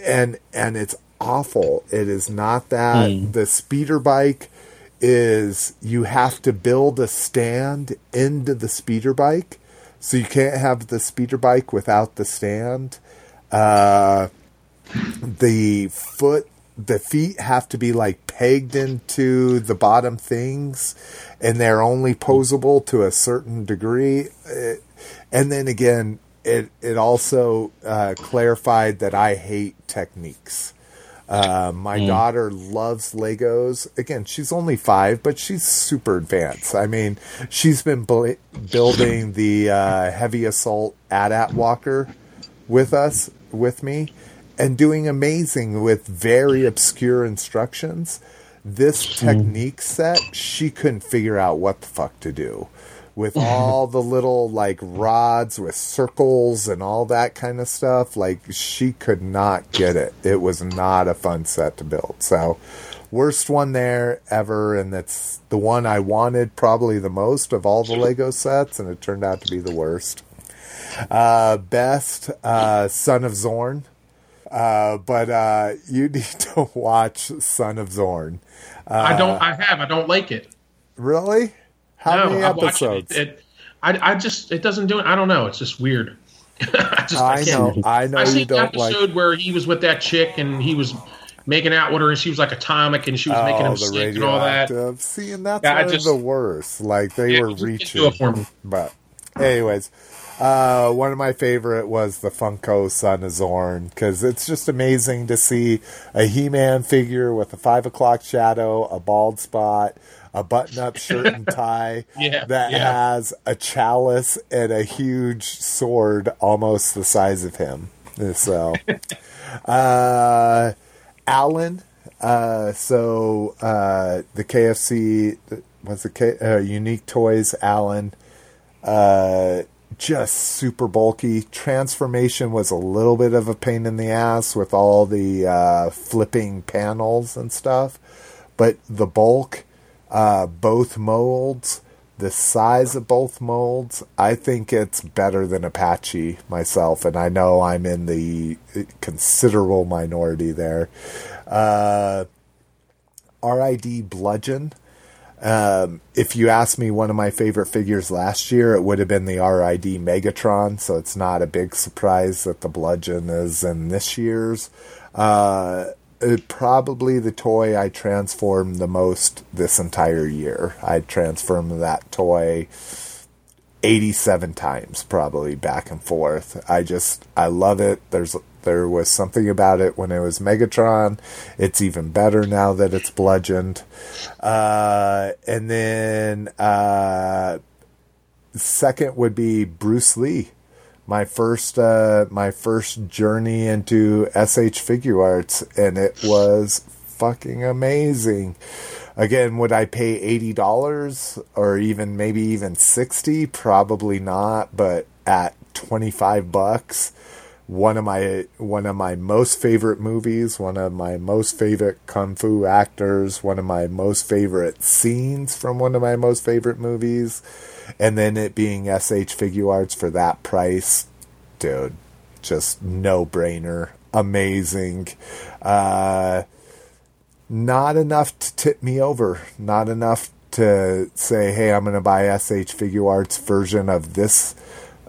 and and it's awful. It is not that hmm. the speeder bike is you have to build a stand into the speeder bike, so you can't have the speeder bike without the stand. Uh, the foot, the feet have to be like pegged into the bottom things, and they're only posable to a certain degree. Uh, and then again, it it also uh, clarified that I hate techniques. Uh, my daughter loves Legos. Again, she's only five, but she's super advanced. I mean, she's been bl- building <laughs> the uh, heavy assault AT-AT walker with us, with me, and doing amazing with very obscure instructions. This technique set, she couldn't figure out what the fuck to do with all the little like rods with circles and all that kind of stuff. Like she could not get it. It was not a fun set to build. So worst one there ever, and that's the one I wanted probably the most of all the Lego sets, and it turned out to be the worst. Uh, best uh, Son of Zorn. Uh, but uh, you <laughs> need to watch Son of Zorn. I don't. I have. I don't like it. Really? How no, many I episodes? It, it, I, I just. It doesn't do it. I don't know. It's just weird. <laughs> I just. I know. can't. I know I you the don't like. episode where he was with that chick and he was making out with her and she was like atomic and she was making Oh, him sick and all that. See, and that's Yeah, I just- the worst. Like they Yeah, were it just didn't reaching. it for me. But, anyways, uh, one of my favorite was the Funko Son of Zorn because it's just amazing to see a He-Man figure with a five o'clock shadow, a bald spot, a button-up shirt and tie <laughs> Yeah, that yeah. has a chalice and a huge sword almost the size of him. So, <laughs> uh, Alan. Uh, so uh, the KFC was the K, uh, Unique Toys Alan. Uh, just super bulky. Transformation was a little bit of a pain in the ass with all the uh, flipping panels and stuff, but the bulk, uh, both molds, the size of both molds, I think it's better than Apache myself, and I know I'm in the considerable minority there. Uh, RID Bludgeon. Um, if you ask me one of my favorite figures last year, it would have been the RID Megatron, so it's not a big surprise that the Bludgeon is in this year's. Uh, probably the toy I transformed the most this entire year. I transformed that toy 87 times probably back and forth. I just I love it. There's there was something about it when it was Megatron. It's even better now that it's bludgeoned. Uh, and then uh, second would be Bruce Lee. My first uh, my first journey into S.H. Figuarts and it was fucking amazing. Again, would I pay eighty dollars or even maybe even sixty? Probably not, but at twenty five bucks, one of my one of my most favorite movies, one of my most favorite kung fu actors, one of my most favorite scenes from one of my most favorite movies, and then it being S.H. Figuarts for that price, dude, just no brainer, amazing. Uh, not enough to tip me over, not enough to say, hey, I'm going to buy S.H. Figuarts version of this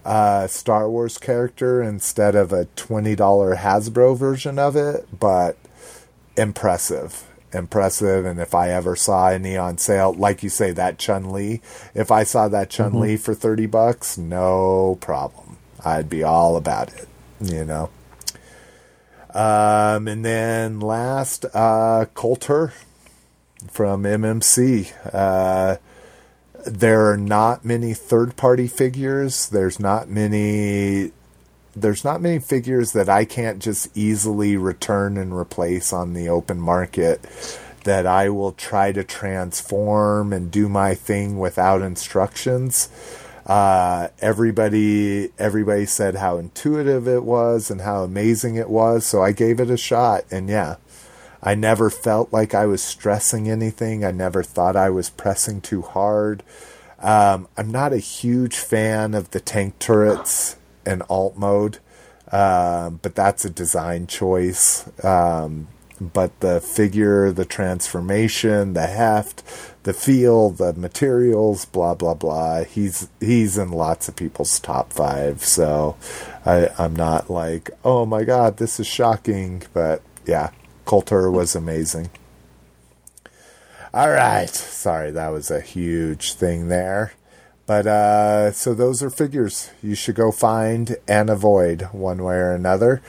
uh, Star Wars character instead of a $20 Hasbro version of it, but impressive. Impressive, and if I ever saw any on sale, like you say, that Chun Li, if I saw that Chun Li for 30 bucks, no problem. I'd be all about it, you know. Um, and then last, uh, Coulter from MMC. Uh, there are not many third party figures. There's not many. There's not many figures that I can't just easily return and replace on the open market that I will try to transform and do my thing without instructions. Uh, everybody, everybody said how intuitive it was and how amazing it was. So I gave it a shot, and yeah, I never felt like I was stressing anything. I never thought I was pressing too hard. Um, I'm not a huge fan of the tank turrets and alt mode, um, but that's a design choice. Um, but the figure, the transformation, the heft, the feel, the materials, blah blah blah. He's he's in lots of people's top five, so I, I'm not like, oh my god, this is shocking. But yeah, Coulter was amazing. All right, sorry that was a huge thing there. But uh, so those are figures you should go find and avoid one way or another.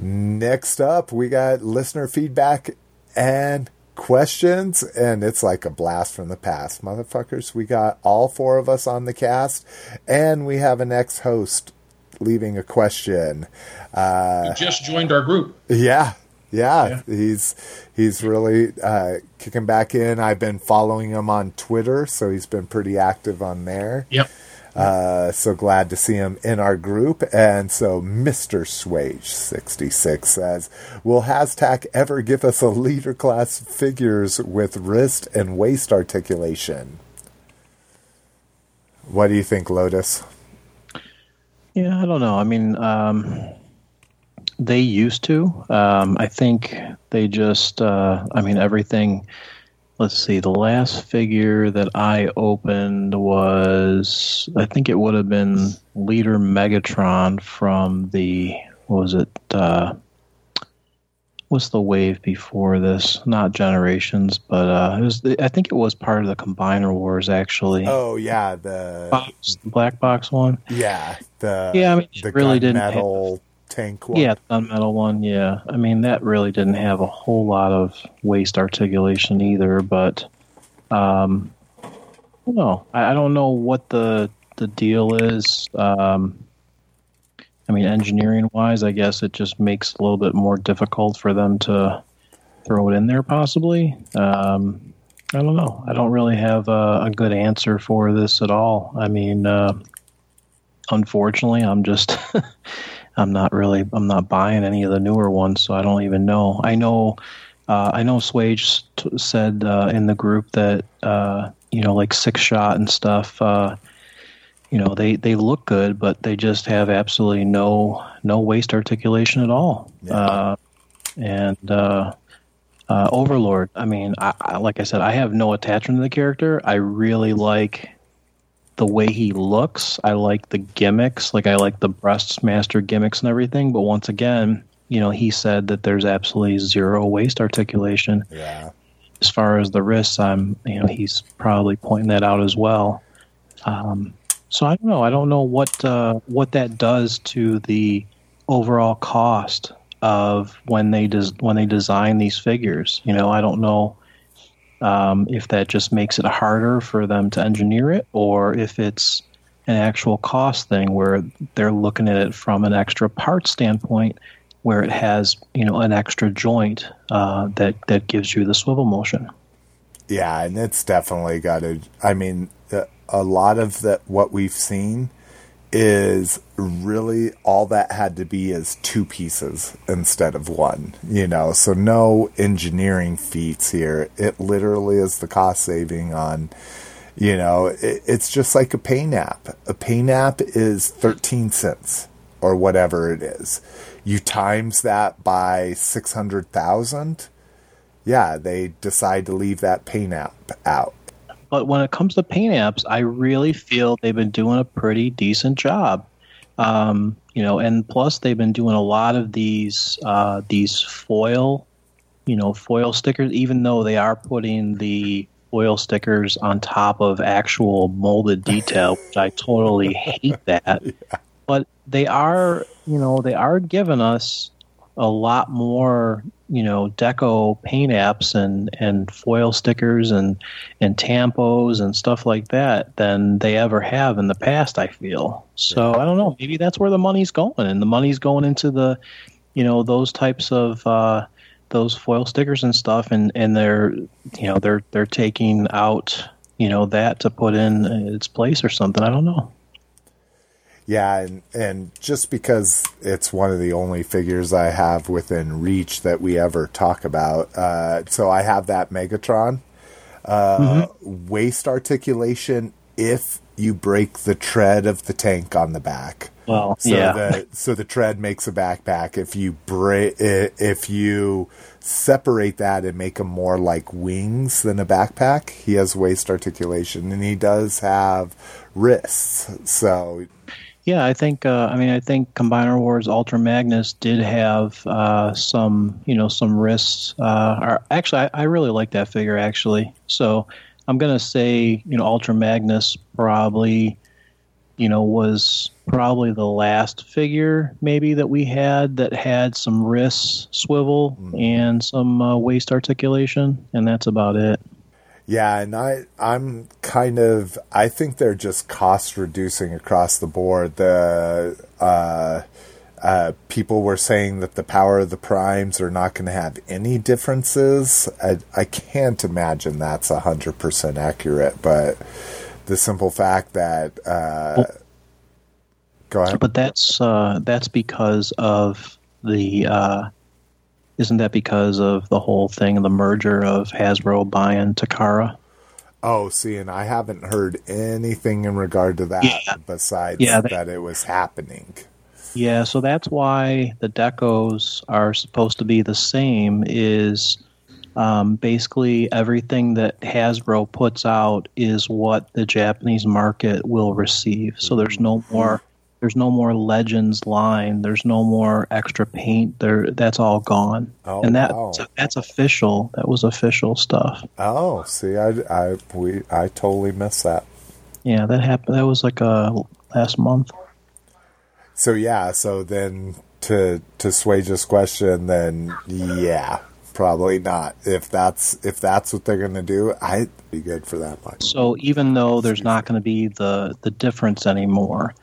Next up, we got listener feedback and questions, and it's like a blast from the past, motherfuckers. We got all four of us on the cast, and we have an ex host leaving a question. Uh, Just joined our group. yeah, yeah, he's he's really uh, kicking back in. I've been following him on Twitter, so he's been pretty active on there. Yep. Uh, so glad to see him in our group. And so Mr. Swage66 says, Will Hashtag ever give us a leader class figures with wrist and waist articulation? What do you think, Lotus? Yeah, I don't know. I mean, um, they used to. Um, I think they just. Uh, I mean, everything. Let's see. The last figure that I opened was. I think it would have been Leader Megatron from the. What was it? Uh, what's the wave before this? Not Generations, but uh, it was. I think it was part of the Combiner Wars actually. Oh yeah, the Box, the black box one. yeah the Yeah, I mean, the really didn't metal tank one. Yeah, gunmetal one. Yeah, I mean that really didn't have a whole lot of waist articulation either. But um, no, I, I don't know what the the deal is. Um, I mean, engineering wise, I guess it just makes it a little bit more difficult for them to throw it in there. Possibly. Um, I don't know. I don't really have a, a good answer for this at all. I mean, uh, unfortunately, I'm just. <laughs> I'm not really I'm not buying any of the newer ones, so I don't even know. I know uh, I know Swage t- said uh, in the group that uh, you know like Sixshot and stuff. Uh, you know they, they look good, but they just have absolutely no no waist articulation at all. Uh, and uh, uh, Overlord, I mean, I, I, like I said, I have no attachment to the character. I really like the way he looks. I like the gimmicks. Like I like the breast master gimmicks and everything. But once again, you know, he said that there's absolutely zero waist articulation. Yeah. As far as the wrists, I'm, you know, he's probably pointing that out as well. Um, so I don't know. I don't know what uh, what that does to the overall cost of when they des- when they design these figures. You know, I don't know um, if that just makes it harder for them to engineer it, or if it's an actual cost thing where they're looking at it from an extra part standpoint, where it has you know an extra joint uh, that that gives you the swivel motion. Yeah, and it's definitely got to. I mean, a lot of that what we've seen is really all that had to be is two pieces instead of one. You know, so no engineering feats here. It literally is the cost saving on. You know, it, it's just like a paint app. A paint app is thirteen cents or whatever it is. You times that by six hundred thousand. Yeah, they decide to leave that paint app out. But when it comes to paint apps, I really feel they've been doing a pretty decent job. Um, you know, and plus they've been doing a lot of these uh, these foil, you know, foil stickers. Even though they are putting the foil stickers on top of actual molded detail, which I totally <laughs> hate that. But they are, you know, they are giving us a lot more you know deco paint apps and and foil stickers and and tampos and stuff like that than they ever have in the past i feel. So i don't know. Maybe that's where the money's going and the money's going into the you know those types of uh those foil stickers and stuff and and they're you know they're they're taking out you know that to put in its place or something. I don't know Yeah, and and just because it's one of the only figures I have within reach that we ever talk about, uh, so I have that Megatron uh, waist articulation. If you break the tread of the tank on the back, well so yeah the so the tread makes a backpack. If you break, if you separate that and make them more like wings than a backpack, he has waist articulation, and he does have wrists. So Yeah, I think. Uh, I mean, I think Combiner Wars Ultra Magnus did have uh, some, you know, some wrists. Uh, or actually, I, I really like that figure. Actually, so I'm gonna say, you know, Ultra Magnus probably, you know, was probably the last figure maybe that we had that had some wrist swivel and some uh, waist articulation, and that's about it. Yeah, and I I'm kind of I think they're just cost reducing across the board. The uh, uh, people were saying that the power of the primes are not going to have any differences. I I can't imagine that's hundred percent accurate, but the simple fact that. Uh, go ahead. But that's uh, that's because of the. Isn't that because of the whole thing, the merger of Hasbro buying Takara? Oh, see, and I haven't heard anything in regard to that Yeah. besides Yeah, they- that it was happening. Yeah, so that's why the decos are supposed to be the same. Is um, basically everything that Hasbro puts out is what the Japanese market will receive. So there's no more. There's no more Legends line. There's no more extra paint. There, that's all gone. Oh, and that wow. that's official. That was official stuff. Oh, see, I, I, we, I totally missed that. Yeah, that happened. That was like a last month. So yeah, so then to to Swage's question, then yeah, probably not. If that's if that's what they're gonna do, I'd be good for that much. So even though there's not going to be the the difference anymore,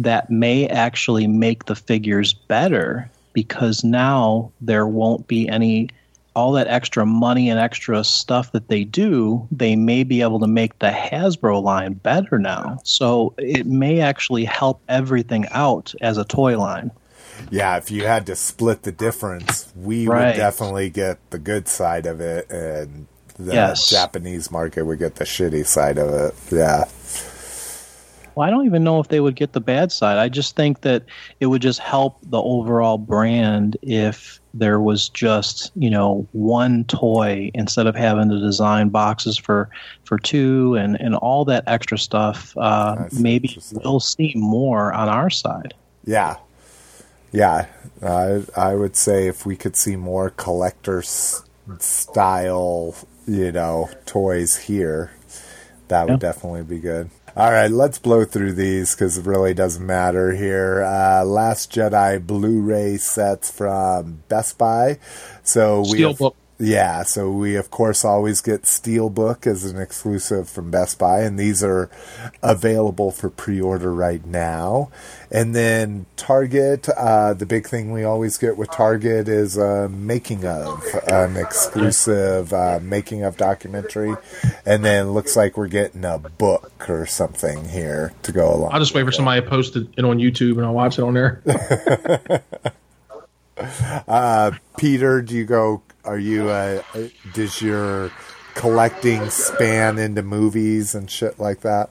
that may actually make the figures better because now there won't be any all that extra money and extra stuff that they do, they may be able to make the Hasbro line better now. So it may actually help everything out as a toy line. Yeah, if you had to split the difference, we would definitely get the good side of it, and the Yes. Japanese market would get the shitty side of it. Yeah. Well, I don't even know if they would get the bad side. I just think that it would just help the overall brand if there was just you know one toy instead of having to design boxes for for two and and all that extra stuff. Uh, maybe we'll see more on our side. Yeah, yeah. I I would say if we could see more collector style, you know, toys here, that would Yeah. definitely be good. All right, let's blow through these because it really doesn't matter here. Uh, Last Jedi Blu-ray sets from Best Buy. So we Steelbook. Yeah, so we of course always get Steelbook as an exclusive from Best Buy, and these are available for pre-order right now. And then Target, uh, the big thing we always get with Target is a making of an exclusive uh, making of documentary, and then looks like we're getting a book or something here to go along. I'll just wait for somebody to post it on YouTube and I'll watch it on there. <laughs> Peter, do you go? Are you? Uh, does your collecting span into movies and shit like that?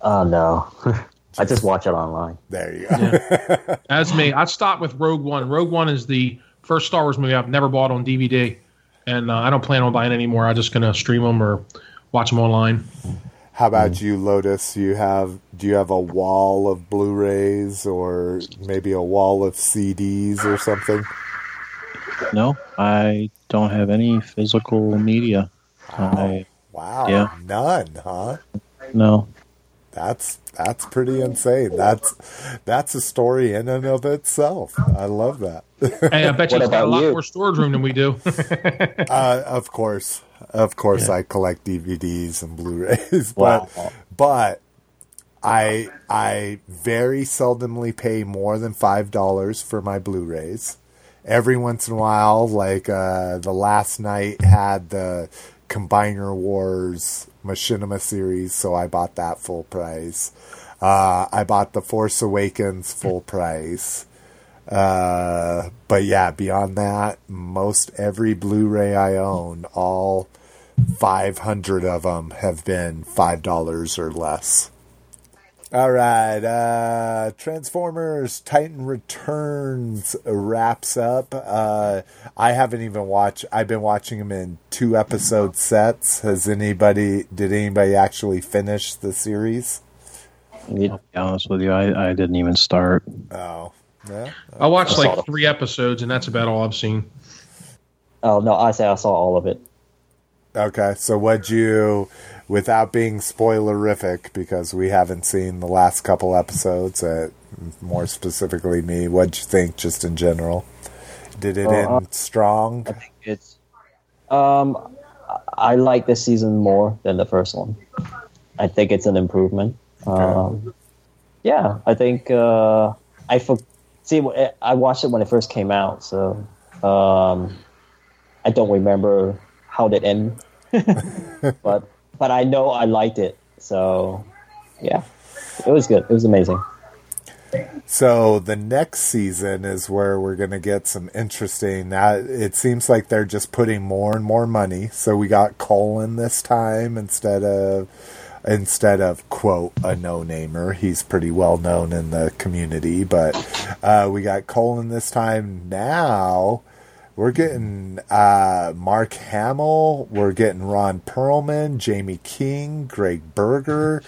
Oh no, <laughs> I just watch it online. There you go. <laughs> As me, I stopped with Rogue One. Rogue One is the first Star Wars movie I've never bought on DVD, and uh, I don't plan on buying it anymore. I'm just gonna stream them or watch them online. How about you, Lotus? You have do you have a wall of Blu-rays or maybe a wall of CDs or something? No, I don't have any physical media. I Wow, Yeah. none, huh? no. That's that's pretty insane. That's that's a story in and of itself. I love that. Hey, I bet you What it's got a lot you? more storage room than we do. <laughs> <laughs> Uh, of course, of course, I collect DVDs and Blu-rays, <laughs> but Wow. but I I very seldomly pay more than five dollars for my Blu-rays. Every once in a while, like uh, the last night had the Combiner Wars Machinima series, so I bought that full price. Uh, I bought the Force Awakens full <laughs> price. Uh, but yeah, beyond that, most every Blu-ray I own, all 500 of them have been $5 or less. All right, uh, Transformers Titan Returns wraps up. Uh, I haven't even watched. I've been watching them in two episode sets. Has anybody? Did anybody actually finish the series? You- I'll be honest with you, I, I didn't even start. Oh, yeah. I watched I like three episodes, and that's about all I've seen. Oh no, I say I saw all of it. Okay, so what'd you, without being spoilerific, because we haven't seen the last couple episodes, uh, more specifically me, what'd you think just in general? Did it Uh, end strong? I think it's. Um, I- like this season more than the first one. I think it's an improvement. Um, yeah, I think uh, I for, see. I watched it when it first came out, so um, I don't remember how it ended, <laughs> but but I know I liked it. So, yeah, it was good. It was amazing. So the next season is where we're going to get some interesting. Now it seems like they're just putting more and more money. So we got Colin this time instead of instead of quote a no namer. He's pretty well known in the community, but uh, we got Colin this time. Now we're getting uh, Mark Hamill. We're getting Ron Perlman, Jaime King, Gregg Berger,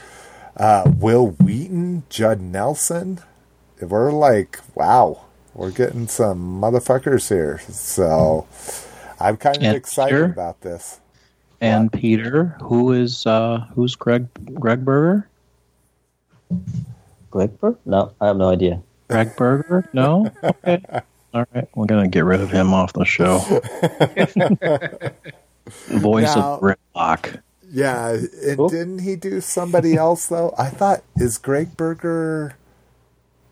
uh, Wil Wheaton, Judd Nelson. We're like, wow, we're getting some motherfuckers here. So I'm kind of And excited Peter? about this. And Peter, who is uh, who's Greg Gregg Berger? Gregg Berger? No, I have no idea. Gregg Berger? No. Okay. <laughs> All right, we're gonna get rid of him off the show. <laughs> Voice Now- of Grimlock. Yeah, and Cool. didn't he do somebody else though? I thought is Gregg Berger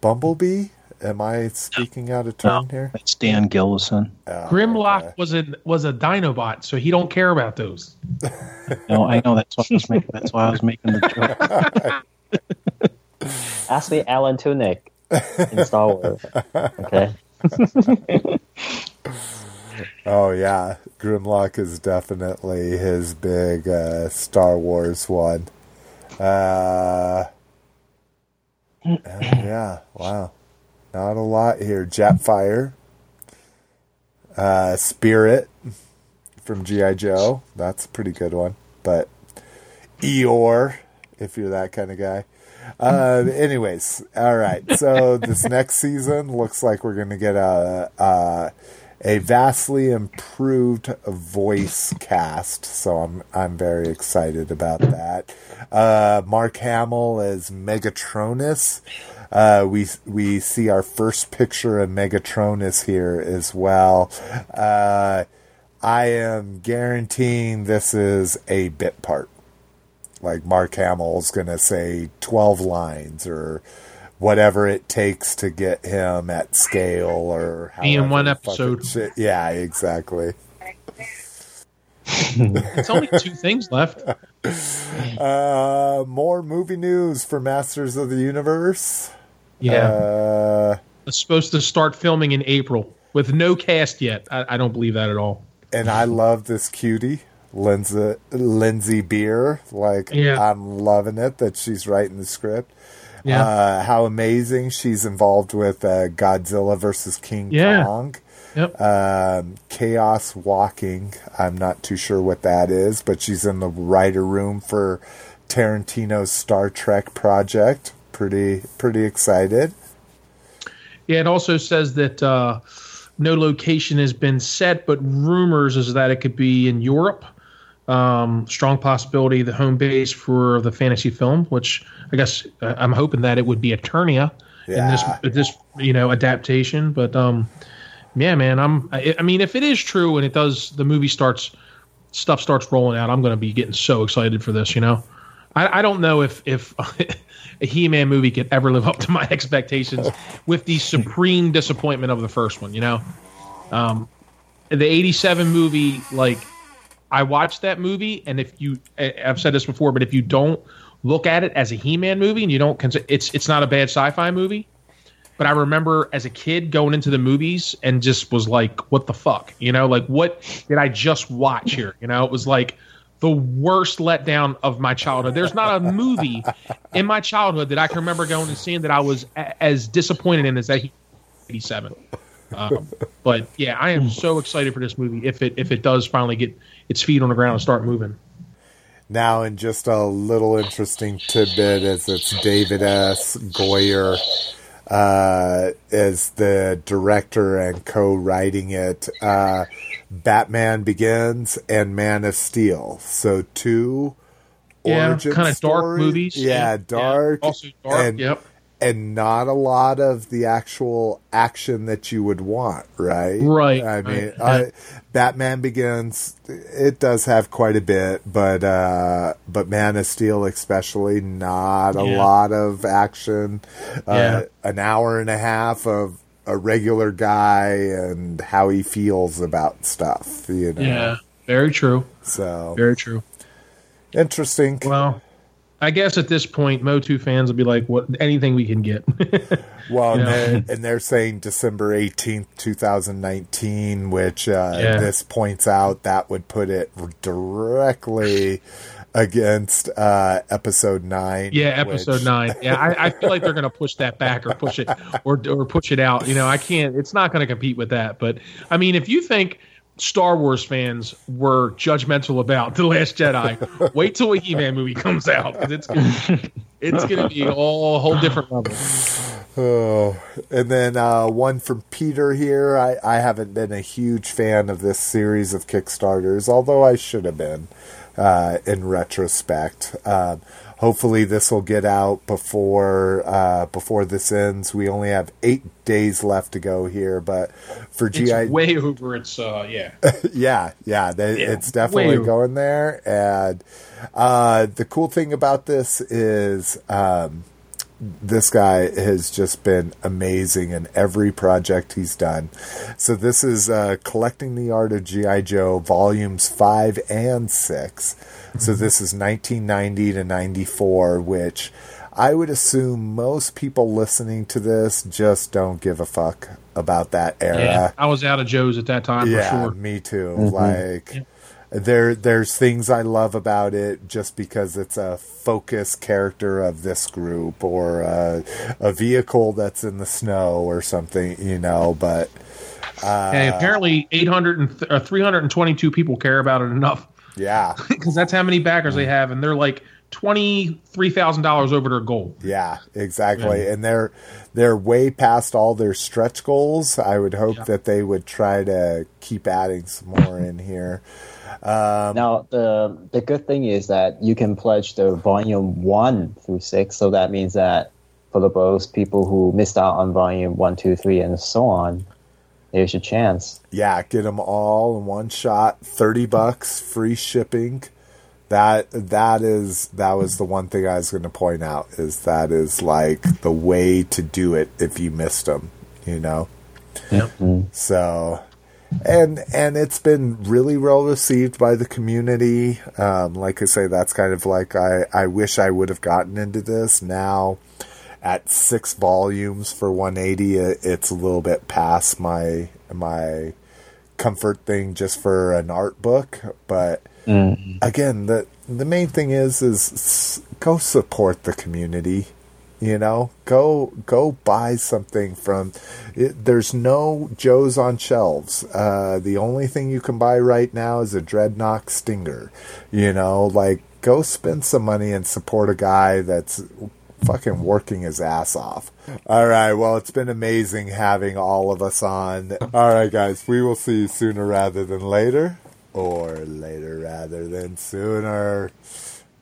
Bumblebee? Am I speaking out of No, turn here? it's Dan Gilvezan. Oh, Grimlock okay. was a was a Dinobot, so he don't care about those. <laughs> No, I know that's what I was making. That's why I was making the joke. Ask me Alan Tudyk in Star Wars. Okay. <laughs> <laughs> Oh yeah, Grimlock is definitely his big uh, Star Wars one. Uh, yeah, wow, not a lot here. Jetfire, uh, Spirit from GI Joe. That's a pretty good one. But Eeyore, if you're that kind of guy. Uh, anyways, all right. So this next season looks like we're going to get a, a a vastly improved voice cast. So I'm I'm very excited about that. Uh, Mark Hamill as Megatronus. Uh, we we see our first picture of Megatronus here as well. Uh, I am guaranteeing this is a bit part like Mark Hamill's going to say 12 lines or whatever it takes to get him at scale or Be in one episode. shit- Yeah, exactly. <laughs> It's only two things left. <laughs> Uh, more movie news for Masters of the Universe. Yeah, Uh, it's supposed to start filming in April with no cast yet. I, I don't believe that at all. and I love this cutie, Lindsey, Lindsey Beer. Like, Yeah. I'm loving it that she's writing the script. Yeah. Uh, how amazing she's involved with uh, Godzilla versus King Yeah. Kong. Yep. Um, Chaos Walking. I'm not too sure what that is, but she's in the writer room for Tarantino's Star Trek project. Pretty, pretty excited. Yeah, it also says that uh, no location has been set, but rumors is that it could be in Europe. Um, strong possibility the home base for the fantasy film, which I guess uh, I'm hoping that it would be Eternia in Yeah. this this you know adaptation. But um, yeah, man, I'm. I, I mean, if it is true and it does, the movie starts stuff starts rolling out. I'm going to be getting so excited for this. You know, I, I don't know if if <laughs> a He-Man movie could ever live up to my <laughs> expectations with the supreme disappointment of the first one. You know, um, the '87 movie, like I watched that movie, and if you, I've said this before, but if you don't look at it as a He-Man movie and you don't consider it's it's not a bad sci-fi movie. But I remember as a kid going into the movies and just was like, "What the fuck?" You know, like what did I just watch here? You know, it was like the worst letdown of my childhood. There's not a movie in my childhood that I can remember going and seeing that I was a- as disappointed in as that 87. Um, but yeah, I am so excited for this movie if it if it does finally get its feet on the ground and start moving. Now, in just a little interesting tidbit, is it's David S. Goyer uh, as the director and co-writing it. Uh, Batman Begins and Man of Steel. So two Yeah, origin kind of dark stories. movies. Yeah, dark. Also dark. And, yep. And not a lot of the actual action that you would want, right? Right, I mean, right. uh, Batman Begins. It does have quite a bit, but uh, but Man of Steel, especially, not a Yeah. lot of action. Uh, Yeah. An hour and a half of a regular guy and how he feels about stuff. You know. Yeah. Very true. So Very true. interesting. Well, I guess at this point, Motu fans will be like, "What? Anything we can get." <laughs> Well, and, they're, and they're saying December 18th, 2019, which uh, Yeah. this points out that would put it directly against uh, episode 9. yeah, episode which- nine. Yeah, I, I feel like they're going to push that back or push it or or push it out. You know, I can't. It's not going to compete with that. But I mean, if you think Star Wars fans were judgmental about the Last Jedi, <laughs> wait till a He-Man movie comes out because it's gonna, it's going to be all a whole different level. <sighs> Oh, and then uh, one from Peter here. I, I haven't been a huge fan of this series of Kickstarters, although I should have been uh, in retrospect. Um, hopefully, this will get out before uh, before this ends. We only have eight days left to go here, but for It's GI, way over. It's uh, yeah. <laughs> yeah, yeah, they, Yeah, it's definitely going there. And uh, the cool thing about this is um, this guy has just been amazing in every project he's done. So this is uh, collecting the art of GI Joe, volumes five and six. So this is 1990 to 94, which. I would assume most people listening to this just don't give a fuck about that era Yeah, I was out of Joe's at that time yeah, for sure. me too. Like there there's things I love about it just because it's a focus character of this group or a, a vehicle that's in the snow or something, you know, but Hey, apparently 800 and th- uh, 322 people care about it enough yeah. <laughs> because that's how many backers they have, and they're like twenty three thousand dollars over their goal. Yeah, exactly. And they're they're way past all their stretch goals. I would hope Yeah. that they would try to keep adding some more in here. Um, Now the the good thing is that you can pledge the volume one through six, so that means that for the those people who missed out on volume one, two, three, and so on, there's your chance. yeah, get them all in one shot. Thirty bucks, free shipping. That that is that was the one thing I was going to point out is that is like the way to do it if you missed them, you know. So, and and it's been really well received by the community. Um, like I say, that's kind of like I I wish I would have gotten into this now. At six volumes for 180, it's a little bit past my my comfort thing just for an art book. But again, the the main thing is is go support the community. You know, go go buy something from. It, there's no Joe's on shelves. Uh, the only thing you can buy right now is a Dreadnok Stinger. You know, like go spend some money and support a guy that's fucking working his ass off. All right, well, it's been amazing having all of us on. All right, guys, we will see you sooner rather than later, or later rather than sooner.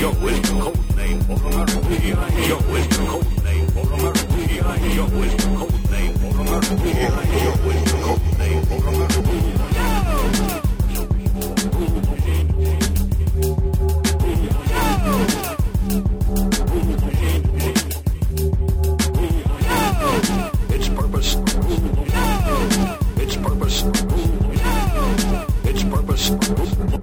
yo-wisdom code name for Yo, it's code name for Yo, it's code name for Yo, it's code name for Resistance.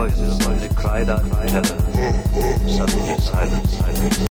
Voices, they cried out in terror. Suddenly silence.